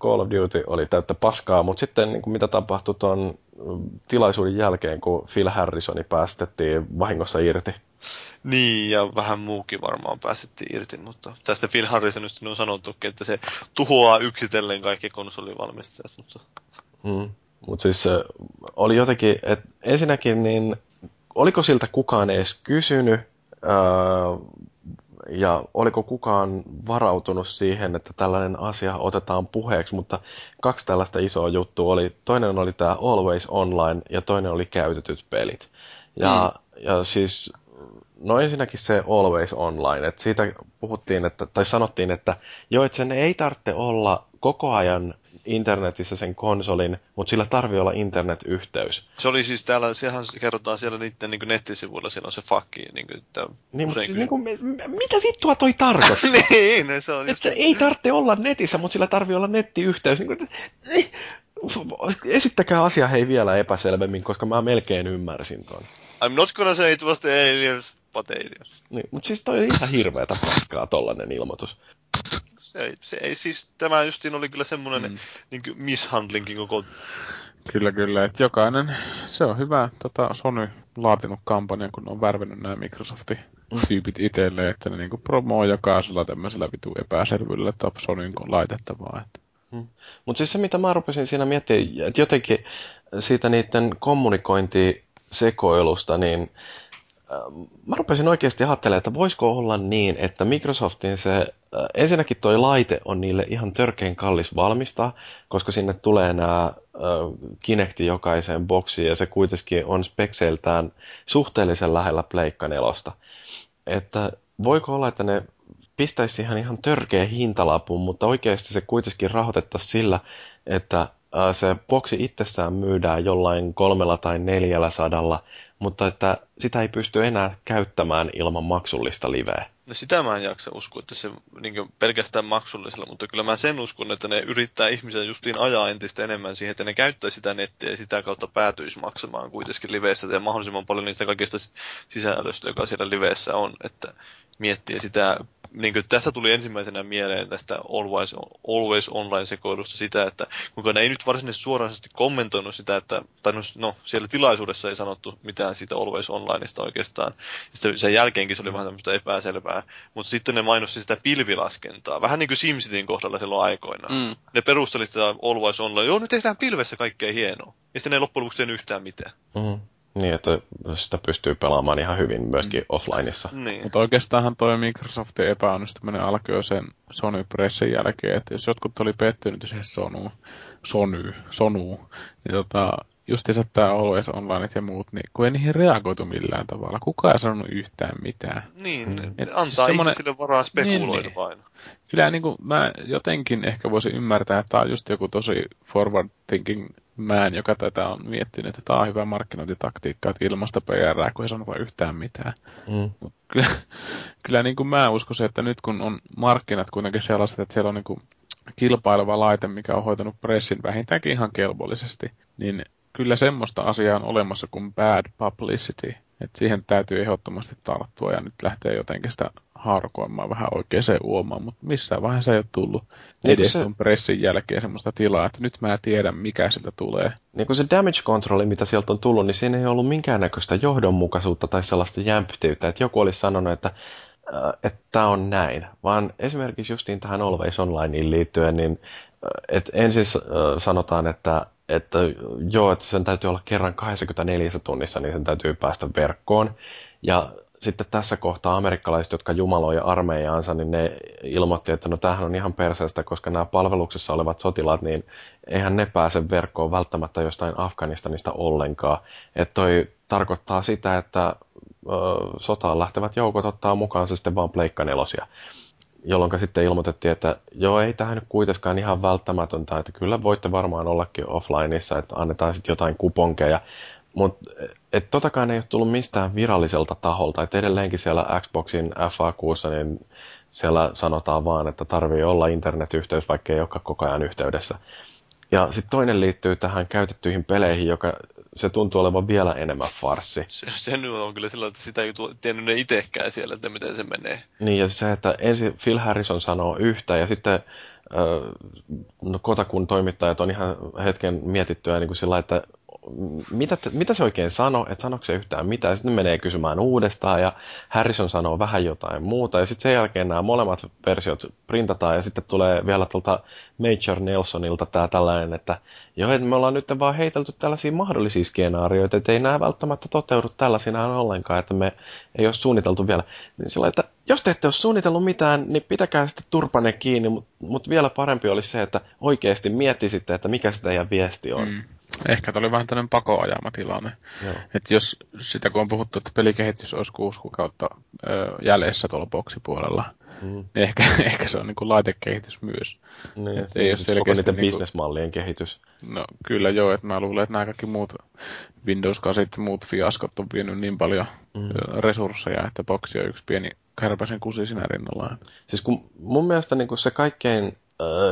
Call of Duty oli täyttä paskaa, mutta sitten niin kuin mitä tapahtui tuon tilaisuuden jälkeen, kun Phil Harrisoni päästettiin vahingossa irti? Niin, ja vähän muukin varmaan päästettiin irti, mutta tästä Phil Harrisonista on sanottukin, että se tuhoaa yksitellen kaikki konsolivalmistajat. Mutta... Hmm. Mutta siis oli jotenkin, että ensinnäkin niin oliko siltä kukaan edes kysynyt, ja oliko kukaan varautunut siihen, että tällainen asia otetaan puheeksi, mutta kaksi tällaista isoa juttua oli, toinen oli tämä Always Online ja toinen oli käytetyt pelit. Ja, mm. ja siis, no ensinnäkin se Always Online, että siitä puhuttiin, että, tai sanottiin, että joo, että sen ei tarvitse olla koko ajan internetissä sen konsolin, mutta sillä tarvii olla internetyhteys. Se oli siis täällä, sehän kerrotaan siellä niiden niin nettisivuilla, siellä on se fakki. Niin, kuin, että niin mutta siis, niin kuin, mitä vittua toi tarkoittaa? niin, no, se on että just... ei tarvitse olla netissä, mutta sillä tarvii olla nettiyhteys. Niin kuin, esittäkää asia hei vielä epäselvemmin, koska mä melkein ymmärsin ton. I'm not gonna say it was the aliens, but aliens. Niin, mutta siis toi oli ihan hirveätä paskaa tollanen ilmoitus se ei, se ei siis, tämä justiin oli kyllä semmoinen mm. niin mishandlinkin koko... Kyllä, kyllä. Että jokainen, se on hyvä tota, Sony laatinut kampanjan, kun on värvennyt nämä Microsoftin tyypit itselleen, että ne niinku promoo jokaisella tämmöisellä vitu epäselvyydellä top Sonyn laitettavaa. Että. Hmm. Mutta siis se, mitä mä rupesin siinä miettimään, että jotenkin siitä niiden kommunikointisekoilusta, niin mä rupesin oikeasti ajattelemaan, että voisiko olla niin, että Microsoftin se, ensinnäkin toi laite on niille ihan törkein kallis valmistaa, koska sinne tulee nämä Kinecti jokaiseen boksiin ja se kuitenkin on spekseiltään suhteellisen lähellä Pleikka nelosta. Että voiko olla, että ne pistäisi ihan ihan törkeä hintalapun, mutta oikeasti se kuitenkin rahoitettaisiin sillä, että se boksi itsessään myydään jollain kolmella tai neljällä sadalla, mutta että sitä ei pysty enää käyttämään ilman maksullista liveä. No sitä mä en jaksa uskoa, että se niin pelkästään maksullisella, mutta kyllä mä sen uskon, että ne yrittää ihmisiä justiin ajaa entistä enemmän siihen, että ne käyttää sitä nettiä ja sitä kautta päätyisi maksamaan kuitenkin liveessä ja mahdollisimman paljon niistä kaikista sisällöstä, joka siellä liveessä on, että miettii sitä niin kuin, tässä tuli ensimmäisenä mieleen tästä Always, Always Online-sekoilusta sitä, että kuinka ne ei nyt varsinaisesti suoranaisesti kommentoinut sitä, että, tai no, no siellä tilaisuudessa ei sanottu mitään siitä Always Onlineista oikeastaan. Sitten sen jälkeenkin se oli vähän tämmöistä epäselvää. Mutta sitten ne mainosti sitä pilvilaskentaa. Vähän niin kuin SimCityn kohdalla silloin aikoinaan. Mm. Ne perusteli sitä Always Online. Joo, nyt tehdään pilvessä kaikkea hienoa. Ja sitten ne ei loppujen lopuksi yhtään mitään. Mm. Niin, että sitä pystyy pelaamaan ihan hyvin myöskin mm. offlineissa. Niin. Mutta oikeastaanhan toi Microsoftin epäonnistuminen alkoi jo sen Sony Pressin jälkeen, että jos jotkut oli pettynyt siihen Sonu, Sony, Sonu, niin tota, justiinsa tämä Always Online ja muut, niin kun ei niihin reagoitu millään tavalla. Kukaan ei sanonut yhtään mitään. Niin, mm. Et antaa siis semmoinen... ihmisille varaa spekuloida niin, niin. vain. Kyllä niin kuin mä jotenkin ehkä voisin ymmärtää, että tämä on just joku tosi forward thinking man, joka tätä on miettinyt, että tämä on hyvä markkinointitaktiikka, että ilmasta PR, kun ei sanota yhtään mitään. Mm. Mut kyllä, kyllä niin kuin mä uskon että nyt kun on markkinat kuitenkin sellaiset, että siellä on niin kuin kilpaileva laite, mikä on hoitanut pressin vähintäänkin ihan kelvollisesti, niin kyllä semmoista asiaa on olemassa kuin bad publicity. Että siihen täytyy ehdottomasti tarttua ja nyt lähtee jotenkin sitä haarukoimaan vähän oikeaan uomaan, mutta missään vaiheessa ei ole tullut niin edes se... pressin jälkeen semmoista tilaa, että nyt mä tiedän, mikä siltä tulee. Niin kuin se damage control, mitä sieltä on tullut, niin siinä ei ollut minkäännäköistä johdonmukaisuutta tai sellaista jämptiyttä, että joku olisi sanonut, että äh, että tämä on näin, vaan esimerkiksi justiin tähän Always Onlineen liittyen, niin äh, että ensin äh, sanotaan, että että joo, että sen täytyy olla kerran 24 tunnissa, niin sen täytyy päästä verkkoon. Ja sitten tässä kohtaa amerikkalaiset, jotka jumaloi armeijaansa, niin ne ilmoitti, että no tämähän on ihan perseestä, koska nämä palveluksessa olevat sotilaat, niin eihän ne pääse verkkoon välttämättä jostain Afganistanista ollenkaan. Että toi tarkoittaa sitä, että sotaan lähtevät joukot ottaa mukaan se sitten vaan pleikka nelosia. Jolloin sitten ilmoitettiin, että joo, ei tähän nyt kuitenkaan ihan välttämätöntä, että kyllä voitte varmaan ollakin offlineissa, että annetaan sitten jotain kuponkeja. Mutta totakaan ei ole tullut mistään viralliselta taholta, että edelleenkin siellä Xboxin FAQssa niin siellä sanotaan vaan, että tarvii olla internetyhteys, vaikka ei olekaan koko ajan yhteydessä. Ja sitten toinen liittyy tähän käytettyihin peleihin, joka se tuntuu olevan vielä enemmän farssi. Se, se nyt on kyllä sillä, että sitä ei tiennyt ne itsekään siellä, että miten se menee. Niin, ja se, että ensin Phil Harrison sanoo yhtä, ja sitten no, Kotakun toimittajat on ihan hetken mietittyä niin kuin sillä, että mitä, mitä se oikein sanoo, että sanoiko se yhtään mitään. Sitten menee kysymään uudestaan ja Harrison sanoo vähän jotain muuta. Ja sitten sen jälkeen nämä molemmat versiot printataan ja sitten tulee vielä tuolta Major Nelsonilta tämä tällainen, että joo, että me ollaan nyt vaan heitelty tällaisia mahdollisia skenaarioita, että ei nämä välttämättä toteudu tällaisina ollenkaan, että me ei ole suunniteltu vielä. Niin sillä, että jos te ette ole suunnitellut mitään, niin pitäkää sitten turpane kiinni, mutta mut vielä parempi olisi se, että oikeasti miettisitte, että mikä se teidän viesti on. Mm. Ehkä tämä oli vähän tämmöinen pakoajama tilanne. Että jos sitä kun on puhuttu, että pelikehitys olisi kuusi kuukautta ö, jäljessä tuolla boksipuolella, mm. niin ehkä, ehkä se on niin kuin laitekehitys myös. Niin, et ei siis koko niiden niin bisnesmallien kehitys. No kyllä joo, että mä luulen, että nämä kaikki muut Windows 8 ja muut fiaskot on vienyt niin paljon mm. resursseja, että boksi on yksi pieni kärpäsen kusi siinä rinnalla. Siis kun mun mielestä niin kuin se kaikkein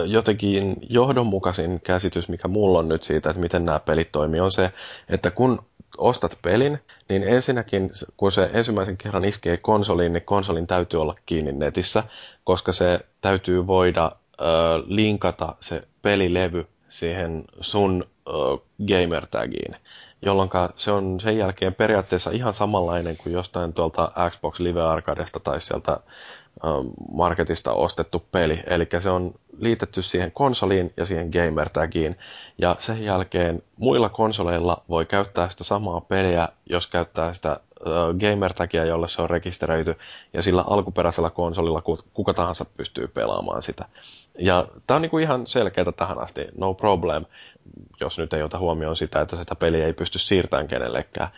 jotenkin johdonmukaisin käsitys, mikä mulla on nyt siitä, että miten nämä pelit toimii, on se, että kun ostat pelin, niin ensinnäkin, kun se ensimmäisen kerran iskee konsoliin, niin konsolin täytyy olla kiinni netissä, koska se täytyy voida äh, linkata se pelilevy siihen sun äh, gamer-tagiin jolloin se on sen jälkeen periaatteessa ihan samanlainen kuin jostain tuolta Xbox Live Arcadesta tai sieltä marketista ostettu peli. Eli se on liitetty siihen konsoliin ja siihen gamer tagiin. Ja sen jälkeen muilla konsoleilla voi käyttää sitä samaa peliä, jos käyttää sitä gamer tagia, jolle se on rekisteröity. Ja sillä alkuperäisellä konsolilla kuka tahansa pystyy pelaamaan sitä. Ja tämä on niinku ihan selkeää tähän asti, no problem, jos nyt ei ota huomioon sitä, että sitä peliä ei pysty siirtämään kenellekään.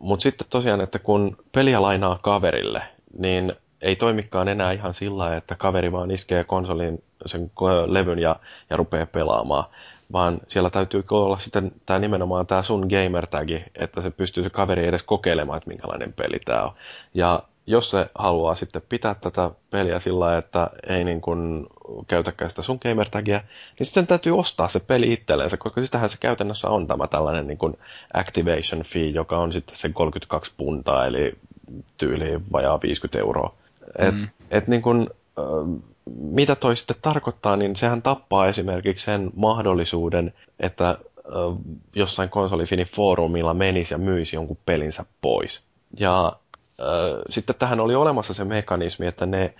Mutta sitten tosiaan, että kun peliä lainaa kaverille, niin ei toimikaan enää ihan sillä että kaveri vaan iskee konsolin sen levyn ja, ja rupeaa pelaamaan, vaan siellä täytyy olla sitten tämä nimenomaan tämä sun gamer tagi, että se pystyy se kaveri edes kokeilemaan, että minkälainen peli tämä on. Ja jos se haluaa sitten pitää tätä peliä sillä että ei niin kuin käytäkään sitä sun gamer tagia, niin sitten sen täytyy ostaa se peli itselleensä, koska sitähän se käytännössä on tämä tällainen niin kuin activation fee, joka on sitten se 32 puntaa, eli tyyli vajaa 50 euroa. Et, mm. et niin kun, mitä toi sitten tarkoittaa, niin sehän tappaa esimerkiksi sen mahdollisuuden, että jossain konsolifinin foorumilla menisi ja myisi jonkun pelinsä pois. Ja äh, sitten tähän oli olemassa se mekanismi, että ne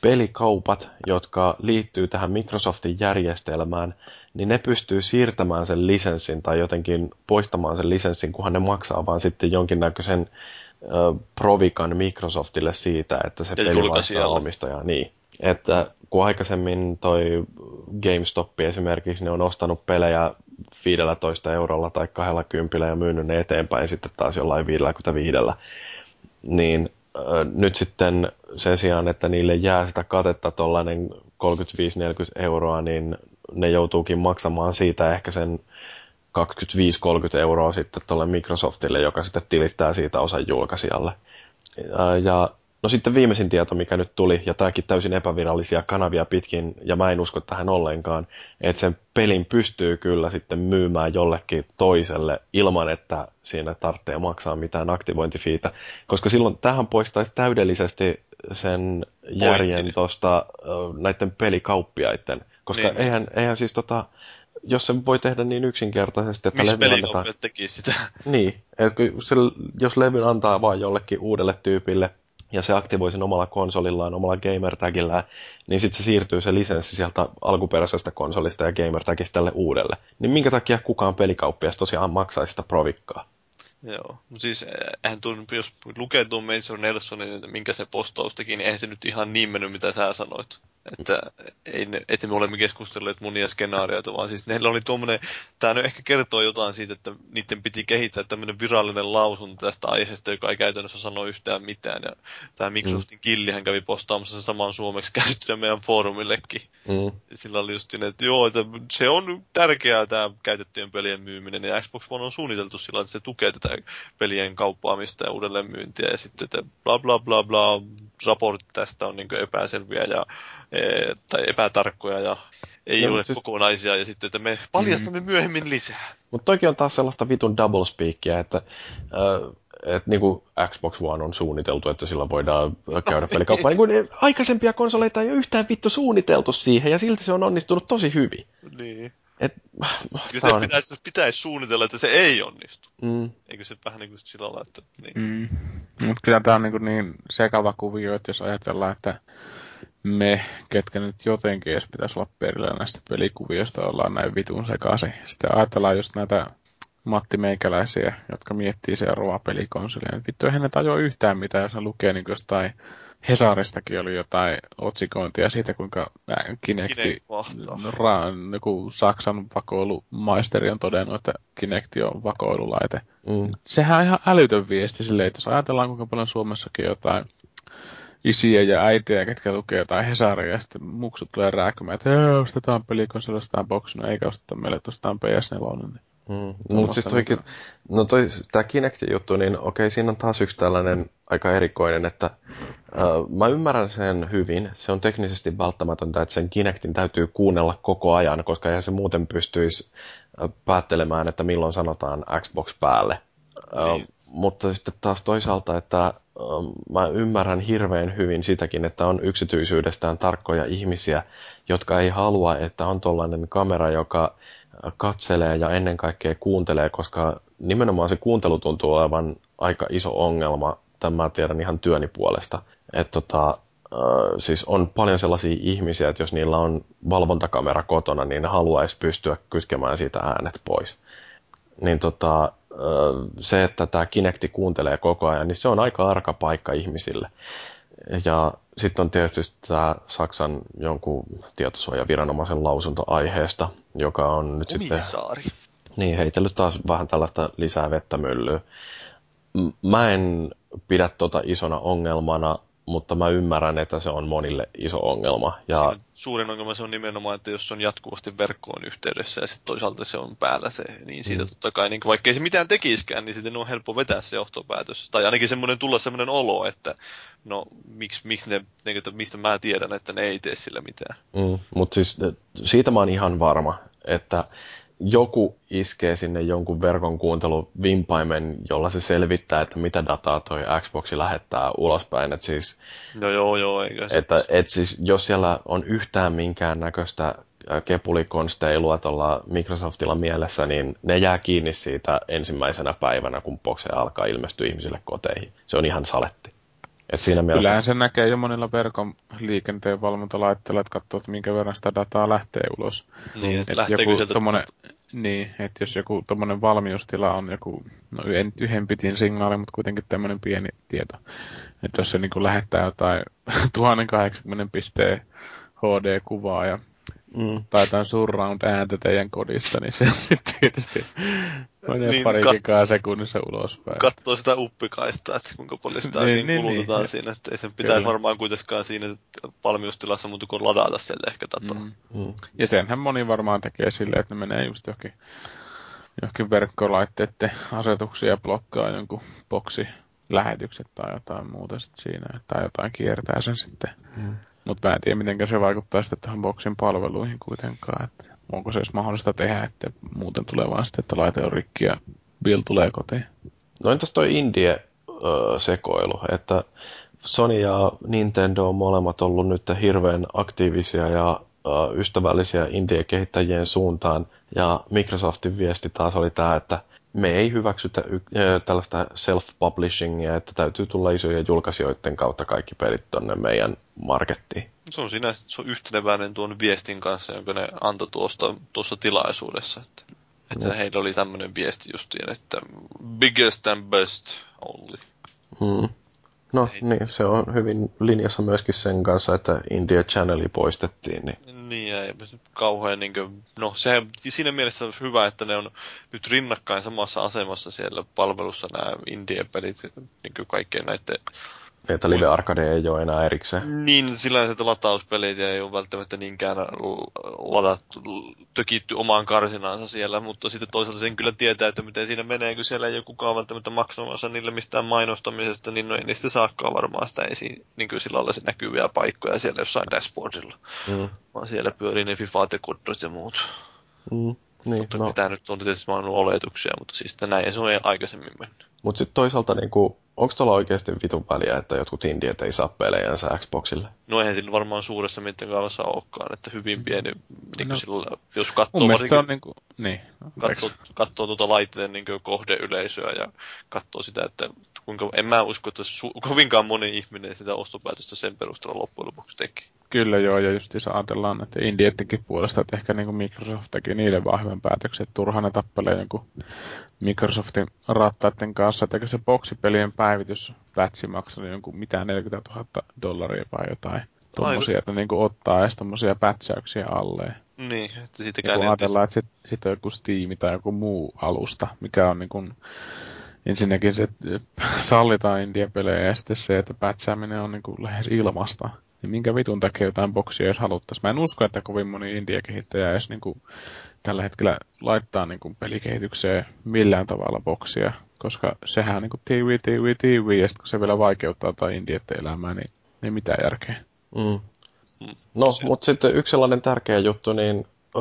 pelikaupat, jotka liittyy tähän Microsoftin järjestelmään, niin ne pystyy siirtämään sen lisenssin tai jotenkin poistamaan sen lisenssin, kunhan ne maksaa vaan sitten jonkinnäköisen provikan Microsoftille siitä, että se ja peli vastaa omistajaa. Niin. Että kun aikaisemmin toi GameStop esimerkiksi, ne on ostanut pelejä 15 eurolla tai 20 ja myynyt ne eteenpäin sitten taas jollain 55. Niin äh, nyt sitten sen sijaan, että niille jää sitä katetta tuollainen 35-40 euroa, niin ne joutuukin maksamaan siitä ehkä sen 25-30 euroa sitten tuolle Microsoftille, joka sitten tilittää siitä osan julkaisijalle. Ja no sitten viimeisin tieto, mikä nyt tuli, ja tämäkin täysin epävirallisia kanavia pitkin, ja mä en usko tähän ollenkaan, että sen pelin pystyy kyllä sitten myymään jollekin toiselle ilman, että siinä tarvitsee maksaa mitään aktivointifiitä, koska silloin tähän poistaisi täydellisesti sen järjen tuosta näiden pelikauppiaiden, koska niin. eihän, eihän siis tota, jos se voi tehdä niin yksinkertaisesti, että Missä levy annetaan... teki sitä? Niin, että se, jos levy antaa vain jollekin uudelle tyypille, ja se aktivoi sen omalla konsolillaan, omalla gamertagillään, niin sitten se siirtyy se lisenssi sieltä alkuperäisestä konsolista ja gamertagista tälle uudelle. Niin minkä takia kukaan pelikauppias tosiaan maksaisi sitä provikkaa? Joo, siis eh, eihän tuon, jos lukee tuon Major Nelsonin, että minkä se postaus teki, niin eihän se nyt ihan niin mennyt, mitä sä sanoit. Että ei ne, että me olemme keskustelleet monia skenaarioita, vaan siis neillä oli tuommoinen, tämä nyt ehkä kertoo jotain siitä, että niiden piti kehittää tämmöinen virallinen lausunto tästä aiheesta, joka ei käytännössä sano yhtään mitään. Ja tämä Microsoftin mm. killihän kävi postaamassa saman suomeksi käsittynä meidän foorumillekin. Mm. Sillä oli just niin, että joo, että se on tärkeää tämä käytettyjen pelien myyminen, ja Xbox One on suunniteltu sillä että se tukee tätä pelien kauppaamista ja uudelleenmyyntiä, ja sitten että bla bla bla bla, raportit tästä on niin epäselviä ja e, tai epätarkkoja ja ei no, ole siis... kokonaisia ja sitten, että me paljastamme mm. myöhemmin lisää. Mutta toki on taas sellaista vitun doublespeakia, että äh, että niin kuin Xbox One on suunniteltu, että sillä voidaan käydä pelikauppaa. niin kuin aikaisempia konsoleita ei ole yhtään vittu suunniteltu siihen, ja silti se on onnistunut tosi hyvin. Niin. Et, Kyllä se on... pitäisi, pitäisi suunnitella, että se ei onnistu. Mm. Eikö se vähän niin kuin sillä lailla, että... Niin. Mm. Mutta kyllä tämä on niin, niin sekava kuvio, että jos ajatellaan, että me, ketkä nyt jotenkin edes pitäisi olla perillä näistä pelikuvioista, ollaan näin vitun sekaisin. Sitten ajatellaan just näitä Matti Meikäläisiä, jotka miettii seuraavaa pelikonsolia. Vittu, eihän ne tajua yhtään mitään, jos ne lukee niin jostain Hesaristakin oli jotain otsikointia siitä, kuinka Kinecti, ra, joku Saksan vakoilumaisteri on todennut, että Kinecti on vakoilulaite. Mm. Sehän on ihan älytön viesti silleen, että jos ajatellaan kuinka paljon Suomessakin jotain isiä ja äitiä, ketkä lukee jotain Hesaria, ja sitten muksut tulee rääkymään, että ostetaan pelikonsoli, ostetaan no eikä osteta meille, että ostetaan PS4. Niin Mm. Mutta siis toikin, no toi, tämä Kinectin juttu, niin okei, siinä on taas yksi tällainen aika erikoinen, että äh, mä ymmärrän sen hyvin. Se on teknisesti välttämätöntä, että sen Kinectin täytyy kuunnella koko ajan, koska eihän se muuten pystyisi äh, päättelemään, että milloin sanotaan Xbox päälle. Niin. Äh, mutta sitten taas toisaalta, että äh, mä ymmärrän hirveän hyvin sitäkin, että on yksityisyydestään tarkkoja ihmisiä, jotka ei halua, että on tuollainen kamera, joka katselee ja ennen kaikkea kuuntelee, koska nimenomaan se kuuntelu tuntuu olevan aika iso ongelma, tämän mä tiedän ihan työni puolesta. Että tota, siis on paljon sellaisia ihmisiä, että jos niillä on valvontakamera kotona, niin ne haluaisi pystyä kytkemään siitä äänet pois. Niin tota, se, että tämä Kinecti kuuntelee koko ajan, niin se on aika arka paikka ihmisille. Ja sitten on tietysti tämä Saksan jonkun tietosuojaviranomaisen lausunto aiheesta, joka on nyt Komissaari. sitten niin, heitellyt taas vähän tällaista lisää vettä myllyä. Mä en pidä tota isona ongelmana, mutta mä ymmärrän, että se on monille iso ongelma. Ja... suurin ongelma se on nimenomaan, että jos on jatkuvasti verkkoon yhteydessä ja sitten toisaalta se on päällä se, niin siitä mm. totta kai, niin vaikka ei se mitään tekiskään, niin sitten on helppo vetää se johtopäätös. Tai ainakin semmoinen tulla semmoinen olo, että no miksi, miksi ne, niin, että mistä mä tiedän, että ne ei tee sillä mitään. Mm, mutta siis siitä mä oon ihan varma, että joku iskee sinne jonkun verkon vimpaimen, jolla se selvittää, että mitä dataa toi Xboxi lähettää ulospäin. Et siis, no joo, joo, eikä se. Että, et siis, jos siellä on yhtään minkään näköistä kepulikonsteilua tuolla Microsoftilla mielessä, niin ne jää kiinni siitä ensimmäisenä päivänä, kun boxe alkaa ilmestyä ihmisille koteihin. Se on ihan saletti. Et siinä mielessä... Kyllähän se näkee jo monilla verkon liikenteen valvontalaitteilla, että katsoo, että minkä verran sitä dataa lähtee ulos. Niin, että et joku sieltä... Tommonen, niin, että jos joku tuommoinen valmiustila on joku, no yhden pitin signaali, mutta kuitenkin tämmöinen pieni tieto. Että jos se niin lähettää jotain 1080 pisteen HD-kuvaa ja mm. tai jotain surround ääntä teidän kodista, niin se sitten tietysti menee niin, parikin kat- sekunnissa ulospäin. Katsoo sitä uppikaista, että kuinka paljon sitä niin, niin, kulutetaan niin. siinä, että ei sen pitäisi Kyllä. varmaan kuitenkaan siinä valmiustilassa muuta kuin ladata sille ehkä dataa. Mm. Mm. Ja senhän moni varmaan tekee silleen, että ne menee just johonkin, johonkin verkkolaitteiden asetuksia blokkaa jonkun boksi lähetykset tai jotain muuta sitten siinä, tai jotain kiertää sen sitten. Mm. Mutta mä en tiedä, miten se vaikuttaa sitten tähän boksin palveluihin kuitenkaan. Että onko se edes mahdollista tehdä, että muuten tulee vaan sitten, että laite on rikki ja Bill tulee kotiin. No entäs toi Indie-sekoilu, että Sony ja Nintendo on molemmat ollut nyt hirveän aktiivisia ja ystävällisiä indie-kehittäjien suuntaan. Ja Microsoftin viesti taas oli tämä, että me ei hyväksytä y- tällaista self-publishingia, että täytyy tulla isojen julkaisijoiden kautta kaikki pelit tonne meidän markettiin. Se on siinä se on yhteneväinen tuon viestin kanssa, jonka ne antoi tuosta, tuossa tilaisuudessa. Että, että no. heillä oli tämmöinen viesti justiin, että biggest and best only. Hmm. No niin, se on hyvin linjassa myöskin sen kanssa, että India Channeli poistettiin. Niin, niin ja ei kauhean niin kuin, no se siinä mielessä on hyvä, että ne on nyt rinnakkain samassa asemassa siellä palvelussa nämä India-pelit niin kuin kaikkien näiden että Live Arcade ei ole enää erikseen. Niin, sillä että latauspelit ei ole välttämättä niinkään ladattu, tökitty omaan karsinaansa siellä, mutta sitten toisaalta sen kyllä tietää, että miten siinä menee, kun siellä ei ole kukaan välttämättä maksamassa niille mistään mainostamisesta, niin no ei niistä saakkaa varmaan sitä esiin, niin kuin sillä se näkyviä paikkoja siellä jossain dashboardilla. Mm. Vaan siellä pyörii ne FIFA ja ja muut. Mm. Niin, no. Mitä nyt on tietysti vaan oletuksia, mutta siis näin se on aikaisemmin mennyt. Mutta sitten toisaalta niinku, onko tuolla oikeasti vitun väliä, että jotkut indiet ei saa pelejänsä Xboxille? No eihän sillä varmaan suuressa mittakaavassa olekaan, että hyvin pieni, niin no, sillä, jos katsoo varsinkin, on niin kuin, niin. katsoo, katsoo tuota laitteen niin kohdeyleisöä ja katsoo sitä, että kuinka, en mä usko, että su, kovinkaan moni ihminen sitä ostopäätöstä sen perusteella loppujen lopuksi teki. Kyllä joo, ja just jos ajatellaan, että Indiettikin puolesta, että ehkä niin kuin Microsoft teki niille vaan hyvän päätöksen, että turhaan ne tappelee jonkun Microsoftin rattaiden kanssa, että se boksipelien päivitys patchi maksaa jonkun mitään 40 000 dollaria vai jotain. Tuommoisia, että niin ottaa edes tommosia pätsäyksiä alle. Niin, että käy niin ajatellaan, että sitten sit on joku Steam tai joku muu alusta, mikä on niin kuin, ensinnäkin se, että sallitaan India-pelejä ja sitten se, että pätsääminen on niin kuin lähes ilmasta niin minkä vitun takia jotain boksia edes haluttaisiin. Mä en usko, että kovin moni India-kehittäjä edes niin kuin, tällä hetkellä laittaa niin kuin, pelikehitykseen millään tavalla boksia, koska sehän on niin kuin TV, TV, TV, ja sitten kun se vielä vaikeuttaa tai Indiette elämää, niin, niin mitä järkeä. Mm. No, mutta sitten yksi sellainen tärkeä juttu, niin ö,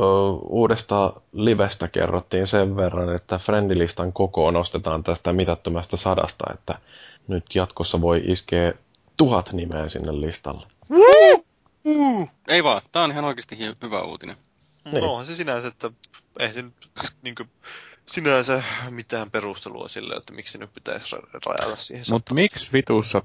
uudesta livestä kerrottiin sen verran, että friendilistan koko nostetaan tästä mitattomasta sadasta, että nyt jatkossa voi iskeä tuhat nimeä sinne listalle. Mm. Ei vaan, tää on ihan oikeasti hyvä uutinen. Niin. No onhan se sinänsä, että ei se niin kuin, sinänsä mitään perustelua sille, että miksi nyt pitäisi rajata siihen. Mutta miksi vitussa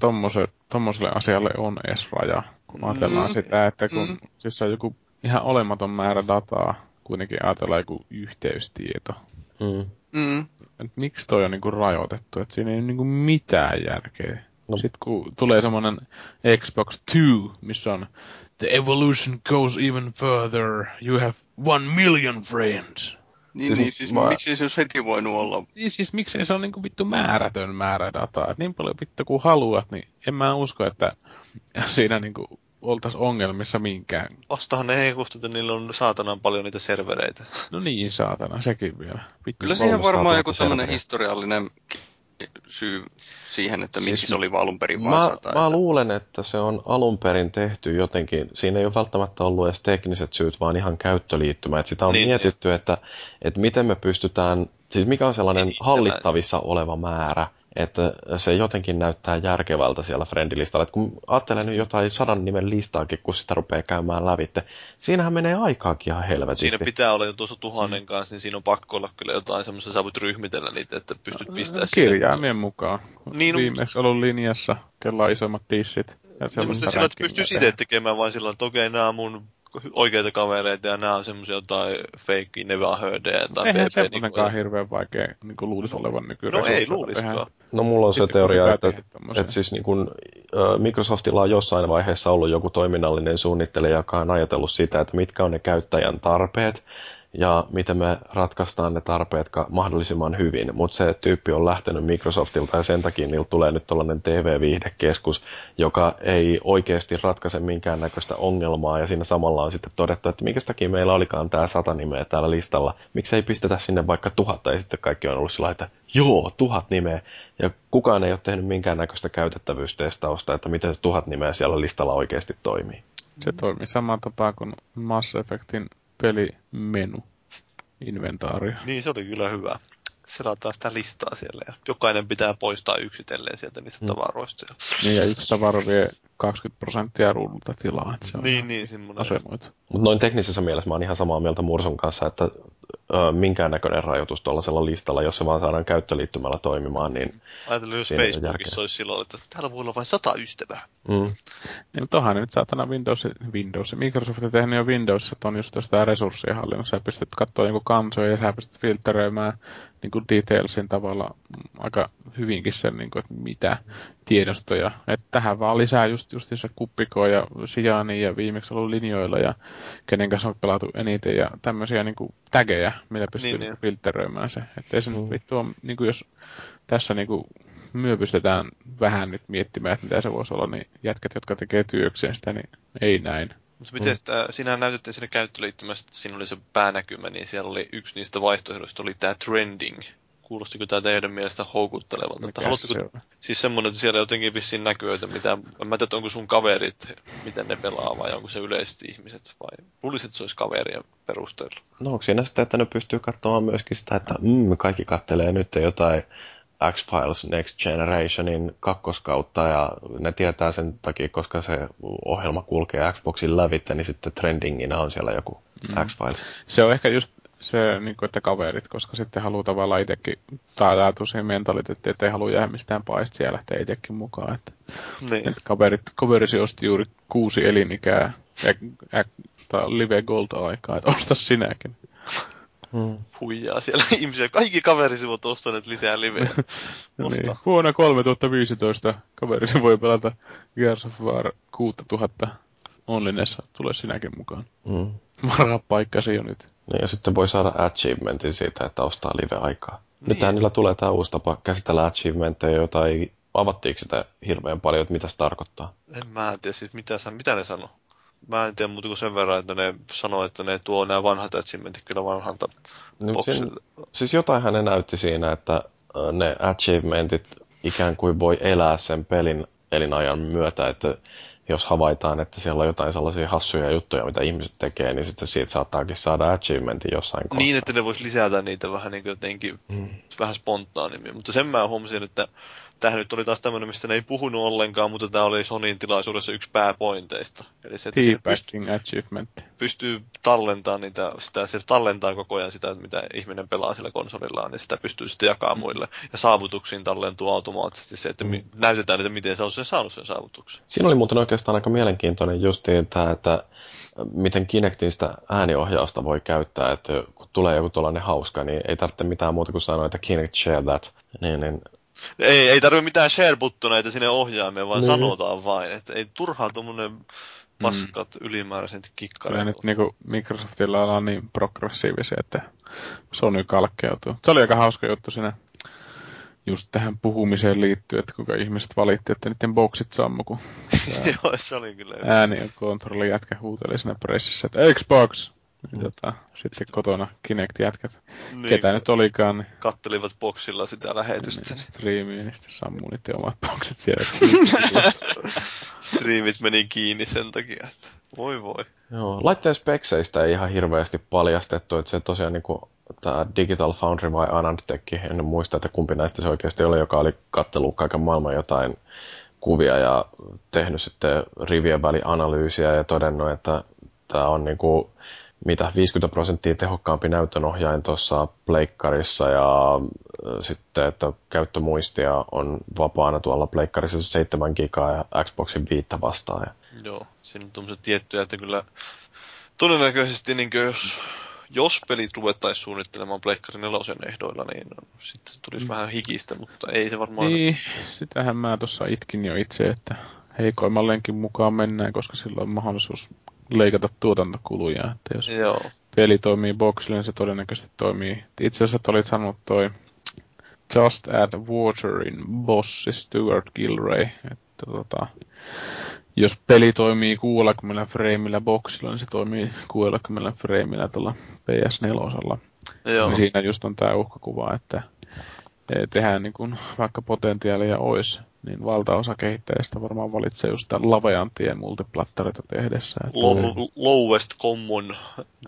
tommoselle asialle on edes raja? Kun ajatellaan mm. sitä, että kun mm. siis on joku ihan olematon määrä dataa, kuitenkin ajatellaan joku yhteystieto. Mm. Mm. Et miksi toi on niinku rajoitettu? että siinä ei ole niinku mitään järkeä. No. Sitten kun tulee semmoinen Xbox 2, missä on The evolution goes even further. You have one million friends. Niin, siis, niin, siis mä... miksi se olisi heti voinut olla? Niin, siis miksei se on niinku vittu määrätön määrä dataa. Et niin paljon vittu kuin haluat, niin en mä usko, että siinä niinku oltaisiin ongelmissa minkään. Vastahan ne heikusta, että niillä on saatanan paljon niitä servereitä. No niin, saatana, sekin vielä. Vittu Kyllä siihen varmaan joku tämmöinen historiallinen syy siihen, että miksi siis, se oli alun perin mä, vaan sata, Mä että... luulen, että se on alun perin tehty jotenkin, siinä ei ole välttämättä ollut edes tekniset syyt, vaan ihan käyttöliittymä. Että sitä on niin, mietitty, niin. Että, että miten me pystytään, siis mikä on sellainen hallittavissa oleva määrä, että se jotenkin näyttää järkevältä siellä friendilistalla. Että kun ajattelen nyt jotain sadan nimen listaakin, kun sitä rupeaa käymään lävitte, siinähän menee aikaakin ihan helvetisti. Siinä pitää olla jo tuossa tuhannen kanssa, niin siinä on pakko olla kyllä jotain semmoista, sä voit ryhmitellä niitä, että pystyt pistämään Kirjaimien sinne. mukaan. Niin, Viimeksi ollut linjassa, kella isommat tissit. Ja niin, mutta sillä, että pystyisi itse tekemään vain sillä että okei, nämä on mun oikeita kavereita ja nämä on semmoisia jotain fake Neva Hördeä tai Eihän semmoinenkaan niin hirveän vaikea niin kuin luulisi olevan nykyään. No ei luuliskaan. No mulla on se teoria, että, että siis niin kun, Microsoftilla on jossain vaiheessa ollut joku toiminnallinen suunnittelija, joka on ajatellut sitä, että mitkä on ne käyttäjän tarpeet, ja miten me ratkaistaan ne tarpeet mahdollisimman hyvin. Mutta se tyyppi on lähtenyt Microsoftilta ja sen takia niillä tulee nyt tällainen TV-viihdekeskus, joka ei oikeasti ratkaise minkäännäköistä ongelmaa ja siinä samalla on sitten todettu, että minkä takia meillä olikaan tämä sata nimeä täällä listalla. Miksi ei pistetä sinne vaikka tuhatta ja sitten kaikki on ollut sillä että joo, tuhat nimeä. Ja kukaan ei ole tehnyt minkäännäköistä käytettävyystestausta, että miten se tuhat nimeä siellä listalla oikeasti toimii. Se toimii samaan tapaan kuin Mass Effectin pelimenu, inventaario. Niin, se oli kyllä hyvä. Selataan sitä listaa siellä ja jokainen pitää poistaa yksitellen sieltä niistä mm. tavaroista. Niin ja yksi tavaro vie 20 prosenttia ruudulta tilaa. Että se on niin, niin, semmoinen. Asemoitu. Mutta noin teknisessä mielessä mä oon ihan samaa mieltä Murson kanssa, että ö, minkäännäköinen rajoitus tuollaisella listalla, jos se vaan saadaan käyttöliittymällä toimimaan, niin Ajattelin, jos Facebookissa olisi silloin, että täällä voi olla vain sata ystävää. Mm. Niin, mutta onhan nyt saatana Windows, Windows. Microsoft on tehnyt jo Windows, että on just sitä resurssien hallinnassa. Sä pystyt katsoa jonkun kansoja ja sä pystyt filtteröimään niin kuin detailsin tavalla aika hyvinkin sen, niin kuin, että mitä tiedostoja. Että tähän vaan lisää just, just se kuppiko ja Sijaani ja viimeksi ollut linjoilla ja kenen kanssa on pelattu eniten ja tämmöisiä niin kuin tägejä, millä pystyy niin, niin. filtteröimään se. Että ei se mm. vittu on, niin kuin jos tässä niin kuin myö pystytään vähän nyt miettimään, että mitä se voisi olla, niin jätkät, jotka tekee työkseen sitä, niin ei näin. Mutta miten mm. sitä, sinähän näytettiin siinä käyttöliittymässä, että siinä oli se päänäkymä, niin siellä oli yksi niistä vaihtoehdoista, oli tämä trending. Kuulostiko tämä teidän mielestä houkuttelevalta? Mikä että se? Siis semmoinen, että siellä jotenkin vissiin näkyy, että mitä, mä tiedä, onko sun kaverit, miten ne pelaa vai onko se yleisesti ihmiset vai luulisin, että se olisi kaverien perusteella. No onko siinä sitä, että ne pystyy katsomaan myöskin sitä, että mm, kaikki kattelee nyt jotain X-Files Next Generationin kakkoskautta ja ne tietää sen takia, koska se ohjelma kulkee Xboxin lävitte, niin sitten trendinginä on siellä joku mm. X-Files. Se on ehkä just se, niin kuin, että kaverit, koska sitten haluaa tavallaan itsekin taata siihen mentaliteettiin, että ei halua jäädä mistään paista ja lähteä itsekin mukaan. Että, niin. että kaverit, kaverisi osti juuri kuusi elinikää ja, ja, live gold-aikaa, että osta sinäkin. Hmm. Huijaa siellä ihmisiä. Kaikki kaverisivut ostaneet lisää liveä. niin. Vuonna 3015 kaverisi voi pelata Gears of War 6000 onlinessa. Tule sinäkin mukaan. Hmm. Varaa paikkasi jo nyt. Niin, ja sitten voi saada achievementin siitä, että ostaa live-aikaa. Niin. Nythän niillä tulee tämä uusi tapa käsitellä achievementteja, jota ei avattiinko sitä hirveän paljon, että mitä se tarkoittaa? En mä tiedä, siis mitä, mitä ne sanoo mä en tiedä muuta kuin sen verran, että ne sanoo, että ne tuo nämä vanhat achievementit kyllä vanhalta niin siinä, Siis jotain ne näytti siinä, että ne achievementit ikään kuin voi elää sen pelin elinajan myötä, että jos havaitaan, että siellä on jotain sellaisia hassuja juttuja, mitä ihmiset tekee, niin sitten siitä saattaakin saada achievementin jossain kohtaa. Niin, että ne voisi lisätä niitä vähän niin kuin jotenkin, mm. vähän spontaanimmin. Mutta sen mä huomasin, että tämähän nyt oli taas tämmöinen, mistä ne ei puhunut ollenkaan, mutta tämä oli Sonin tilaisuudessa yksi pääpointeista. Eli se, että pystyy, achievement. pystyy tallentamaan niitä, sitä, se tallentaa koko ajan sitä, mitä ihminen pelaa sillä konsolillaan, niin sitä pystyy sitten jakamaan mm. muille. Ja saavutuksiin tallentuu automaattisesti se, että mm. näytetään, että miten se on sen saanut sen saavutuksen. Siinä oli muuten oikeastaan aika mielenkiintoinen justiin tämä, että miten Kinectin sitä ääniohjausta voi käyttää, että kun tulee joku tuollainen hauska, niin ei tarvitse mitään muuta kuin sanoa, että Kinect share that, niin, niin ei, ei tarvitse mitään share-buttoneita sinne ohjaameen, vaan niin. sanotaan vain. Että ei turhaa tuommoinen paskat mm. ylimääräiset kikkareet. nyt niinku Microsoftilla ollaan niin progressiivisia, että Sony kalkkeutuu. Se oli aika hauska juttu siinä just tähän puhumiseen liittyen, että kuinka ihmiset valitti, että niiden boksit sammu, kun Joo, se oli kyllä. ääni ja kontrolli jätkä huuteli siinä pressissä, että Xbox! Mm. Jota, sitten kotona Kinect-jätkät, niin, ketä nyt olikaan. Niin... Kattelivat boksilla sitä lähetystä. Niin, striimiin, niin sitten sammui niiden omat boksit siellä. Striimit meni kiinni sen takia, että voi voi. Joo, laitteen spekseistä ei ihan hirveästi paljastettu, että se tosiaan niin kuin, tämä Digital Foundry vai Anandtech, en muista, että kumpi näistä se oikeasti oli, joka oli kattellut kaiken maailman jotain kuvia ja tehnyt sitten rivien välianalyysiä ja todennut, että tämä on niin kuin mitä 50 prosenttia tehokkaampi näytönohjain tuossa pleikkarissa ja sitten, että käyttömuistia on vapaana tuolla pleikkarissa 7 gigaa ja Xboxin 5 vastaan. Ja... Joo, siinä on tuommoisia tiettyjä, että kyllä todennäköisesti niin jos, jos pelit ruvettaisiin suunnittelemaan Pleikkarin nelosen ehdoilla, niin sitten se tulisi mm. vähän hikistä, mutta ei se varmaan... Niin, sitähän mä tuossa itkin jo itse, että heikoimmallenkin mukaan mennään, koska sillä on mahdollisuus leikata tuotantokuluja. Että jos Joo. peli toimii boxille, niin se todennäköisesti toimii. Itse asiassa olit sanonut toi Just Add Waterin bossi Stuart Gilray, että tota, jos peli toimii 60 freimillä boxilla, niin se toimii 60 freimillä tuolla PS4. Joo. Niin siinä just on tämä uhkakuva, että tehdään niin kun, vaikka potentiaalia olisi, niin valtaosa kehittäjistä varmaan valitsee just tämän lavean tien multiplattarita tehdessä. Että Low, lowest common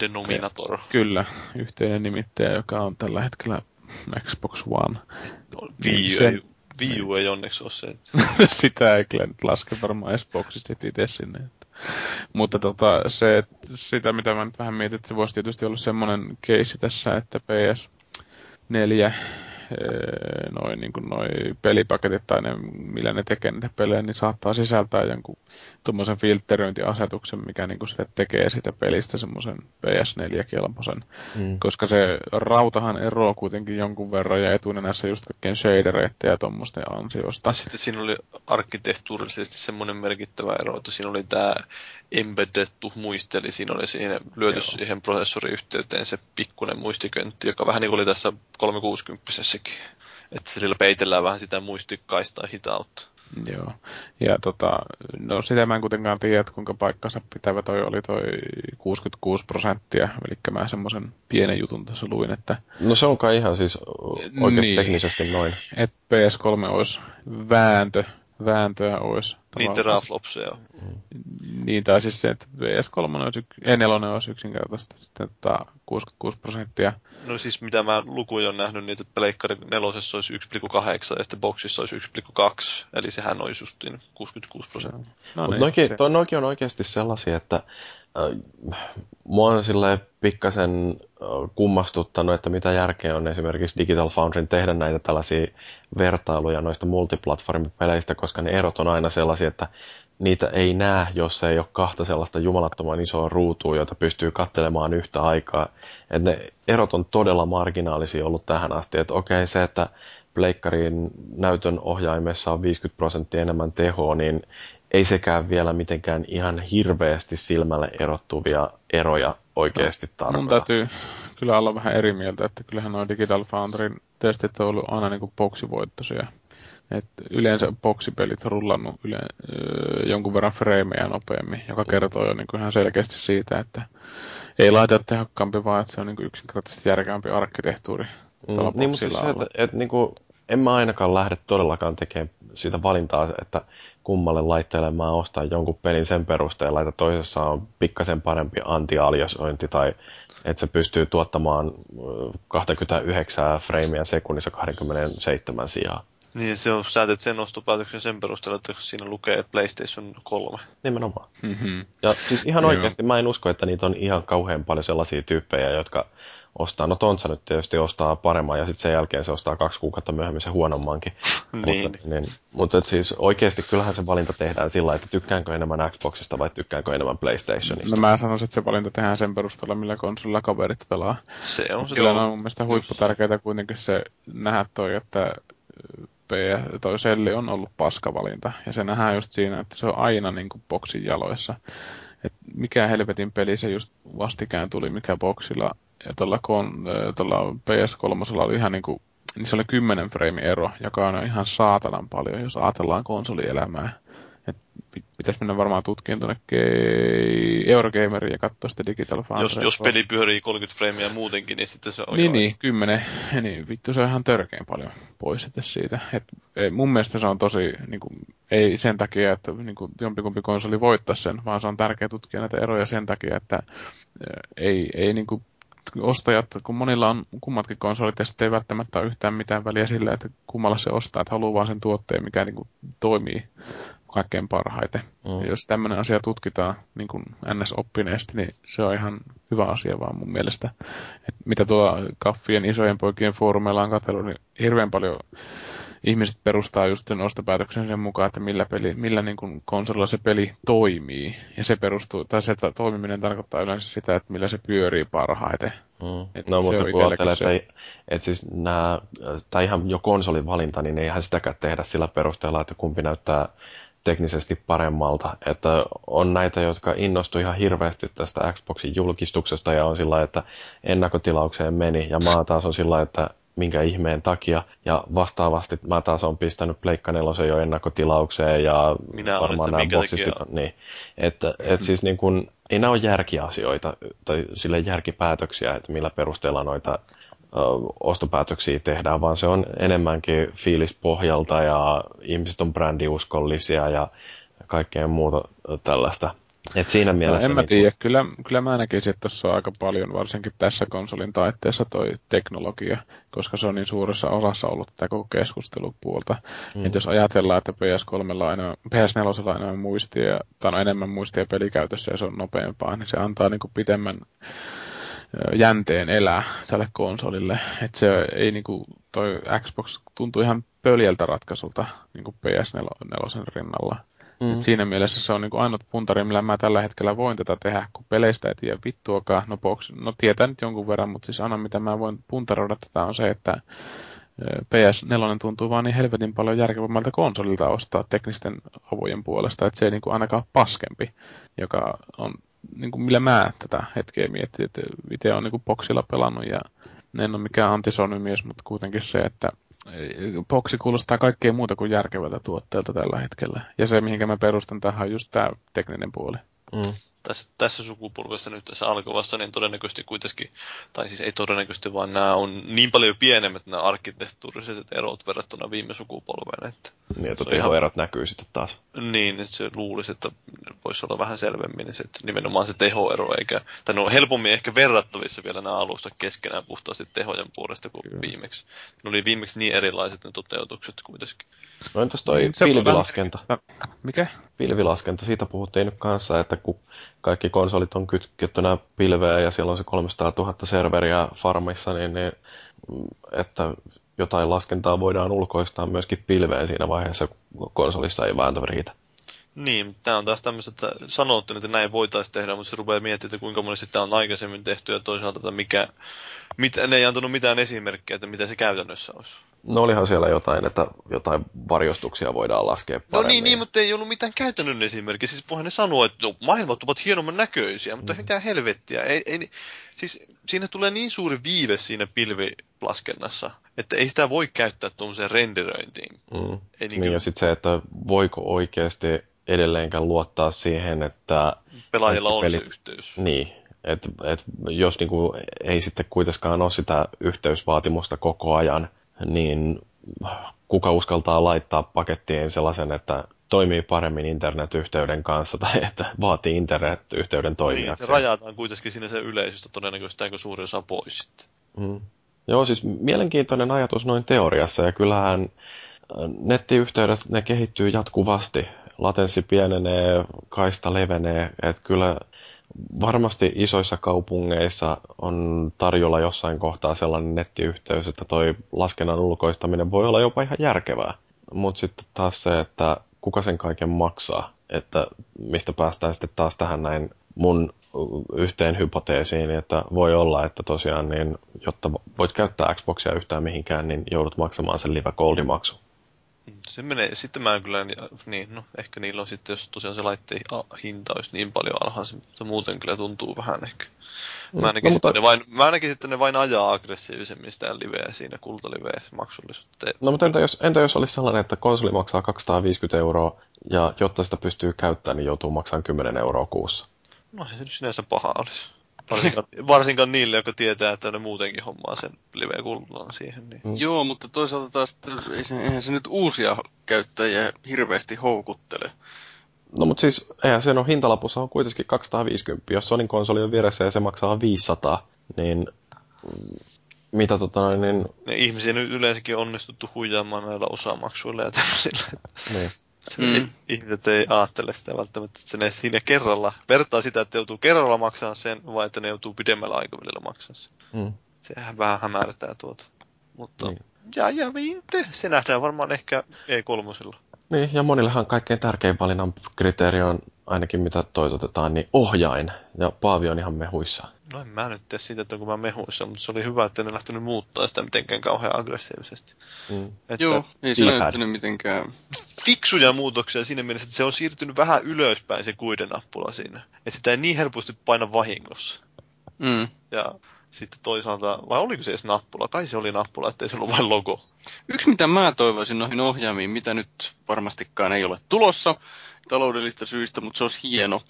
denominator. Kyllä, yhteinen nimittäjä, joka on tällä hetkellä Xbox One. No, Wii, sen... Wii U ei onneksi ole se. Että... Sitä ei kyllä nyt laske varmaan Xboxista itse sinne. Että. Mutta tota, se, sitä mitä mä nyt vähän mietin, että se voisi tietysti olla semmoinen keissi tässä, että PS4 noin niin noi pelipaketit tai ne, millä ne tekee niitä pelejä, niin saattaa sisältää jonkun tuommoisen filtteröintiasetuksen, mikä niin kuin sitä tekee sitä pelistä semmoisen PS4-kelpoisen. Mm. Koska se rautahan eroaa kuitenkin jonkun verran ja etunenässä just kaikkien shadereiden ja tuommoisten ansiosta. Sitten siinä oli arkkitehtuurillisesti semmoinen merkittävä ero, että siinä oli tämä embeddettu muisti, eli siinä oli siinä lyöty Joo. siihen prosessoriyhteyteen se pikkuinen muistiköntti, joka vähän niin kuin oli tässä 360 että sillä peitellään vähän sitä muistikaistaa hitautta. Joo. Ja tota, no sitä mä en kuitenkaan tiedä, että kuinka paikkansa pitävä toi oli toi 66 prosenttia, eli mä semmoisen pienen jutun tässä luin, että... No se on kai ihan siis oikeasti niin, teknisesti noin. Että PS3 olisi vääntö vääntöä olisi. Niin teraflopseja. Niin, tai siis se, että VS3 olisi, E4 olisi yksinkertaisesti sitten 66 prosenttia. No siis mitä mä lukuja on nähnyt, niin että Pleikkari nelosessa olisi 1,8 ja sitten boksissa olisi 1,2, eli sehän olisi justiin 66 prosenttia. No, no niin, noinkin, se... toi, noinkin on oikeasti sellaisia, että mua on silleen pikkasen äh, kummastuttanut, että mitä järkeä on esimerkiksi Digital Foundryn tehdä näitä tällaisia vertailuja noista multiplatformipeleistä, koska ne erot on aina sellaisia, että niitä ei näe, jos ei ole kahta sellaista jumalattoman isoa ruutua, jota pystyy katselemaan yhtä aikaa. Et ne erot on todella marginaalisia ollut tähän asti. Että okei, se, että Pleikkarin näytön ohjaimessa on 50 prosenttia enemmän tehoa, niin ei sekään vielä mitenkään ihan hirveästi silmälle erottuvia eroja oikeasti no, tarkoita. Mun täytyy kyllä olla vähän eri mieltä, että kyllähän nuo Digital Foundryn testit on ollut aina niin kuin boksivoittoisia. Et yleensä boksipelit on rullannut yle, jonkun verran freimejä nopeammin, joka kertoo jo niin kuin ihan selkeästi siitä, että ei laita tehokkaampi, vaan että se on niin kuin yksinkertaisesti järkevämpi arkkitehtuuri. Mm, niin, mutta siis se, että, että niin kuin, en mä ainakaan lähde todellakaan tekemään sitä valintaa, että kummalle laitteelle mä ostan jonkun pelin sen perusteella, että toisessa on pikkasen parempi anti-aliosointi tai että se pystyy tuottamaan 29 freimiä sekunnissa 27 sijaan. Niin, se on, sä teet sen ostopäätöksen sen perusteella, että siinä lukee PlayStation 3. Nimenomaan. Mm-hmm. Ja siis ihan oikeasti mä en usko, että niitä on ihan kauhean paljon sellaisia tyyppejä, jotka ostaa. No Tontsa nyt tietysti ostaa paremman ja sitten sen jälkeen se ostaa kaksi kuukautta myöhemmin se huonommankin. niin. Mutta, niin, mutta siis oikeasti kyllähän se valinta tehdään sillä että tykkäänkö enemmän Xboxista vai tykkäänkö enemmän PlayStationista. No mä sanoisin, että se valinta tehdään sen perusteella, millä konsolilla kaverit pelaa. Se on se. Kyllä on mun mielestä huipputärkeää kuitenkin se nähdä toi, että toi selli on ollut paskavalinta. Ja se nähdään just siinä, että se on aina niin kuin boksin jaloissa. Et mikä helvetin peli se just vastikään tuli, mikä boksilla ja tuolla, kon, tuolla PS3 oli ihan niin kuin, niin se oli 10 frame ero, joka on ihan saatanan paljon, jos ajatellaan konsolielämää. Et pitäisi mennä varmaan tutkimaan tuonne Eurogameriin ja katsoa sitä Digital Foundry. Jos, jos peli pyörii 30 frameja muutenkin, niin sitten se on Niin, niin, 10. Niin, vittu se on ihan törkeän paljon pois sitten siitä. Et, mun mielestä se on tosi, niin kuin, ei sen takia, että niin kuin, jompikumpi konsoli voittaa sen, vaan se on tärkeää tutkia näitä eroja sen takia, että ei, ei niin kuin, ostajat, kun monilla on kummatkin konsolit ja sitten ei välttämättä ole yhtään mitään väliä sillä, että kummalla se ostaa, että haluaa vaan sen tuotteen, mikä niin kuin, toimii kaikkein parhaiten. Mm. Ja jos tämmöinen asia tutkitaan niin kuin NS-oppineesti, niin se on ihan hyvä asia vaan mun mielestä. Et mitä tuo kaffien isojen poikien foorumeilla on katsellut, niin hirveän paljon ihmiset perustaa just sen ostopäätöksen sen mukaan, että millä, peli, millä niin kuin konsolilla se peli toimii. Ja se perustuu, tai se että toimiminen tarkoittaa yleensä sitä, että millä se pyörii parhaiten. Mm. no mutta kun ajattelee, että, ei, että siis nämä, tai ihan jo konsolin valinta, niin eihän sitäkään tehdä sillä perusteella, että kumpi näyttää teknisesti paremmalta. Että on näitä, jotka innostu ihan hirveästi tästä Xboxin julkistuksesta ja on sillä että ennakkotilaukseen meni. Ja mä taas on sillä että minkä ihmeen takia. Ja vastaavasti mä taas on pistänyt Pleikka 4 jo ennakkotilaukseen ja Minä varmaan nämä boksistit on, niin. Että et siis niin kun, ei nämä ole järkiasioita tai sille järkipäätöksiä, että millä perusteella noita ostopäätöksiä tehdään, vaan se on enemmänkin fiilispohjalta ja ihmiset on brändiuskollisia ja kaikkea muuta tällaista. Et siinä mielessä... No, en mä tiedä, niin... kyllä, kyllä mä näkisin, että tässä on aika paljon, varsinkin tässä konsolin taitteessa toi teknologia, koska se on niin suuressa osassa ollut tätä koko keskustelupuolta. Mm. Että jos ajatellaan, että PS3 on enemmän, PS4 on enemmän muistia, tai on enemmän muistia pelikäytössä ja se on nopeampaa, niin se antaa niin kuin pitemmän jänteen elää tälle konsolille. Että se ei niinku, toi Xbox tuntuu ihan pöljältä ratkaisulta niinku PS4 rinnalla. Mm. Et siinä mielessä se on niinku ainut puntari, millä mä tällä hetkellä voin tätä tehdä, kun peleistä ei tiedä vittuakaan. No, box, no tietää nyt jonkun verran, mutta siis aina mitä mä voin puntaroida tätä on se, että PS4 tuntuu vaan niin helvetin paljon järkevämmältä konsolilta ostaa teknisten avujen puolesta, että se ei niinku ainakaan paskempi, joka on niin kuin millä mä tätä hetkeä miettii, että itse on niin boksilla pelannut ja en ole mikään antisony-mies, mutta kuitenkin se, että boksi kuulostaa kaikkea muuta kuin järkevältä tuotteelta tällä hetkellä. Ja se, mihinkä mä perustan tähän, on just tämä tekninen puoli. Mm tässä, tässä sukupolvessa nyt tässä alkavassa, niin todennäköisesti kuitenkin, tai siis ei todennäköisesti, vaan nämä on niin paljon pienemmät nämä arkkitehtuuriset erot verrattuna viime sukupolveen. Että niin, että tehoerot ihan... näkyy sitten taas. Niin, että se luulisi, että voisi olla vähän selvemmin, niin se, että nimenomaan se tehoero, eikä, tai ne on helpommin ehkä verrattavissa vielä nämä alusta keskenään puhtaasti tehojen puolesta kuin Kyllä. viimeksi. Ne oli viimeksi niin erilaiset ne toteutukset kuitenkin. No entäs toi niin, pilvilaskenta? Mikä? Pilvilaskenta, siitä puhuttiin nyt kanssa, että kun kaikki konsolit on kytkettynä pilveen ja siellä on se 300 000 serveriä farmissa, niin, niin että jotain laskentaa voidaan ulkoistaa myöskin pilveen siinä vaiheessa, kun konsolissa ei vääntö riitä. Niin, tämä on taas tämmöistä, että sanottu, että näin voitaisiin tehdä, mutta se rupeaa miettimään, että kuinka monesti tämä on aikaisemmin tehty ja toisaalta, että mikä, mit, ne ei antanut mitään esimerkkejä, että mitä se käytännössä olisi. No olihan siellä jotain, että jotain varjostuksia voidaan laskea paremmin. No niin, niin mutta ei ollut mitään käytännön esimerkkiä. Siis voihan ne sanoa, että no, maailmat ovat hienomman näköisiä, mutta mm. mitään helvettiä. Ei, ei, siis siinä tulee niin suuri viive siinä pilvilaskennassa, että ei sitä voi käyttää tuommoiseen renderöintiin. Mm. Ei niin, niin ja sitten se, että voiko oikeasti edelleenkään luottaa siihen, että... Pelaajilla on pelit... se yhteys. Niin, et, et jos niinku ei sitten kuitenkaan ole sitä yhteysvaatimusta koko ajan, niin kuka uskaltaa laittaa pakettiin sellaisen, että toimii paremmin internetyhteyden kanssa tai että vaatii internetyhteyden toimijaksi. Niin, se rajataan kuitenkin sinne se yleisöstä todennäköisesti aika suuri osa pois sitten. Mm. Joo, siis mielenkiintoinen ajatus noin teoriassa ja kyllähän nettiyhteydet, ne kehittyy jatkuvasti. Latenssi pienenee, kaista levenee, että kyllä varmasti isoissa kaupungeissa on tarjolla jossain kohtaa sellainen nettiyhteys, että toi laskennan ulkoistaminen voi olla jopa ihan järkevää. Mutta sitten taas se, että kuka sen kaiken maksaa, että mistä päästään sitten taas tähän näin mun yhteen hypoteesiin, että voi olla, että tosiaan niin, jotta voit käyttää Xboxia yhtään mihinkään, niin joudut maksamaan sen Live Goldi-maksu. Se menee, sitten mä kyllä, niin, no ehkä niillä on sitten, jos tosiaan se laitteen hinta olisi niin paljon alhaisempi, mutta muuten kyllä tuntuu vähän ehkä. Mä ainakin, no, mutta... ne vain, mä ainakin sitten ne vain ajaa aggressiivisemmin sitä liveä siinä kultaliveä maksullisuutta. No mutta entä jos, entä jos olisi sellainen, että konsoli maksaa 250 euroa ja jotta sitä pystyy käyttämään, niin joutuu maksamaan 10 euroa kuussa? No ei se nyt sinänsä paha olisi. Varsinkaan, varsinkaan niille, jotka tietää, että ne muutenkin hommaa sen live kullaan siihen. Niin. Mm. Joo, mutta toisaalta taas ei se, eihän se nyt uusia käyttäjiä hirveästi houkuttele. No mutta siis, eihän sen on hintalapussa on kuitenkin 250. Jos Sonin konsoli on vieressä ja se maksaa 500, niin mitä tota niin... Ne ihmisiä nyt yleensäkin onnistuttu huijaamaan näillä osamaksuilla ja tämmöisillä. Niin. Mm. Ihmiset ei ajattele sitä välttämättä, että ne siinä kerralla vertaa sitä, että joutuu kerralla maksamaan sen, vai että ne joutuu pidemmällä aikavälillä maksamaan sen. Mm. Sehän vähän hämärtää tuota. Mutta niin. ja, ja viinte, se nähdään varmaan ehkä E3. Niin, ja monillehan kaikkein tärkein valinnan kriteeri on ainakin mitä toitotetaan, niin ohjain. Ja Paavi on ihan mehuissa. No en mä nyt tiedä siitä, että onko mä mehuissa, mutta se oli hyvä, että ne lähtenyt muuttaa sitä mitenkään kauhean aggressiivisesti. Mm. Että Joo, ei se näyttänyt mitenkään. Fiksuja muutoksia siinä mielessä, että se on siirtynyt vähän ylöspäin se kuidenappula siinä. Että sitä ei niin helposti paina vahingossa. Mm. Ja sitten toisaalta, vai oliko se edes nappula? Kai se oli nappula, ettei se ollut vain logo. Yksi mitä mä toivoisin noihin ohjaamiin, mitä nyt varmastikaan ei ole tulossa taloudellista syistä, mutta se olisi hieno.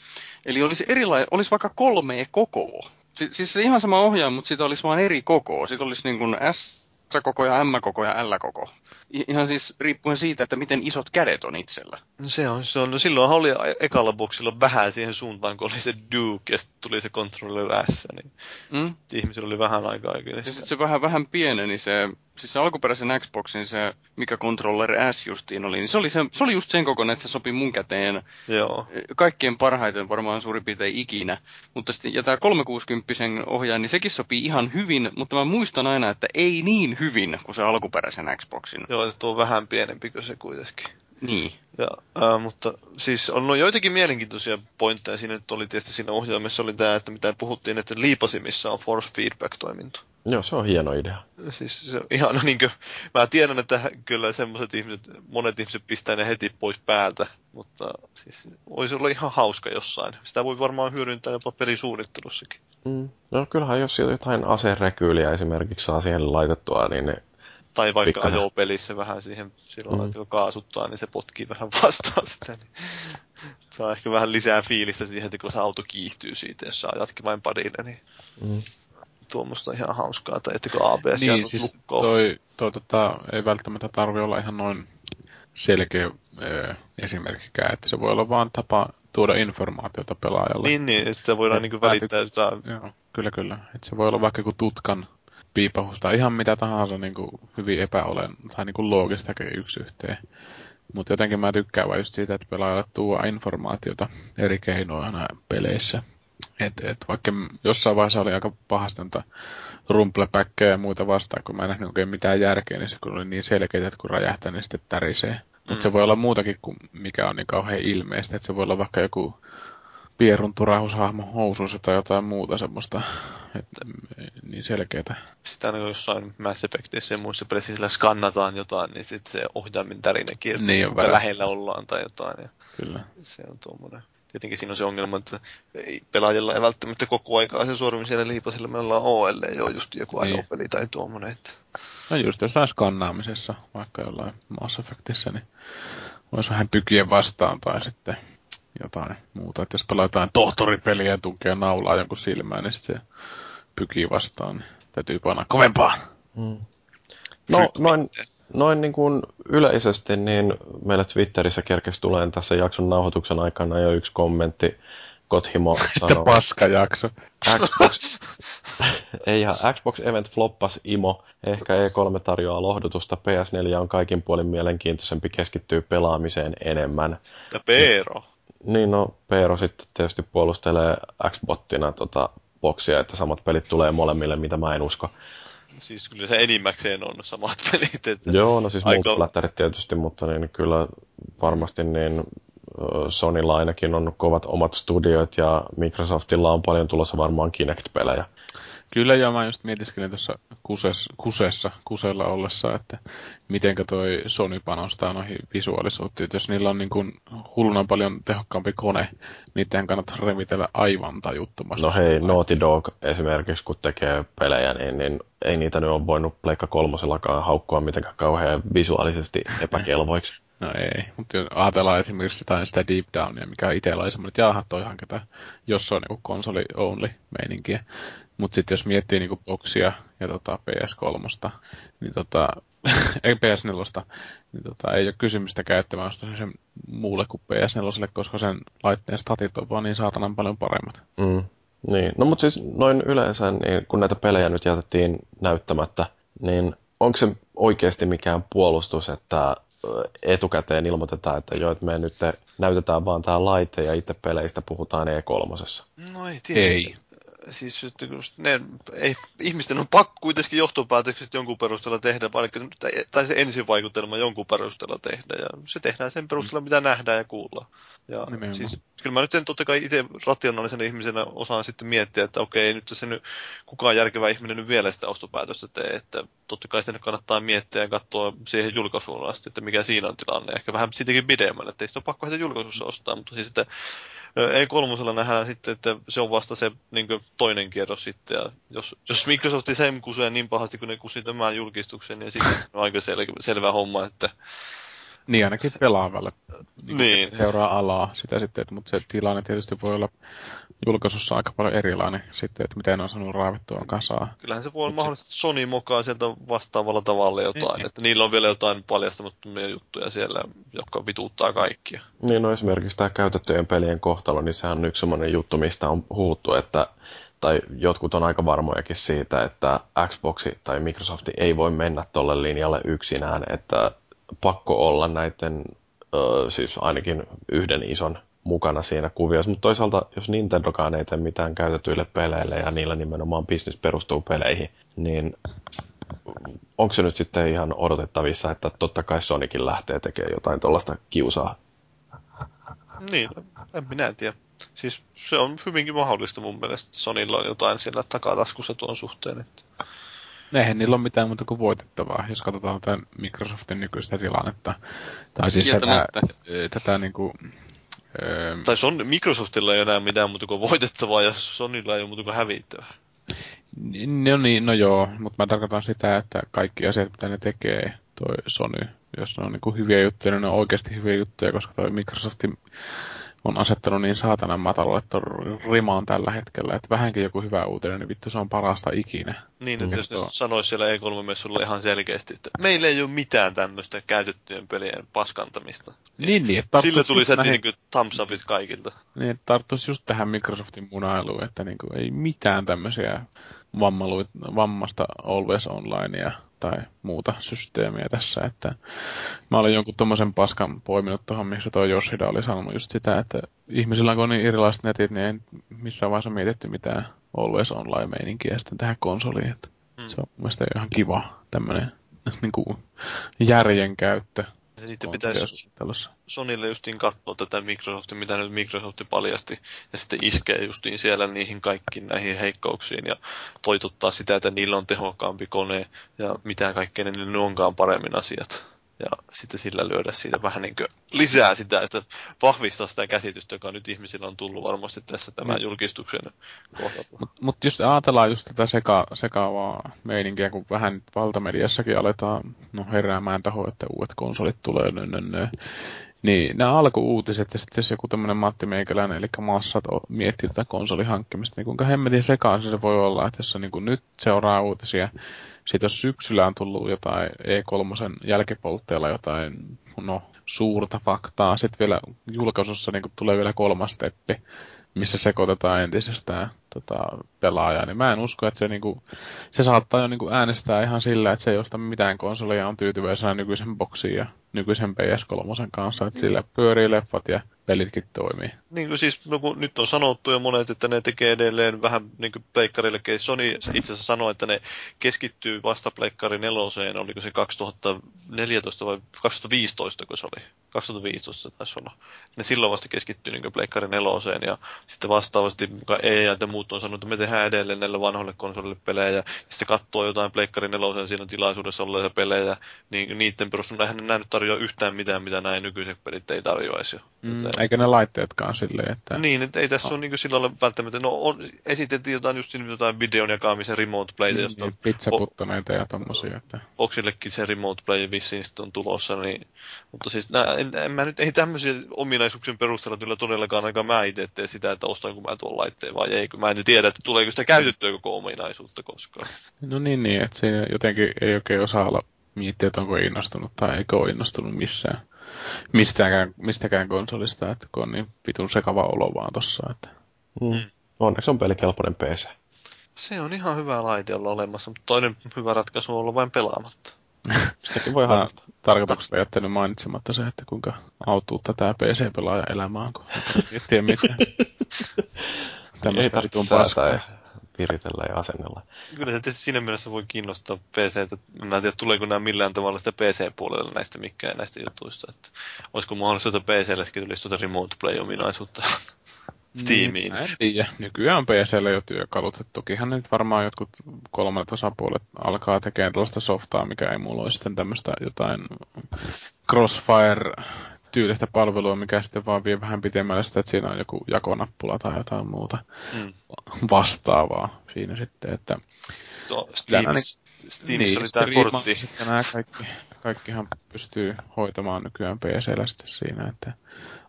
Eli olisi, erila- olisi vaikka kolme kokoa. Si- siis se ihan sama ohjaaja, mutta siitä olisi vain eri koko. Siitä olisi niin S-koko ja M-koko ja L-koko. Ihan siis riippuen siitä, että miten isot kädet on itsellä. No se on, se on. No silloin oli ekalla boksilla vähän siihen suuntaan, kun oli se Duke ja sitten tuli se Controller S, niin mm? ihmisillä oli vähän aikaa. Ja sitten se vähän, vähän pieneni se siis se alkuperäisen Xboxin se, mikä Controller S justiin oli, niin se oli, se, se oli just sen kokoinen, että se sopi mun käteen Joo. kaikkien parhaiten varmaan suurin piirtein ikinä. Mutta sitten, ja tämä 360 ohjaaja, niin sekin sopii ihan hyvin, mutta mä muistan aina, että ei niin hyvin kuin se alkuperäisen Xboxin. Joo, se tuo vähän pienempi kuin se kuitenkin. Niin. Ja, äh, mutta siis on no, joitakin mielenkiintoisia pointteja siinä, että oli tietysti siinä ohjaamissa oli tämä, että mitä puhuttiin, että liipasimissa on force feedback-toiminto. Joo, se on hieno idea. Siis se on ihan, niin kuin, mä tiedän, että kyllä semmoiset ihmiset, monet ihmiset pistää ne heti pois päältä, mutta siis voisi olla ihan hauska jossain. Sitä voi varmaan hyödyntää jopa pelisuunnittelussakin. Mm. No kyllähän jos jotain aserekyyliä esimerkiksi saa siihen laitettua, niin ne tai vaikka Pikkasen. ajopelissä vähän siihen silloin, mm. että kun kaasuttaa, niin se potkii vähän vastaan sitä. Niin saa ehkä vähän lisää fiilistä siihen, että kun se auto kiihtyy siitä, jos sä ajatkin vain padille, niin mm tuommoista ihan hauskaa, tai että kun ABS niin, siis lukkoon. toi, toi tota, ei välttämättä tarvi olla ihan noin selkeä ö, esimerkkikään, että se voi olla vaan tapa tuoda informaatiota pelaajalle. Niin, niin että sitä voidaan niin välittää jotain. Joo, kyllä, kyllä. Että se voi olla vaikka joku tutkan piipahusta, ihan mitä tahansa niin kuin hyvin epäolen tai niin kuin loogistakin yksi yhteen. Mutta jotenkin mä tykkään vaan just siitä, että pelaajalle tuo informaatiota eri keinoina peleissä. Et, et vaikka jossain vaiheessa oli aika pahasti rumplepäkkejä ja muita vastaan, kun mä en nähnyt oikein mitään järkeä, niin se kun oli niin selkeitä, että kun räjähtää, niin sitten tärisee. Mutta mm. se voi olla muutakin kuin mikä on niin kauhean ilmeistä, että se voi olla vaikka joku pierun turahushahmo housuissa tai jotain muuta semmoista, että niin selkeätä. Sitä niin jossain Mass Effectissä ja muissa peleissä sillä skannataan jotain, niin sitten se ohjaimen tärinä kiertyy, niin lähellä ollaan tai jotain. Ja Kyllä. Se on tuommoinen tietenkin siinä on se ongelma, että ei, pelaajilla ei välttämättä koko aikaa se sormi siellä liipasilla meillä on OL, jo just joku niin. ajopeli tai tuommoinen. Että... No just jossain skannaamisessa, vaikka jollain Mass Effectissä, niin voisi vähän pykien vastaan tai sitten jotain muuta. Että jos pelaa jotain tohtoripeliä ja tunkee naulaa jonkun silmään, niin sitten se pykii vastaan, niin täytyy panna kovempaa. Hmm. No, noin, noin niin kuin yleisesti, niin meillä Twitterissä kerkesi tulee tässä jakson nauhoituksen aikana jo yksi kommentti. Kothimo sanoi... Että jakso. Xbox... Ei ihan, Xbox Event floppas imo. Ehkä E3 tarjoaa lohdutusta. PS4 on kaikin puolin mielenkiintoisempi, keskittyy pelaamiseen enemmän. Ja Peero. Niin, no Peero sitten tietysti puolustelee Xbottina tota boksia, että samat pelit tulee molemmille, mitä mä en usko siis kyllä se enimmäkseen on samat pelit. Että Joo, no siis aika... muut tietysti, mutta niin kyllä varmasti niin Sonylla ainakin on kovat omat studiot ja Microsoftilla on paljon tulossa varmaan Kinect-pelejä. Kyllä, ja mä just mietiskelin tuossa kusessa, kusessa, kusella ollessa, että mitenkä toi Sony panostaa noihin visuaalisuuteen. Jos niillä on niin kuin hulluna paljon tehokkaampi kone, niiden kannattaa remitellä aivan tajuttomasti. No hei, Naughty Dog esimerkiksi, kun tekee pelejä, niin, niin ei niitä nyt ole voinut Pleikka kolmosellakaan haukkua mitenkään kauhean visuaalisesti epäkelvoiksi. No ei, mutta ajatellaan esimerkiksi jotain sitä Deep Downia, mikä itsellä oli semmoinen, että jaha, toi hankita, jos se on niin konsoli only meininkiä. Mutta sitten jos miettii niinku boksia ja tota PS3, niin tota, ei PS4, niin tota, ei ole kysymystä käyttämään sen muulle kuin PS4, koska sen laitteen statit on vaan niin saatanan paljon paremmat. Mm. Niin, no mutta siis noin yleensä, niin kun näitä pelejä nyt jätettiin näyttämättä, niin onko se oikeasti mikään puolustus, että etukäteen ilmoitetaan, että joo, että me nyt näytetään vaan tämä laite ja itse peleistä puhutaan E3. No ei tiedä. Ei siis että ne, ei, ihmisten on pakko kuitenkin johtopäätökset jonkun perusteella tehdä, vaikka, tai se ensivaikutelma jonkun perusteella tehdä, ja se tehdään sen perusteella, mitä nähdään ja kuullaan. Ja siis, kyllä mä nyt en totta kai itse rationaalisena ihmisenä osaan sitten miettiä, että okei, nyt se nyt kukaan järkevä ihminen nyt vielä sitä ostopäätöstä tee, että totta kai sen kannattaa miettiä ja katsoa siihen julkaisuun asti, että mikä siinä on tilanne. Ehkä vähän siitäkin pidemmän, että ei sitä ole pakko heti julkaisussa ostaa, mutta siis että ei kolmosella nähdään sitten, että se on vasta se niin toinen kierros sitten. Ja jos, jos Microsoft sen kusee niin pahasti, kun ne kusi tämän julkistuksen, niin sitten on aika sel- selvä homma, että Niin ainakin pelaavalle. Niin. Niin. Seuraa alaa sitä sitten, että, mutta se tilanne tietysti voi olla julkaisussa aika paljon erilainen sitten, että miten on saanut raavittua kasaa. Kyllähän se voi olla Mut mahdollista, että Sony mokaa sieltä vastaavalla tavalla jotain. Niin. Että niillä on vielä jotain paljastamattomia juttuja siellä, jotka vituuttaa kaikkia. Niin, no esimerkiksi tämä käytettyjen pelien kohtalo, niin sehän on yksi semmoinen juttu, mistä on puhuttu, että tai jotkut on aika varmojakin siitä, että Xbox tai Microsoft ei voi mennä tolle linjalle yksinään, että pakko olla näiden, ö, siis ainakin yhden ison mukana siinä kuviossa, mutta toisaalta jos Nintendokaan ei tee mitään käytetyille peleille ja niillä nimenomaan business perustuu peleihin, niin onko se nyt sitten ihan odotettavissa, että totta kai Sonikin lähtee tekemään jotain tuollaista kiusaa? Niin, en minä tiedä. Siis se on hyvinkin mahdollista mun mielestä, että Sonilla on jotain siellä takataskussa tuon suhteen. Että... Eihän niillä ole mitään muuta kuin voitettavaa, jos katsotaan tätä Microsoftin nykyistä tilannetta. Tai siis tätä, tätä niin kuin, öö, Tai Son, Microsoftilla ei ole enää mitään muuta kuin voitettavaa ja Sonilla ei ole muuta kuin hävittävää. No niin, no joo, mutta mä tarkoitan sitä, että kaikki asiat, mitä ne tekee, toi Sony, jos ne on niin kuin hyviä juttuja, niin ne on oikeasti hyviä juttuja, koska toi Microsoft on asettanut niin saatanan matalalle rimaan tällä hetkellä, että vähänkin joku hyvä uutinen, niin vittu se on parasta ikinä. Niin, että Mm. jos ne sanoisi siellä E3-messulla ihan selkeästi, että meillä ei ole mitään tämmöistä käytettyjen pelien paskantamista. Niin, niin, että Sillä tuli heti näihin- niin thumbs upit kaikilta. Niin, että tarttuisi just tähän Microsoftin munailuun, että niin kuin ei mitään tämmöisiä vammaluit, vammasta Always Onlinea tai muuta systeemiä tässä, että mä olin jonkun tommosen paskan poiminut tuohon, missä tuo Yoshida oli sanonut just sitä, että ihmisillä on niin erilaiset netit, niin ei missään vaiheessa mietitty mitään Always Online-meininkiä sitten tähän konsoliin, että Mm. se on mun mielestä ihan kiva tämmöinen niin kuin järjen käyttö Ja Sitten pitäisi konsoliosuunnittelussa. Sonille justiin katsoa tätä Microsoftin, mitä nyt Microsoft paljasti, ja sitten iskee justiin siellä niihin kaikkiin näihin heikkouksiin ja toitottaa sitä, että niillä on tehokkaampi kone ja mitä kaikkea ne onkaan paremmin asiat. Ja sitten sillä lyödä siitä vähän niin lisää sitä, että vahvistaa sitä käsitystä, joka nyt ihmisillä on tullut varmasti tässä tämän Mm. julkistuksen kohdalla. Mutta mut jos ajatellaan just tätä seka, sekaavaa meininkiä, kun vähän nyt valtamediassakin aletaan no, heräämään taho, että uudet konsolit tulee, nö, nö, nö. Niin nämä alkuuutiset ja sitten jos joku tämmöinen Matti Meikäläinen, eli massat miettii tätä konsolin hankkimista, niin kuinka hemmetin sekaisin se voi olla, että jos on niin kuin nyt seuraa uutisia, sitten jos syksyllä on tullut jotain E3 jälkipoltteella jotain no, suurta faktaa, sitten vielä julkaisussa niin kuin tulee vielä kolmas steppi, missä sekoitetaan entisestään tota, pelaajaa, niin mä en usko, että se, niinku, se saattaa jo niinku äänestää ihan sillä, että se ei osta mitään konsolia, on tyytyväisenä nykyisen boksiin ja nykyisen PS3 kanssa, että sillä pyörii leffat ja pelitkin toimii. Niin kuin siis, no kun nyt on sanottu jo monet, että ne tekee edelleen vähän niin kuin pleikkarillekin. Sony itse asiassa sanoi, että ne keskittyy vasta pleikkari neloseen, oliko se 2014 vai 2015, kun se oli. 2015 taisi olla. Ne silloin vasta keskittyy niin pleikkari neloseen ja sitten vastaavasti EA ja muut on sanonut, että me tehdään edelleen näille vanhoille konsolille pelejä ja sitten katsoo jotain pleikkari nelosen siinä tilaisuudessa olleita pelejä, niin niiden perusteella eihän ne näin nyt tarjoa yhtään mitään, mitä näin nykyiset pelit ei tarjoaisi jo. Mm, Joten- eikä ne laitteetkaan silleen, että... niin, että ei tässä ole niin sillä lailla välttämättä. No on, esitettiin jotain just niin jotain videon jakamisen remote playta, josta niin, pizzaputtoneita ja tommosia, että... Boxillekin se remote play vissiin sitten on tulossa, niin, mutta siis nää, en, en, mä nyt, ei tämmöisiä ominaisuuksien perusteella kyllä todellakaan aika mä itse tee sitä, että ostanko mä tuon laitteen vai ei, kun mä en tiedä, että tuleeko sitä käytettyä koko ominaisuutta koskaan. No niin, niin, että siinä jotenkin ei oikein osaa olla miettiä, että onko innostunut tai eikö ole innostunut missään. Mistäkään, mistäkään konsolista, että kun on niin vitun sekava olo vaan tossa, että... Mm. Onneksi on pelikelpoinen PC. Se on ihan hyvä laite olla olemassa, mutta toinen hyvä ratkaisu on olla vain pelaamatta. Sitäkin voi Ihan tarkoituksella jättänyt mainitsematta se, että kuinka autuutta tämä PC-pelaaja elämä on, kun ei tiedä mitään. Tämmöistä vitun paskaa. Ja viritellä ja asennella. Kyllä se tietysti siinä mielessä voi kiinnostaa PC, että mä en tiedä tuleeko nämä millään tavalla sitä PC-puolella näistä mikään näistä jutuista, että olisiko mahdollista, että PCllekin tulisi tuota remote play-ominaisuutta Steamiin. Niin, en tiedä. Nykyään on PCllä jo työkalut. että Tokihan nyt varmaan jotkut kolmannet osapuolet alkaa tekemään tällaista softaa, mikä ei mulla ole sitten tämmöistä jotain Crossfire-tyylistä palvelua, mikä sitten vaan vie vähän pitemmälle sitä, että siinä on joku jakonappula tai jotain muuta Mm. vastaavaa siinä sitten, että Tuo Kyllä, Steamissa, Steamissa oli tämä kortti, Sitten nämä kaikki kaikkihan pystyy hoitamaan nykyään PCllä sitten siinä, että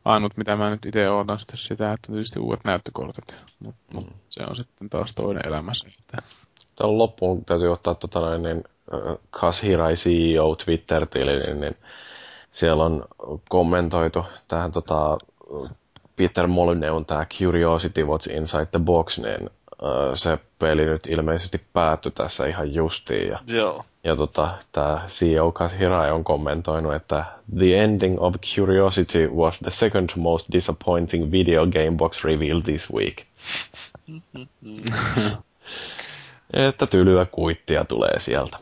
ainut mitä mä nyt itse ootan sitten sitä, että tietysti uudet näyttökortit, mutta mut Mm. se on sitten taas toinen elämässä. Että Tällä loppuun täytyy ottaa tota noin, niin, äh, Kashirai CEO Twitter-tili, niin siellä on kommentoitu tähän tota, Peter Molyneux tämä Curiosity What's Inside the Box, niin se peli nyt ilmeisesti päättyi tässä ihan justiin. Ja, Joo. ja tota, tämä CEO Kashirai on kommentoinut, että The ending of Curiosity was the second most disappointing video game box reveal this week. että tylyä kuittia tulee sieltä.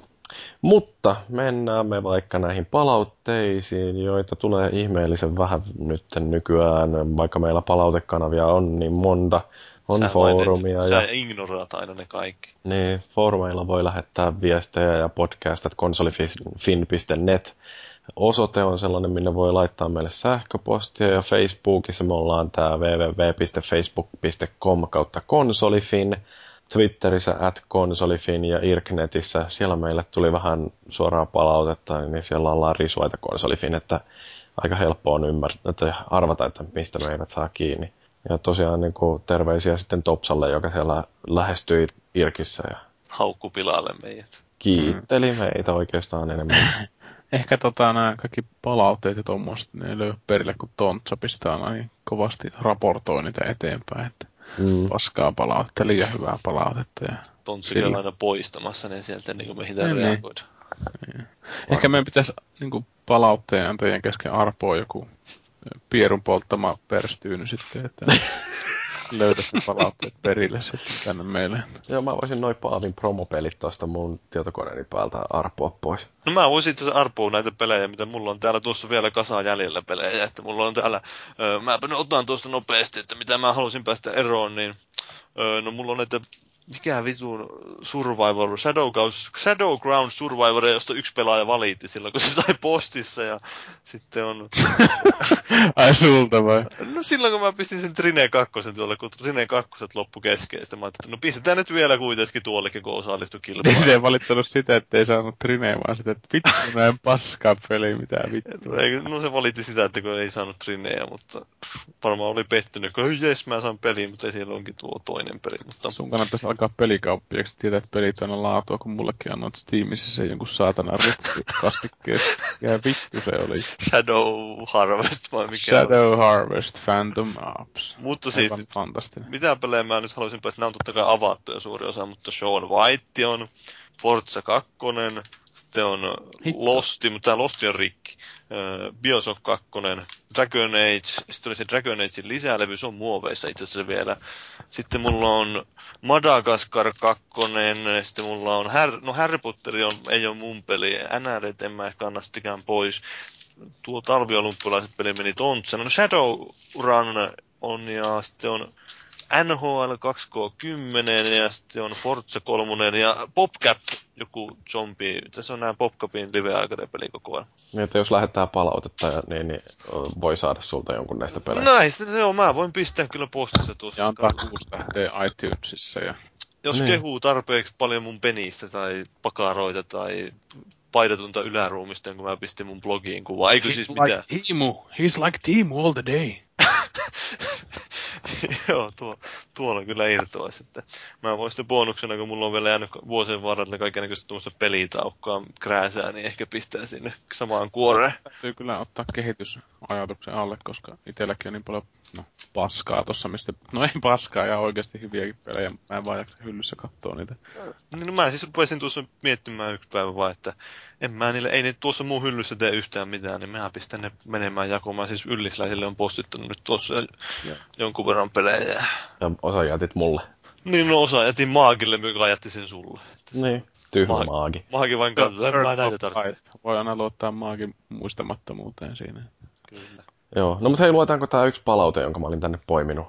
Mutta mennään me vaikka näihin palautteisiin, joita tulee ihmeellisen vähän nyt nykyään, vaikka meillä palautekanavia on niin monta. On Sä foorumia mainit- ja Sä ignoraat aina ne kaikki. niin, foorumeilla voi lähettää viestejä ja podcastat konsolifin.net. Osoite on sellainen, minne voi laittaa meille sähköpostia ja Facebookissa me ollaan tää www.facebook.com kautta konsolifin. Twitterissä at konsolifin ja Irknetissä, siellä meille tuli vähän suoraa palautetta, niin siellä ollaan risuaita konsolifin, että aika helppo on ymmärtää, että arvata, että mistä me eivät saa kiinni. Ja tosiaan niin kuin, terveisiä sitten Topsalle, joka siellä lähestyi Irkissä ja Haukku pilalle meidät. kiitteli meitä oikeastaan enemmän. ehkä tota, nämä kaikki palautteet ja tuommoiset, ne ei löy perille, kun Tontsa pistää aina niin kovasti raportoi niitä eteenpäin, että Mm. paskaa palautetta, liian hyvää palautetta. Ja... On aina poistamassa ne sieltä, niin kuin me Niin, niin. reagoida. Ehkä meidän pitäisi niin palautteen antajien kesken arpoa joku pierun polttama perstyyny sitten, että löytäisi ne palautteet perille sitten tänne meille. Joo, mä voisin noin Paavin promopelit tuosta mun tietokoneeni päältä arpoa pois. No mä voisin itse asiassa arpoa näitä pelejä, mitä mulla on täällä tuossa vielä kasaan jäljellä pelejä, että mulla on täällä, öö, mä otan tuosta nopeasti, että mitä mä halusin päästä eroon, niin öö, no mulla on näitä, mikä vitun Survivor, Shadowground, Shadowground Survivor, josta yksi pelaaja valitti silloin, kun se sai postissa, ja sitten on, Ai sulta vai? no silloin kun mä pistin sen Trine 2 tuolle, kun Trine 2 loppu kesken, sitten mä ajattelin, että no pistetään nyt vielä kuitenkin tuollekin, kun osallistui Niin kilpailuun. se ei valittanut sitä, että ei saanut Trineä, vaan sitä, että vittu näin paskaa peli, mitä vittu. No se valitti sitä, että kun ei saanut Trineä, mutta varmaan oli pettynyt, kun jes mä saan peliin, mutta ei siellä onkin tuo toinen peli. Mutta Sun kannattaisi alkaa pelikauppiaksi, tietää, että pelit on laatua, kun mullekin annoit Steamissa sen jonkun saatana ruttu kastikkeen. Ja vittu se oli. Shadow Harvest vai mikä on. Shadow Harvest, Phantom Ops. Mutta siis, Aivan fantastinen. mitä pelejä mä nyt haluaisin päästä, nämä on totta kai avattuja suuri osa, mutta Sean White on, Forza 2, sitten on Hitto. Losti, mutta tämä Losti on rikki. Bioshock 2, Dragon Age, sitten oli se Dragon Agein lisälevy, se on muoveissa itse asiassa vielä. Sitten mulla on Madagaskar 2, sitten mulla on, Har- no Harry Potter on, ei ole mun peli, NRD en mä ehkä anna sitäkään pois. Tuo talviolympialaiset peli meni tontsena. No Shadowrun on ja sitten on NHL 2K10 ja sitten on Forza 3 ja PopCap, joku zombi. Tässä on nämä PopCapin live peli koko ajan. Niin, että jos lähettää palautetta, ja niin, niin voi saada sulta jonkun näistä peleistä. Näistä se on, mä voin pistää kyllä postissa tuossa. Ja antaa kuusi tähteä iTunesissa ja Jos Niin. kehuu tarpeeksi paljon mun penistä tai pakaroita tai paidatunta yläruumista, kun mä pistin mun blogiin kuvaa. Eikö siis He's mitään? like Timu. He's like Timu all the day. Joo, tuo, tuolla kyllä irtoa sitten. Mä voin sitten bonuksena, kun mulla on vielä jäänyt vuosien varrella kaikenlaista tuommoista pelitaukkaa krääsää, niin ehkä pistää sinne samaan kuoreen. Täytyy kyllä ottaa kehitysajatuksen alle, koska itselläkin on niin paljon no, paskaa tossa, mistä... No ei paskaa ja oikeasti hyviäkin pelejä, mä en vaan jaksa hyllyssä katsoa niitä. Niin no mä siis rupesin tuossa miettimään yksi päivä vaan, että en mä niille, ei ne tuossa mun hyllyssä tee yhtään mitään, niin mä pistän ne menemään jakomaan. Siis yllisläisille on postittanut nyt tuossa Joo. jonkun verran pelejä. Ja osa jätit mulle. Niin no osa jätin Maagille, joka jätti sen sulle. Niin. Tyhmä Maagi. maagi. Maagi vain katsoi, en mä näitä tarvitse. Voi aina luottaa maagin muistamattomuuteen siinä. Kyllä. Joo. No mutta hei, luetaanko tää yksi palaute, jonka mä olin tänne poiminut?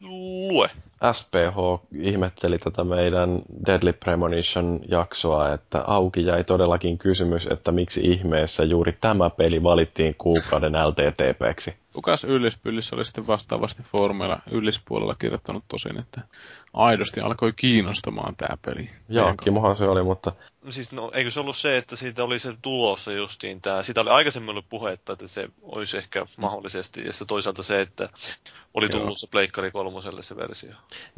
Lue. SPH ihmetteli tätä meidän Deadly Premonition-jaksoa, että auki jäi todellakin kysymys, että miksi ihmeessä juuri tämä peli valittiin kuukauden LTTPksi. Kukas Yllispyllissä oli sitten vastaavasti foorumeilla Yllispuolella kirjoittanut tosin, että aidosti alkoi kiinnostamaan tämä peli. Joo, Kimohan se oli, mutta... Siis no, eikö se ollut se, että siitä oli se tulossa justiin tämä, siitä oli aikaisemmin ollut puhetta, että se olisi ehkä mahdollisesti, ja se toisaalta se, että oli tullut se Pleikkari kolmoselle se versio.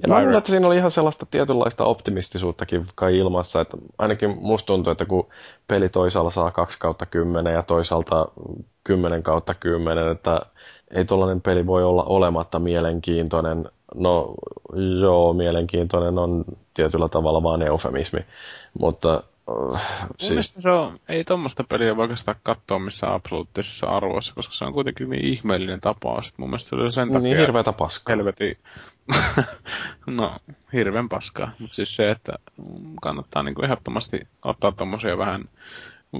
Ja mä luulen, että siinä oli ihan sellaista tietynlaista optimistisuuttakin kai ilmassa, että ainakin musta tuntuu, että kun peli toisaalla saa 2 kautta 10 ja toisaalta 10 kautta 10, että ei tuollainen peli voi olla olematta mielenkiintoinen. No joo, mielenkiintoinen on tietyllä tavalla vaan eufemismi, mutta äh, siis... se on, ei tuommoista peliä voi oikeastaan katsoa missä absoluuttisessa arvoissa, koska se on kuitenkin niin ihmeellinen tapaus. Mun mielestä se oli sen niin takia... Niin hirveätä paskaa. Helveti... no, hirveän paskaa. Mutta siis se, että kannattaa niinku ehdottomasti ottaa tuommoisia vähän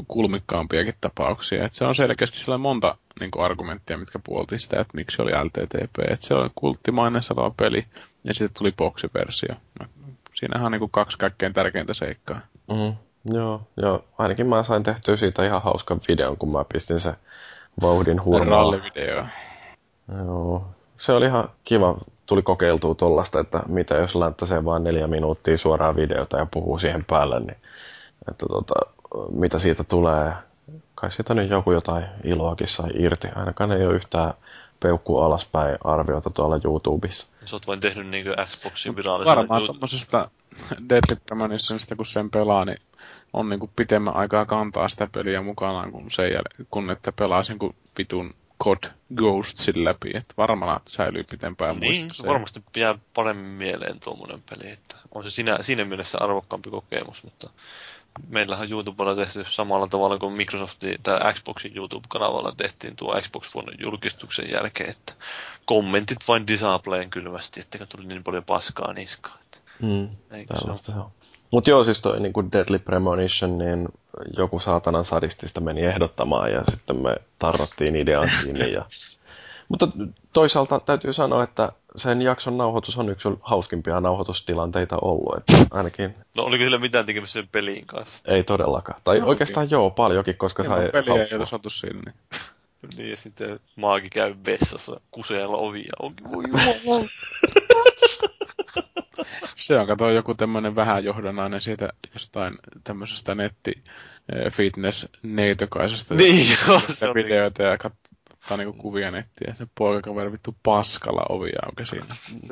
kulmikkaampiakin tapauksia. Et se on selkeästi sellainen monta niin kuin argumenttia, mitkä puolti sitä, että miksi oli LTTP. Et se on kulttimainen salava peli ja sitten tuli boksiversio. Siinähän on niin kuin kaksi kaikkein tärkeintä seikkaa. Mm, joo, joo, ainakin mä sain tehtyä siitä ihan hauskan videon, kun mä pistin se vauhdin hurmaa. Rallivideo. Joo, se oli ihan kiva. Tuli kokeiltua tollasta, että mitä jos länttäsee vain neljä minuuttia suoraa videota ja puhuu siihen päälle, niin että tota, mitä siitä tulee. Kai siitä nyt joku jotain iloakin sai irti. Ainakaan ei ole yhtään peukku alaspäin arviota tuolla YouTubessa. Sä oot vain tehnyt niin Xboxin virallisella Varmaan tuommoisesta Deadly Premonitionista, kun sen pelaa, niin on niin kuin pitemmän aikaa kantaa sitä peliä mukanaan, kun, sen jäl- kun että pelaa sen kuin vitun COD Ghostsin läpi, että varmaan säilyy pitempään Niin, se varmasti jää paremmin mieleen tuommoinen peli, että on se siinä, siinä mielessä arvokkaampi kokemus, mutta meillähän YouTubella tehty samalla tavalla kuin Microsoftin tai Xboxin YouTube-kanavalla tehtiin tuo Xbox One julkistuksen jälkeen, että kommentit vain disableen kylmästi, että tuli niin paljon paskaa niskaan. Mm, se on? Mutta joo, siis toi niin Deadly Premonition, niin joku saatanan sadistista meni ehdottamaan ja sitten me tarrottiin kiinni. Ja... Mutta toisaalta täytyy sanoa, että sen jakson nauhoitus on yksi hauskimpia nauhoitustilanteita ollut. Että ainakin... No oliko sillä mitään tekemistä sen peliin kanssa? Ei todellakaan. Tai no, oikeastaan okay. joo, paljonkin, koska sai... Peliä ei ole saatu sinne. Niin. niin, ja sitten maagi käy vessassa kuseella ovia auki. Voi Se on, kato joku tämmöinen vähän johdannainen siitä jostain tämmöisestä netti eh, fitness neitokaisesta niin, joo, se videoita ja kat, ottaa niinku kuvia nettiä. Se poikakaveri vittu paskalla ovi auki siinä.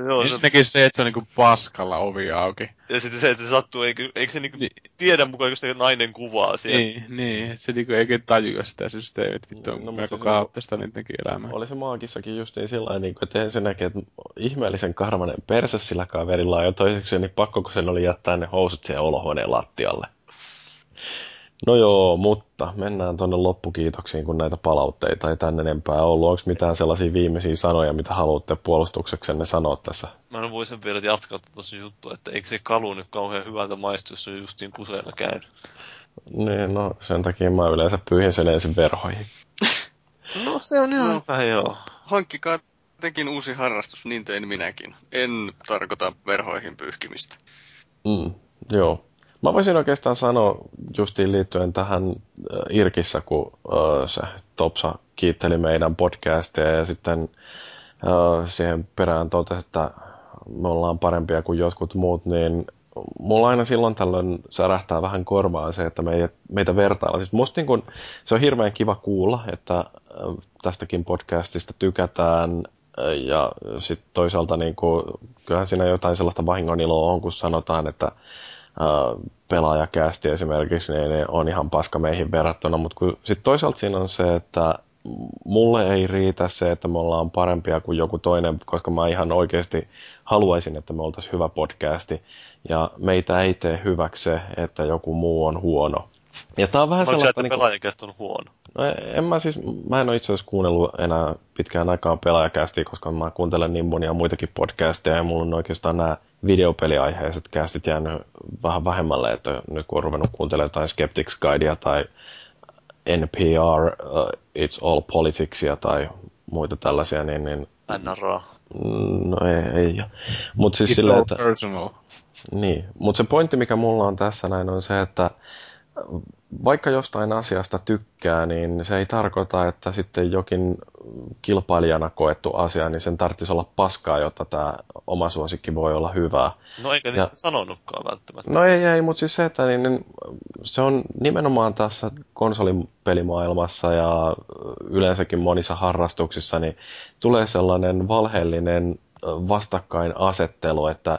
Joo, Ensinnäkin se... se, että se on niinku paskalla ovi auki. Ja sitten se, että se sattuu, eikö, eikö se niinku niin. tiedä mukaan, kun se nainen kuvaa siellä. Niin, niin. Se niinku eikä tajua sitä systeemit. Vittu on no, melko siis kaoottista niidenkin elämää. Oli se maagissakin justiin sillä niin että se näkee, että ihmeellisen karmanen perse sillä kaverilla on jo toiseksi, niin pakko kun sen oli jättää ne housut siihen olohuoneen lattialle. No joo, mutta mennään tuonne loppukiitoksiin, kun näitä palautteita ei tänne enempää ollut. Onko mitään sellaisia viimeisiä sanoja, mitä haluatte puolustukseksenne sanoa tässä? Mä voisin vielä jatkaa tuossa juttua, että eikö se kalu nyt kauhean hyvältä maistu, jos se justiin kuseella käynyt. Niin, no sen takia mä yleensä pyyhin sen ensin verhoihin. no se on ihan... No, joo. Hankkikaa tekin uusi harrastus, niin tein minäkin. En tarkoita verhoihin pyyhkimistä. Mm, joo. Mä voisin oikeastaan sanoa justiin liittyen tähän äh, Irkissä, kun äh, se Topsa kiitteli meidän podcastia ja sitten äh, siihen perään totesi, että me ollaan parempia kuin jotkut muut, niin mulla aina silloin tällöin särähtää vähän korvaan se, että meitä, meitä vertaillaan. Siis musta niin kun, se on hirveän kiva kuulla, että tästäkin podcastista tykätään ja sitten toisaalta niin kuin, kyllähän siinä jotain sellaista vahingoniloa on, kun sanotaan, että pelaajakästi esimerkiksi, niin ne on ihan paska meihin verrattuna, mutta sitten toisaalta siinä on se, että mulle ei riitä se, että me ollaan parempia kuin joku toinen, koska mä ihan oikeasti haluaisin, että me oltaisiin hyvä podcasti, ja meitä ei tee hyväksi se, että joku muu on huono. Ja tää on vähän Onko sellaista... Se, että pelaajakästi on huono? No en mä siis, mä en ole itse asiassa kuunnellut enää pitkään aikaan pelaajakästiä, koska mä kuuntelen niin monia muitakin podcasteja ja mulla on oikeastaan nämä videopeliaiheiset kästit jäänyt vähän vähemmälle, että nyt kun on ruvennut kuuntelemaan jotain Skeptics Guidea tai NPR, uh, It's All Politicsia tai muita tällaisia, niin... niin NRA. No ei, ei. Mutta siis sille, että... personal. Niin, mutta se pointti, mikä mulla on tässä näin, on se, että vaikka jostain asiasta tykkää, niin se ei tarkoita, että sitten jokin kilpailijana koettu asia, niin sen tarvitsisi olla paskaa, jotta tämä oma suosikki voi olla hyvää. No eikä niistä ja, sanonutkaan välttämättä. No ei, ei, mutta siis se, että niin, niin, se on nimenomaan tässä konsolipelimaailmassa ja yleensäkin monissa harrastuksissa, niin tulee sellainen valheellinen vastakkainasettelu, että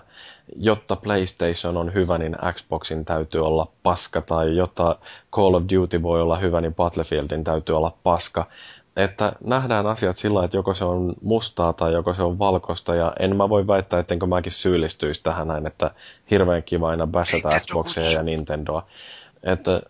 jotta PlayStation on hyvä, niin Xboxin täytyy olla paska, tai jotta Call of Duty voi olla hyvä, niin Battlefieldin täytyy olla paska. Että nähdään asiat sillä että joko se on mustaa tai joko se on valkoista, ja en mä voi väittää, ettenkö mäkin syyllistyisi tähän näin, että hirveän kiva aina bashata Xboxia ja Nintendoa. Että,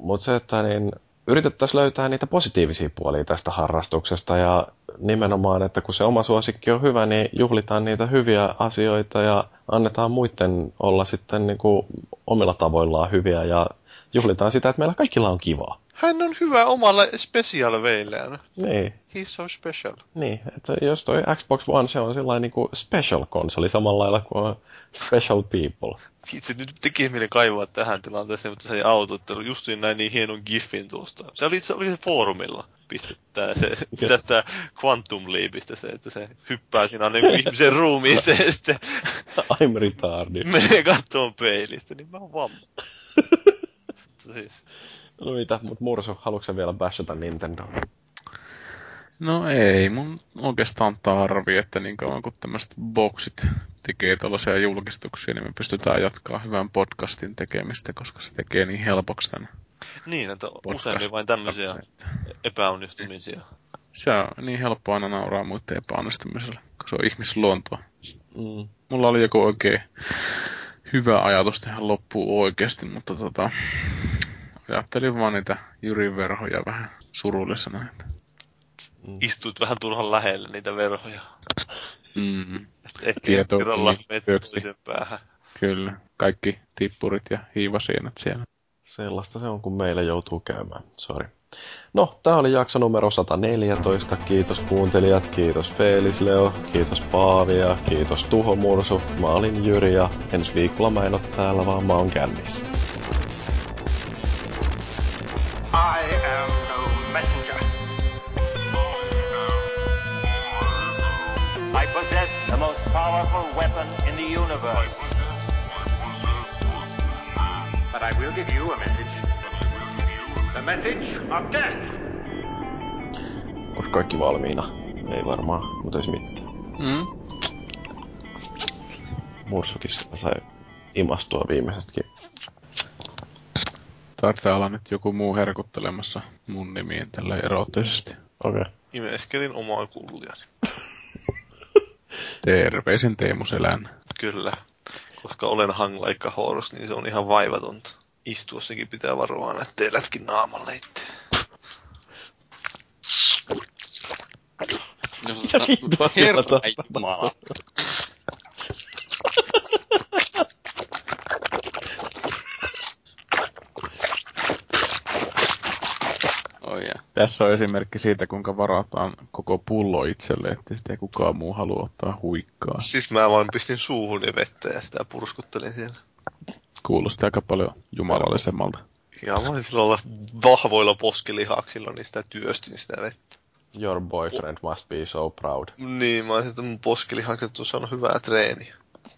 mutta se, että niin, yritettäisiin löytää niitä positiivisia puolia tästä harrastuksesta ja nimenomaan, että kun se oma suosikki on hyvä, niin juhlitaan niitä hyviä asioita ja annetaan muiden olla sitten niin kuin omilla tavoillaan hyviä ja juhlitaan sitä, että meillä kaikilla on kivaa. Hän on hyvä omalla special veillään. Niin. He's so special. Niin, että jos toi Xbox One, se on sellainen niin special konsoli samalla lailla kuin special people. Itse nyt tekee mieli kaivaa tähän tilanteeseen, mutta se ei auto, että just näin niin hienon giffin tuosta. Se oli, se oli se foorumilla pistetään se, tästä Quantum Leapistä se, että se hyppää siinä niin ihmisen ruumiin ja sitten I'm retarded. menee kattoon peilistä, niin mä oon vamma. siis. No mitä, mut Mursu, haluatko vielä bashata Nintendo? No ei mun oikeastaan tarvi, että niin kauan kun tämmöiset boksit tekee tällaisia julkistuksia, niin me pystytään jatkaa hyvän podcastin tekemistä, koska se tekee niin helpoksi tämän Niin, että usein vain tämmöisiä epäonnistumisia. Se on niin helppo aina nauraa muiden epäonnistumiselle, kun se on ihmisluontoa. Mm. Mulla oli joku oikein hyvä ajatus tähän loppuun oikeasti, mutta tota, ajattelin vaan niitä Jyrin verhoja vähän surullisena. Että... Mm. Istuit vähän turhan lähelle niitä verhoja. Mm. Ehkä kerralla toisen päähän. Kyllä, kaikki tippurit ja hiivasienat siellä. Sellaista se on, kun meillä joutuu käymään. Sorry. No, tämä oli jakso numero 114. Kiitos kuuntelijat, kiitos Felis Leo, kiitos Paavi ja kiitos Tuho Mursu. Mä olin Jyri ja ensi viikolla mä en ole täällä, vaan mä oon kännissä. I am no messenger. I possess the most powerful weapon in the universe. But I will give you a message. The message of death. Onko kaikki valmiina? Ei varmaan, mutta ei mitään. Mm. Mursukissa sai imastua viimeisetkin. Taitaa olla nyt joku muu herkuttelemassa mun nimiin tällä eroottisesti. Okei. Okay. Imeskelin omaa kulliani. Terveisin Teemu Selän. Kyllä. Koska olen hanglaikka horse, niin se on ihan vaivatonta. Istuossakin pitää varoa, että teillätkin naamalle itse. Mitä vittua siellä Jumala. Oh yeah. Tässä on esimerkki siitä, kuinka varataan koko pullo itselle, että sitten ei kukaan muu halua ottaa huikkaa. Siis mä vaan pistin suuhun vettä ja sitä purskuttelin siellä. Kuulosti aika paljon jumalallisemmalta. Ja mä olin olla vahvoilla poskilihaksilla, niin sitä työstin sitä vettä. Your boyfriend must be so proud. Niin, mä olisin, että mun poskilihakset on saanut hyvää treeniä.